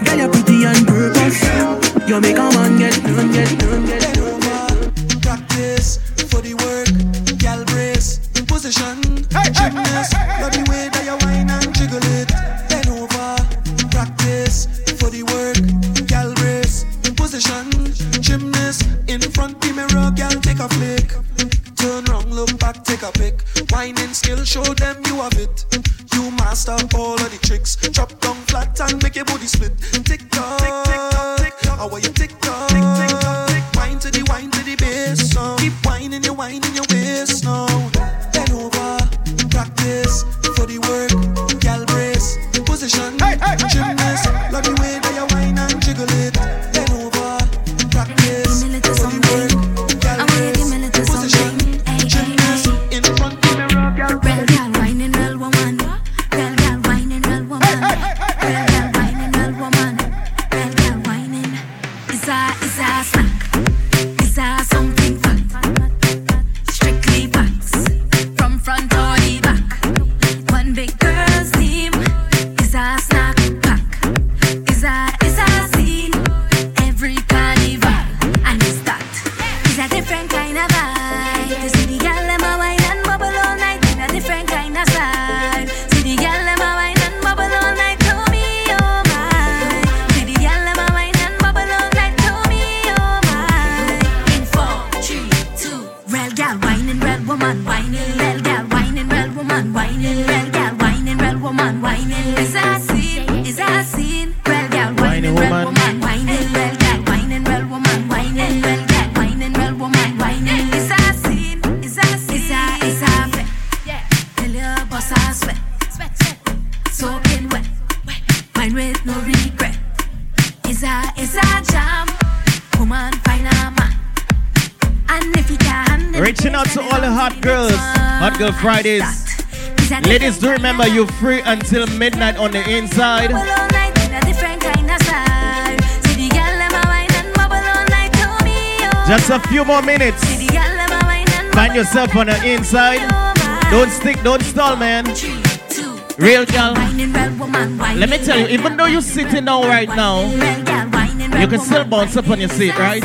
Girl, you're pretty on purpose. You make a man get, get nervous. Hot girls. Hot Girl Fridays. Ladies, do remember you're free until midnight on the inside. Bubble all night in a different kind of style. See the girl them a wine and bubble all night to me, oh. Just a few more minutes. See the girl them a wine and Find yourself on the inside. Oh don't stick, don't stall, man. Real girl. whining real woman, whining Let me tell you, even though you're sitting down right now, real girl, whining real you can still bounce up on your seat, right?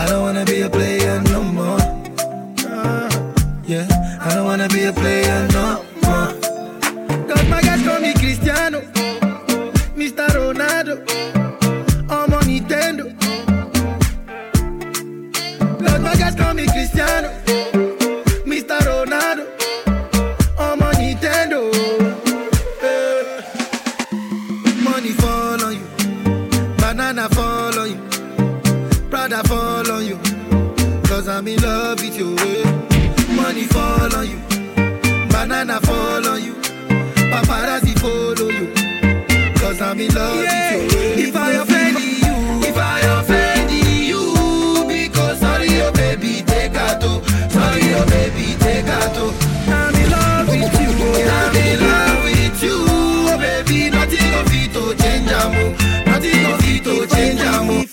I don't wanna be a player no more. Yeah. I don't wanna be a player no more. Cause my guys call me Cristiano,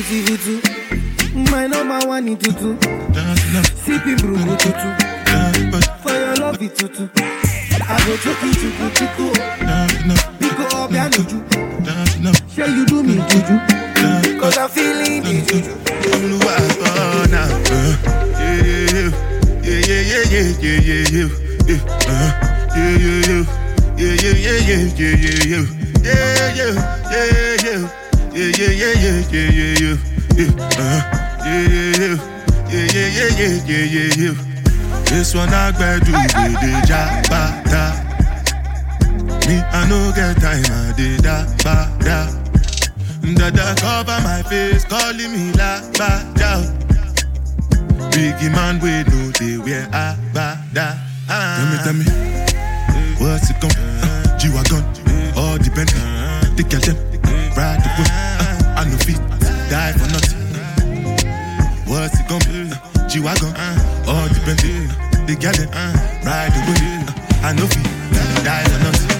eh. Beautiful too. My number one in tutu. Sipping brew tutu. For your love it tutu. I go choke you chuku chuku. Pico up ya nuju. Sure you do me juju. Cause I'm feeling the juju. This one I gotta do with the jabata. Me, I no get time, I did da ba da. Dada cover my face, calling me la ba da. Biggie man, we know they wear a ba da. Tell me, tell me, what's it gon' uh, G-Wagon, all the Bentley, the them, ride the whip, uh, I no fit, die for nothing. What's it gonna be? Uh, G-Wagon, all the Bentley, the girl them, ride the whip, uh, I no fit, die for nothing.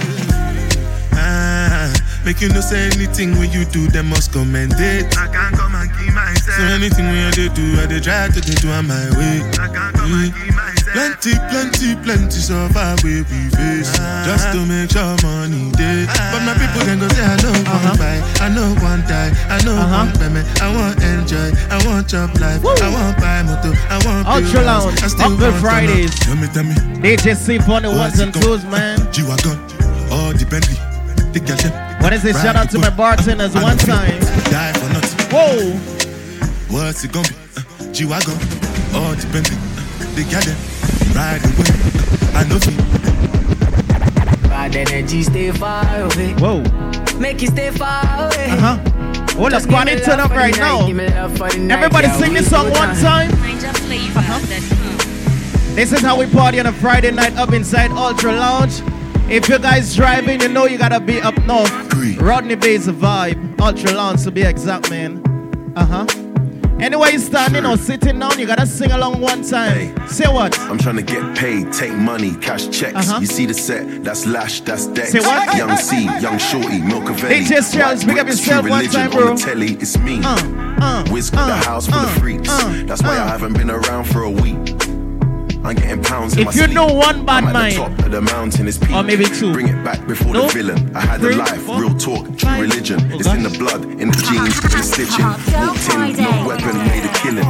Ah, make you no say anything when you do, they must commend it. I can't come and keep myself. So anything when you do, I they try to do on my way. I can't come and keep myself. Plenty, plenty, plenty survive where we face just to make sure money day. But my people then go say I know one uh-huh. buy, I know one die, I know uh-huh. one payment, I want enjoy, I want job life, I want buy motor, I want Ultra Lounge, house, I still Uncle want Fridays. Tell me, tell me. DJ sleep on the ones and twos, man. G-Wagon, all the Bentley, the. What is it? Shout out to my bartenders one time. Die for nothing. Whoa. What's it gonna be? Uh, G-Wagon, all the Bentley, the them. Ride the whip, I know feel. Bad energy stay far away. Whoa. Make you stay far away. Uh huh. Oh, the squad is turn up right now. Everybody sing this song one time. Uh-huh. This is how we party on a Friday night up inside Ultra Lounge. If you guys driving, you know you gotta be up north. Rodney Bay's a vibe. Ultra Lounge to be exact, man. Uh huh. Anyway, you standing or sitting down, you gotta sing along one time. Say what? I'm trying to get paid, take money, cash checks. Uh-huh. You see the set, that's Lash, that's Dex. Say what? Young C, Young Shorty, Milcavelli. DJ Charles, big up yourself one time, bro. On the telly, it's me. Uh, uh Wiz got the uh, house full of uh, freaks. that's why I haven't been around for a week. I'm getting pounds If you sleep. know one bad I'm mind, top of the mountain, it's peak. or maybe two. Bring it back before No? the villain. I had Three, a life, four, real talk, true religion. Oh, it's in the blood, in the genes, in the stitching. Walked in, no weapon, made a killing.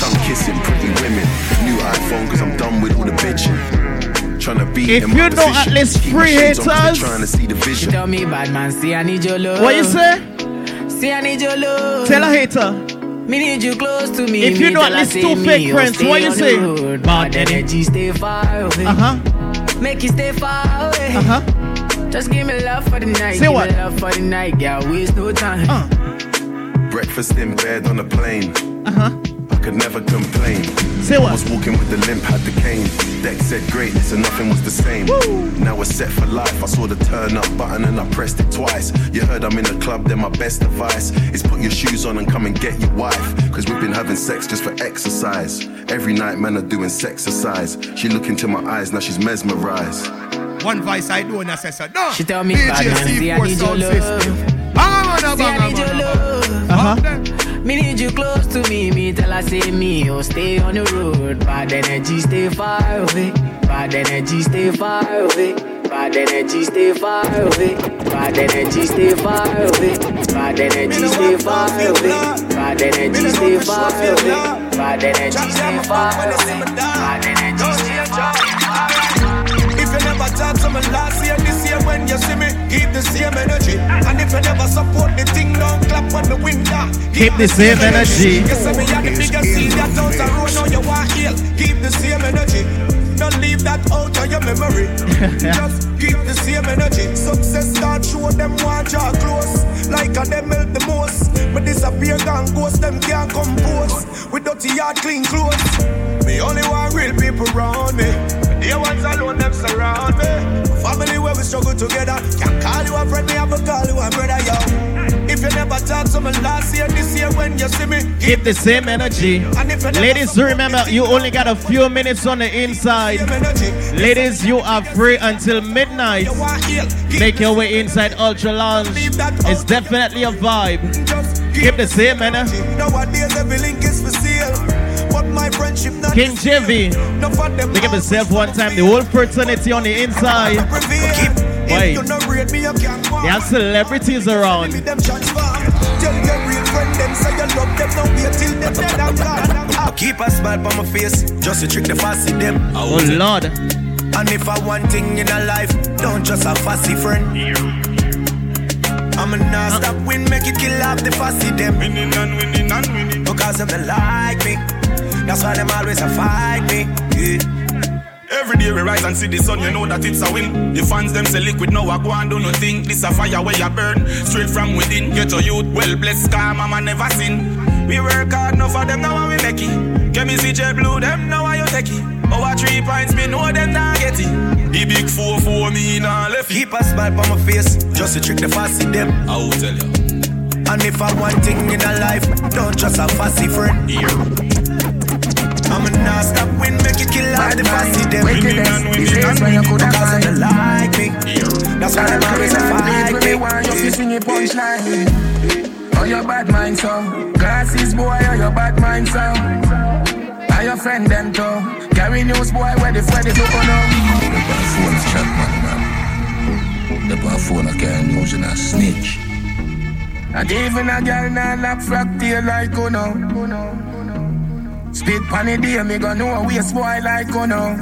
Tongue kissing, pretty women. New iPhone, cause I'm done with all the bitching. Trying to beat If you my know at position. least Keep my three shades on 'cause they're haters- Trying to see the vision. Tell me, bad man, see I need your love. What you say? See I need your love. Tell a hater. Me need you close to me. If you know tell at her least two me, fake oh, friends, what you say? road. Bad Bad energy, stay far away. Uh huh. Make you stay far away. Uh huh. Just give me love for the night. Say give what? Me love for the night, girl. Waste no time. Breakfast in bed on a plane. Uh huh. I could never complain. Say what? I was walking with the limp, had the cane. Dex said greatness and nothing was the same. Now we're set for life. I saw the turn up button and I pressed it twice. You heard I'm in the club, then my best advice is put your shoes on and come and get your wife. Cause we've been having sex just for exercise. Every night, men are doing sexercise. She look into my eyes, now she's mesmerized. One voice I do and I say so. No. She tell me, bad man, see I C4 need your sound love. system. Bang on a See I bang need your love. Uh-huh. Me need you close to me, me tell I say me, oh stay on the road. Bad energy stay far away, bad energy stay far away. Bad energy stay far away, bad energy stay far away. Bad energy stay far away, bad energy stay far away. Bad energy stay far away. If you never talk to me last year, this year when you see me, give the same energy. And if you never support the thing, don't clap on the window. Keep the same energy. You see me at the biggest that out the road, now you want heal. Keep the same energy. Don't leave that out of your memory. Just keep the same energy. Success start show them want draw close. Like a them help the most. But disappear gone ghost, them can't compose. With dirty yard, clean clothes. Me only want real people around me. The ones alone, them surround me. Family where we struggle together. Can't call you a friend, me have to call you a brother, yo. If you never talk to me last year, this year when you see me, Keep the same energy. Ladies, remember you only got a few minutes on the inside. Ladies, you are free until midnight. Make your way inside Ultra Lounge. It's definitely a vibe. Keep the same energy. Nowadays every link is for sale. But my friendship not King JV. Pick up yourself one time. The whole fraternity on the inside. Wait. you not rate me, you can't walk. They have celebrities around. Them transform. Tell your real friend them say you love them. Don't wait till them dead and gone. I keep a smile on my face just to trick the fussy them. Oh Lord. And if I want thing in a life, don't just a fussy friend. I'm a not uh. stop win, make it kill off the fussy them. Winning and winning and winning. Because them they like me. That's why them always a fight me. Yeah. Every day we rise and see the sun, you know that it's a win. The fans them say liquid, now I go and do nothing. This a fire where you burn, straight from within. Get a youth, well blessed, car mama never sin. We work hard, enough for them, now we make it. Get me CJ Blue, them now I you take it. Oh, our three points, me know them not get it. The big four four me nah left it. Keep a smile on my face just to trick the fussy them. I will tell you. And if I want thing in a life, don't trust a fussy friend. I'm a not stop win, make it kill out the fussy them. Wickedness, this is when you coulda Because find. them they like me. That's why them always a fight me. me. want you to sing your punchline. Oh, your bad mind, so. Glasses, boy, oh, your bad mind, so. Are your friend them, too? Carry news, boy, where the where the look on The bar phone is chat man, man. The bar phone I can't use in a snitch. And even a girl nah lock frack tail like oh, you know. Spit pan the day, me go know a waste boy like you know.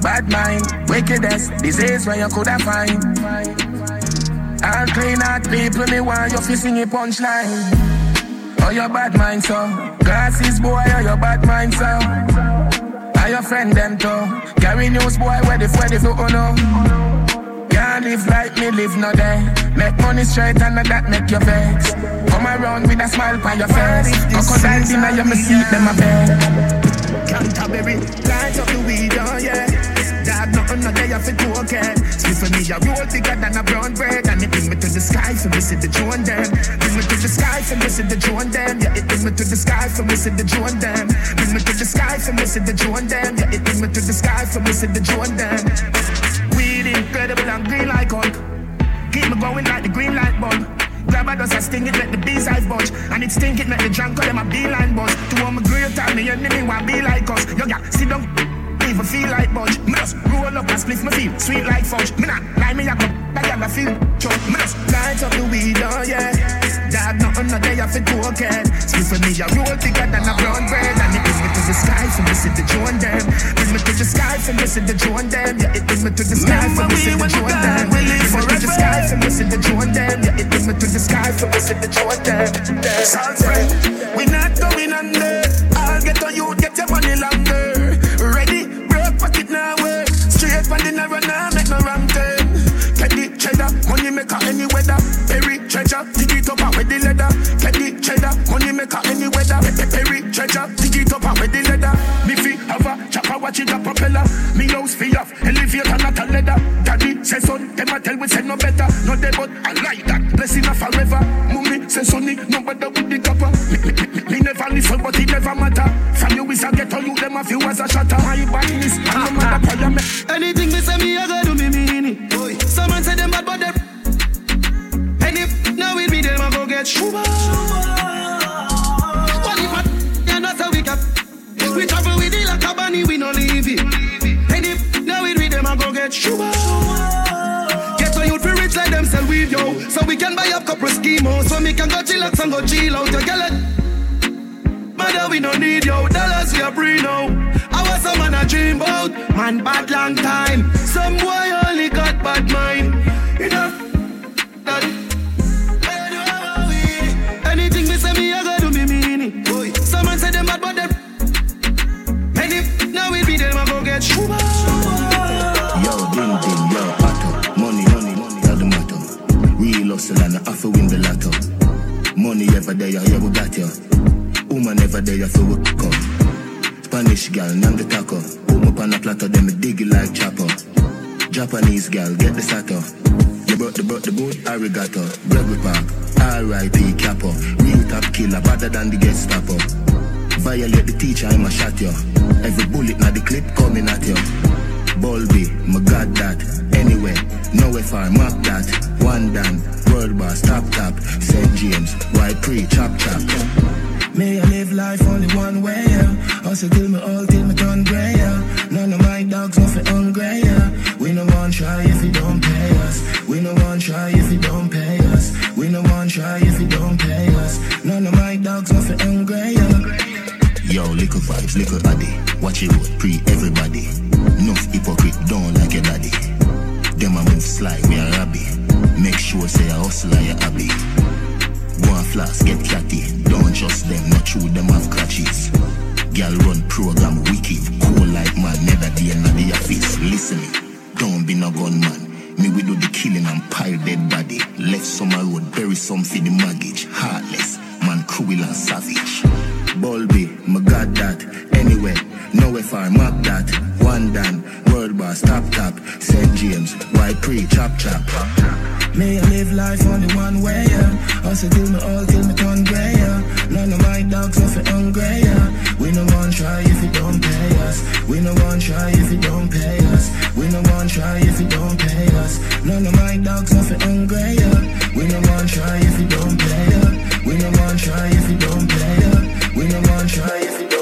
Bad mind, wickedness, disease where you coulda find. All clean out people, me want you fi sing a punchline. Oh, your bad mind, so. Glasses, boy, oh, your bad mind, so. Are your friend them, too? Carry news, boy, where the where the oh no. Can't live like me, live no day. Make money straight and that make you vex. Come around with a smile on your face. Crocodile dinner, you me see them a bed. Canterbury, light up the weed, oh yeah. Dog, nothing no day, I fit okay. Sleep for me, a roll bigger than a brown bread, and it bring me to the sky for see the drone them. Bring me to the sky for see the drone them. Yeah, it bring me to the sky for see the drone them. Bring me to the sky for see the drone them. Yeah, it bring me to the sky for see the drone them. Incredible and green like Hulk. Keep me going like the green light bulb. Grab a dust, I sting it, let the bees eyes budge. And it stink it, make the drunk call them a beeline buzz. To all my great time, me enemy want be like us. Yo, yeah, sit down, even feel like budge. Me just roll up and split my feel sweet like fudge. Me not lie me up, I got feel choke. Me just light up the weed, oh yeah. Dad, nothing no day off it cocaine. Split for me, a roll thicker than a brown bread. And it bring me to the sky see the drone them. Bring me to the sky see the drone them. Yeah, it bring me to the sky see the drone them. Bring me to the sky see the drone them. Yeah, it bring me to the sky see the drone them. Salt spray, we not going under. I'll get on you, maker any weather. Pe- Perry treasure, dig it up out with the leather. Me fi have a chopper, watch it a propeller. Me house fi off, elevator not a leather. Daddy say son, them a tell we say no better. No dead but I like that, blessing a forever. Mummy say sonny, no bother with the copper. Me, me, me, me never listen but it never matter. From you is a ghetto, you them a few as a shatter. My badness, and no matter prayer me. Anything me say me, I gotta do me mean it. Someone say them bad, but they. And if now with me, them I go get shuba. What We travel with it like a bunny, we no leave it. And if now with me, them I go get shuba. Get a youth for rich like them sell weed, yo. So we can buy up couple schemos. So me can go chillax and go chill out. Your girl, Mother, we don't need yo. Dollars we are free now. I was some man a dream about. Man, bad long time. Some boy only got bad mind. Money ever there, yeah, we got ya. Woman ever there, you feel we come. Spanish gal, name the taco. Put me on a platter, then me dig it like chopper. Japanese gal, get the sato. You brought the brought the boat, arigato. Gregory Park, R.I.P. Capo. Real top killer, better than the Gestapo. Violate the teacher, I'ma shot you. Every bullet na the clip coming at you. Bulby, my god that. Anyway, nowhere far, mark that. One down, world boss, top top. St. James, why pre, chop chop. May I live life only one way, yeah. Also till me all till me turn grey, yeah. None of my dogs nothing hungry, yeah. We no one try if you don't pay us. We no one try if you don't pay us. We no one try if you don't pay us. None of my dogs nothing hungry, yeah. Yo, little vibes, little addy. Watch it road, pre everybody. Enough hypocrite, don't like your daddy. Them a move sly, we a rabbi. Make sure say a hustler, you happy. Go and flask, get catty. Don't trust them, not true, them have crutches. Girl run program wicked. Cool like man, never day in the office. Listen me, don't be no gunman. Me we do the killing and pile dead body. Left summer road, bury some for the mortgage. Heartless, man cruel and savage. Bulby, my god that. Anyway, nowhere far, map that. One down, world boss, top top. St. James, why pre, chop chop. May I live life only one way, yeah. Also till me all till me turn grey, yeah. None of my dogs nothing hungry, yeah. We no one try if you don't pay us. We no one try if you don't pay us. We no one try if you don't pay us. None of my dogs nothing hungry, yeah. We no one try if you don't pay us. We no one try if you don't pay us. We no one try if you don't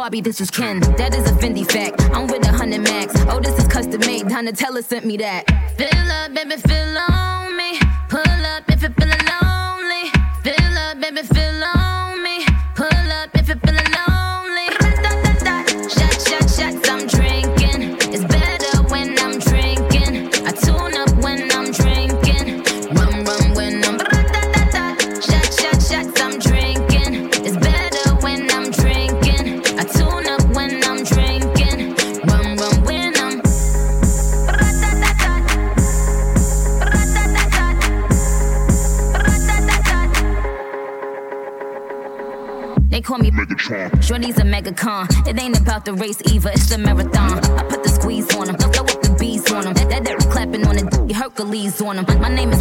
Barbie, this is Ken. That is a Fendi fact. I'm with a hundred max. Oh, this is custom made. Donatella sent me that. Fill up, baby, fill on me. con. It ain't about the race either, it's the marathon. I put the squeeze on them, throw up the bees on them. That, that, that clapping on it, Hercules on them. My name is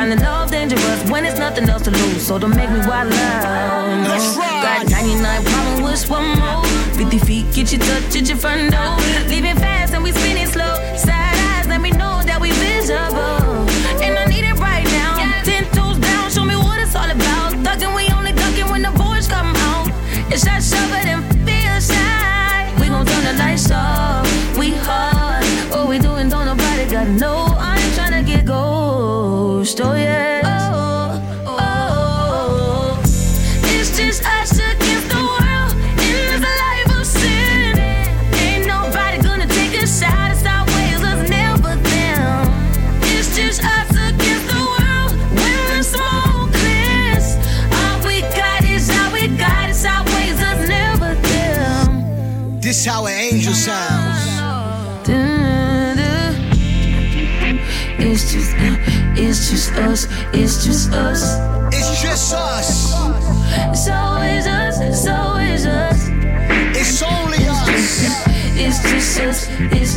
Finding love dangerous when it's nothing else to lose. So don't make me wild out. No. Got 99 problems, wish one more. 50 feet, get you touch at your front door. Leaving fast and we spinning slow. Side eyes, let me know that we visible. This how an angel sounds. It's just, it's just us, it's just us. It's just us. It's always us, it's always us. It's only us. It's just, it's just us, it's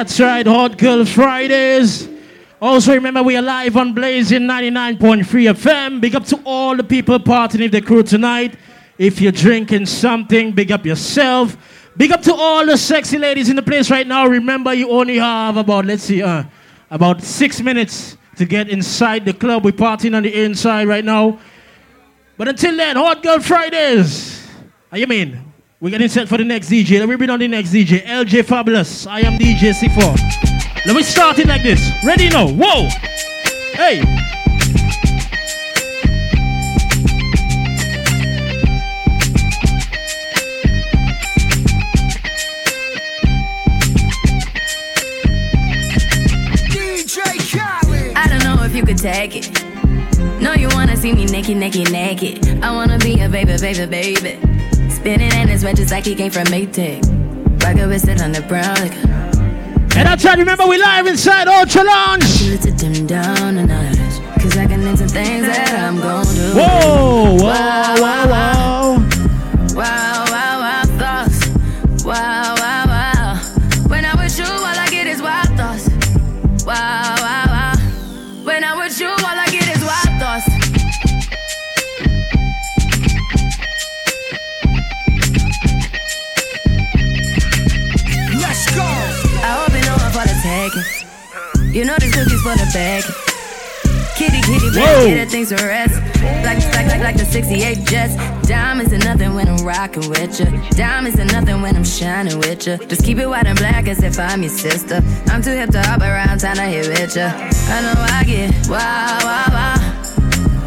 that's right, Hot Girl Fridays. Also, remember we are live on Blazing 99.3 FM. Big up to all the people partying in the crew tonight. If you're drinking something, big up yourself. Big up to all the sexy ladies in the place right now. Remember, you only have about, let's see, uh, about six minutes to get inside the club. We're partying on the inside right now. But until then, Hot Girl Fridays. How you mean? We're getting set for the next DJ. Let me bring on the next DJ. LJ Fabulous. I am DJ C4. Let me start it like this. Ready now? Whoa! Hey! DJ Khaled. I don't know if you could take it. No, you wanna see me naked, naked, naked. I wanna be a baby, baby, baby. Spinning in his red just like he came from Maytag. Rocket with it on the brown like And that's right, remember we live inside Ultra Lounge. to dim down a notch. Cause I can into things that I'm gon' do. Whoa, wow, wow, wow. You know this cookie's for the bag. Kitty, kitty, baby, get things to rest. Like, like, like, like the 68 Jets. Diamonds are nothing when I'm rocking with you. Diamonds are nothing when I'm shining with you. Just keep it white and black as if I'm your sister. I'm too hip to hop around town to hit with you. I know I get wow, wow, wow.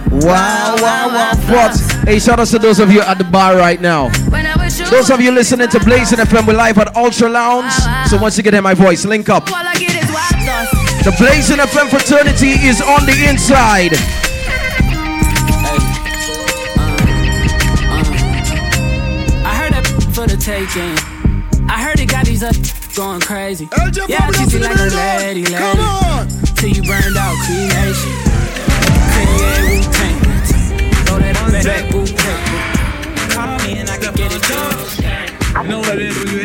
Wow, wow, wow. What? Hey, shout out to those of you at the bar right now. When I was you, Those of you listening to Blazing FM, we're live at Ultra Lounge. So once you get hear my voice, link up. The Blazing FM fraternity is on the inside. Uh, uh, uh. for the taking. I heard it got these up going crazy. Yeah, treat you like a lady, lady. Come on. Till you burned out, creation. Wu Tang. Throw that on back, Call me and I can get it done. You know what it is,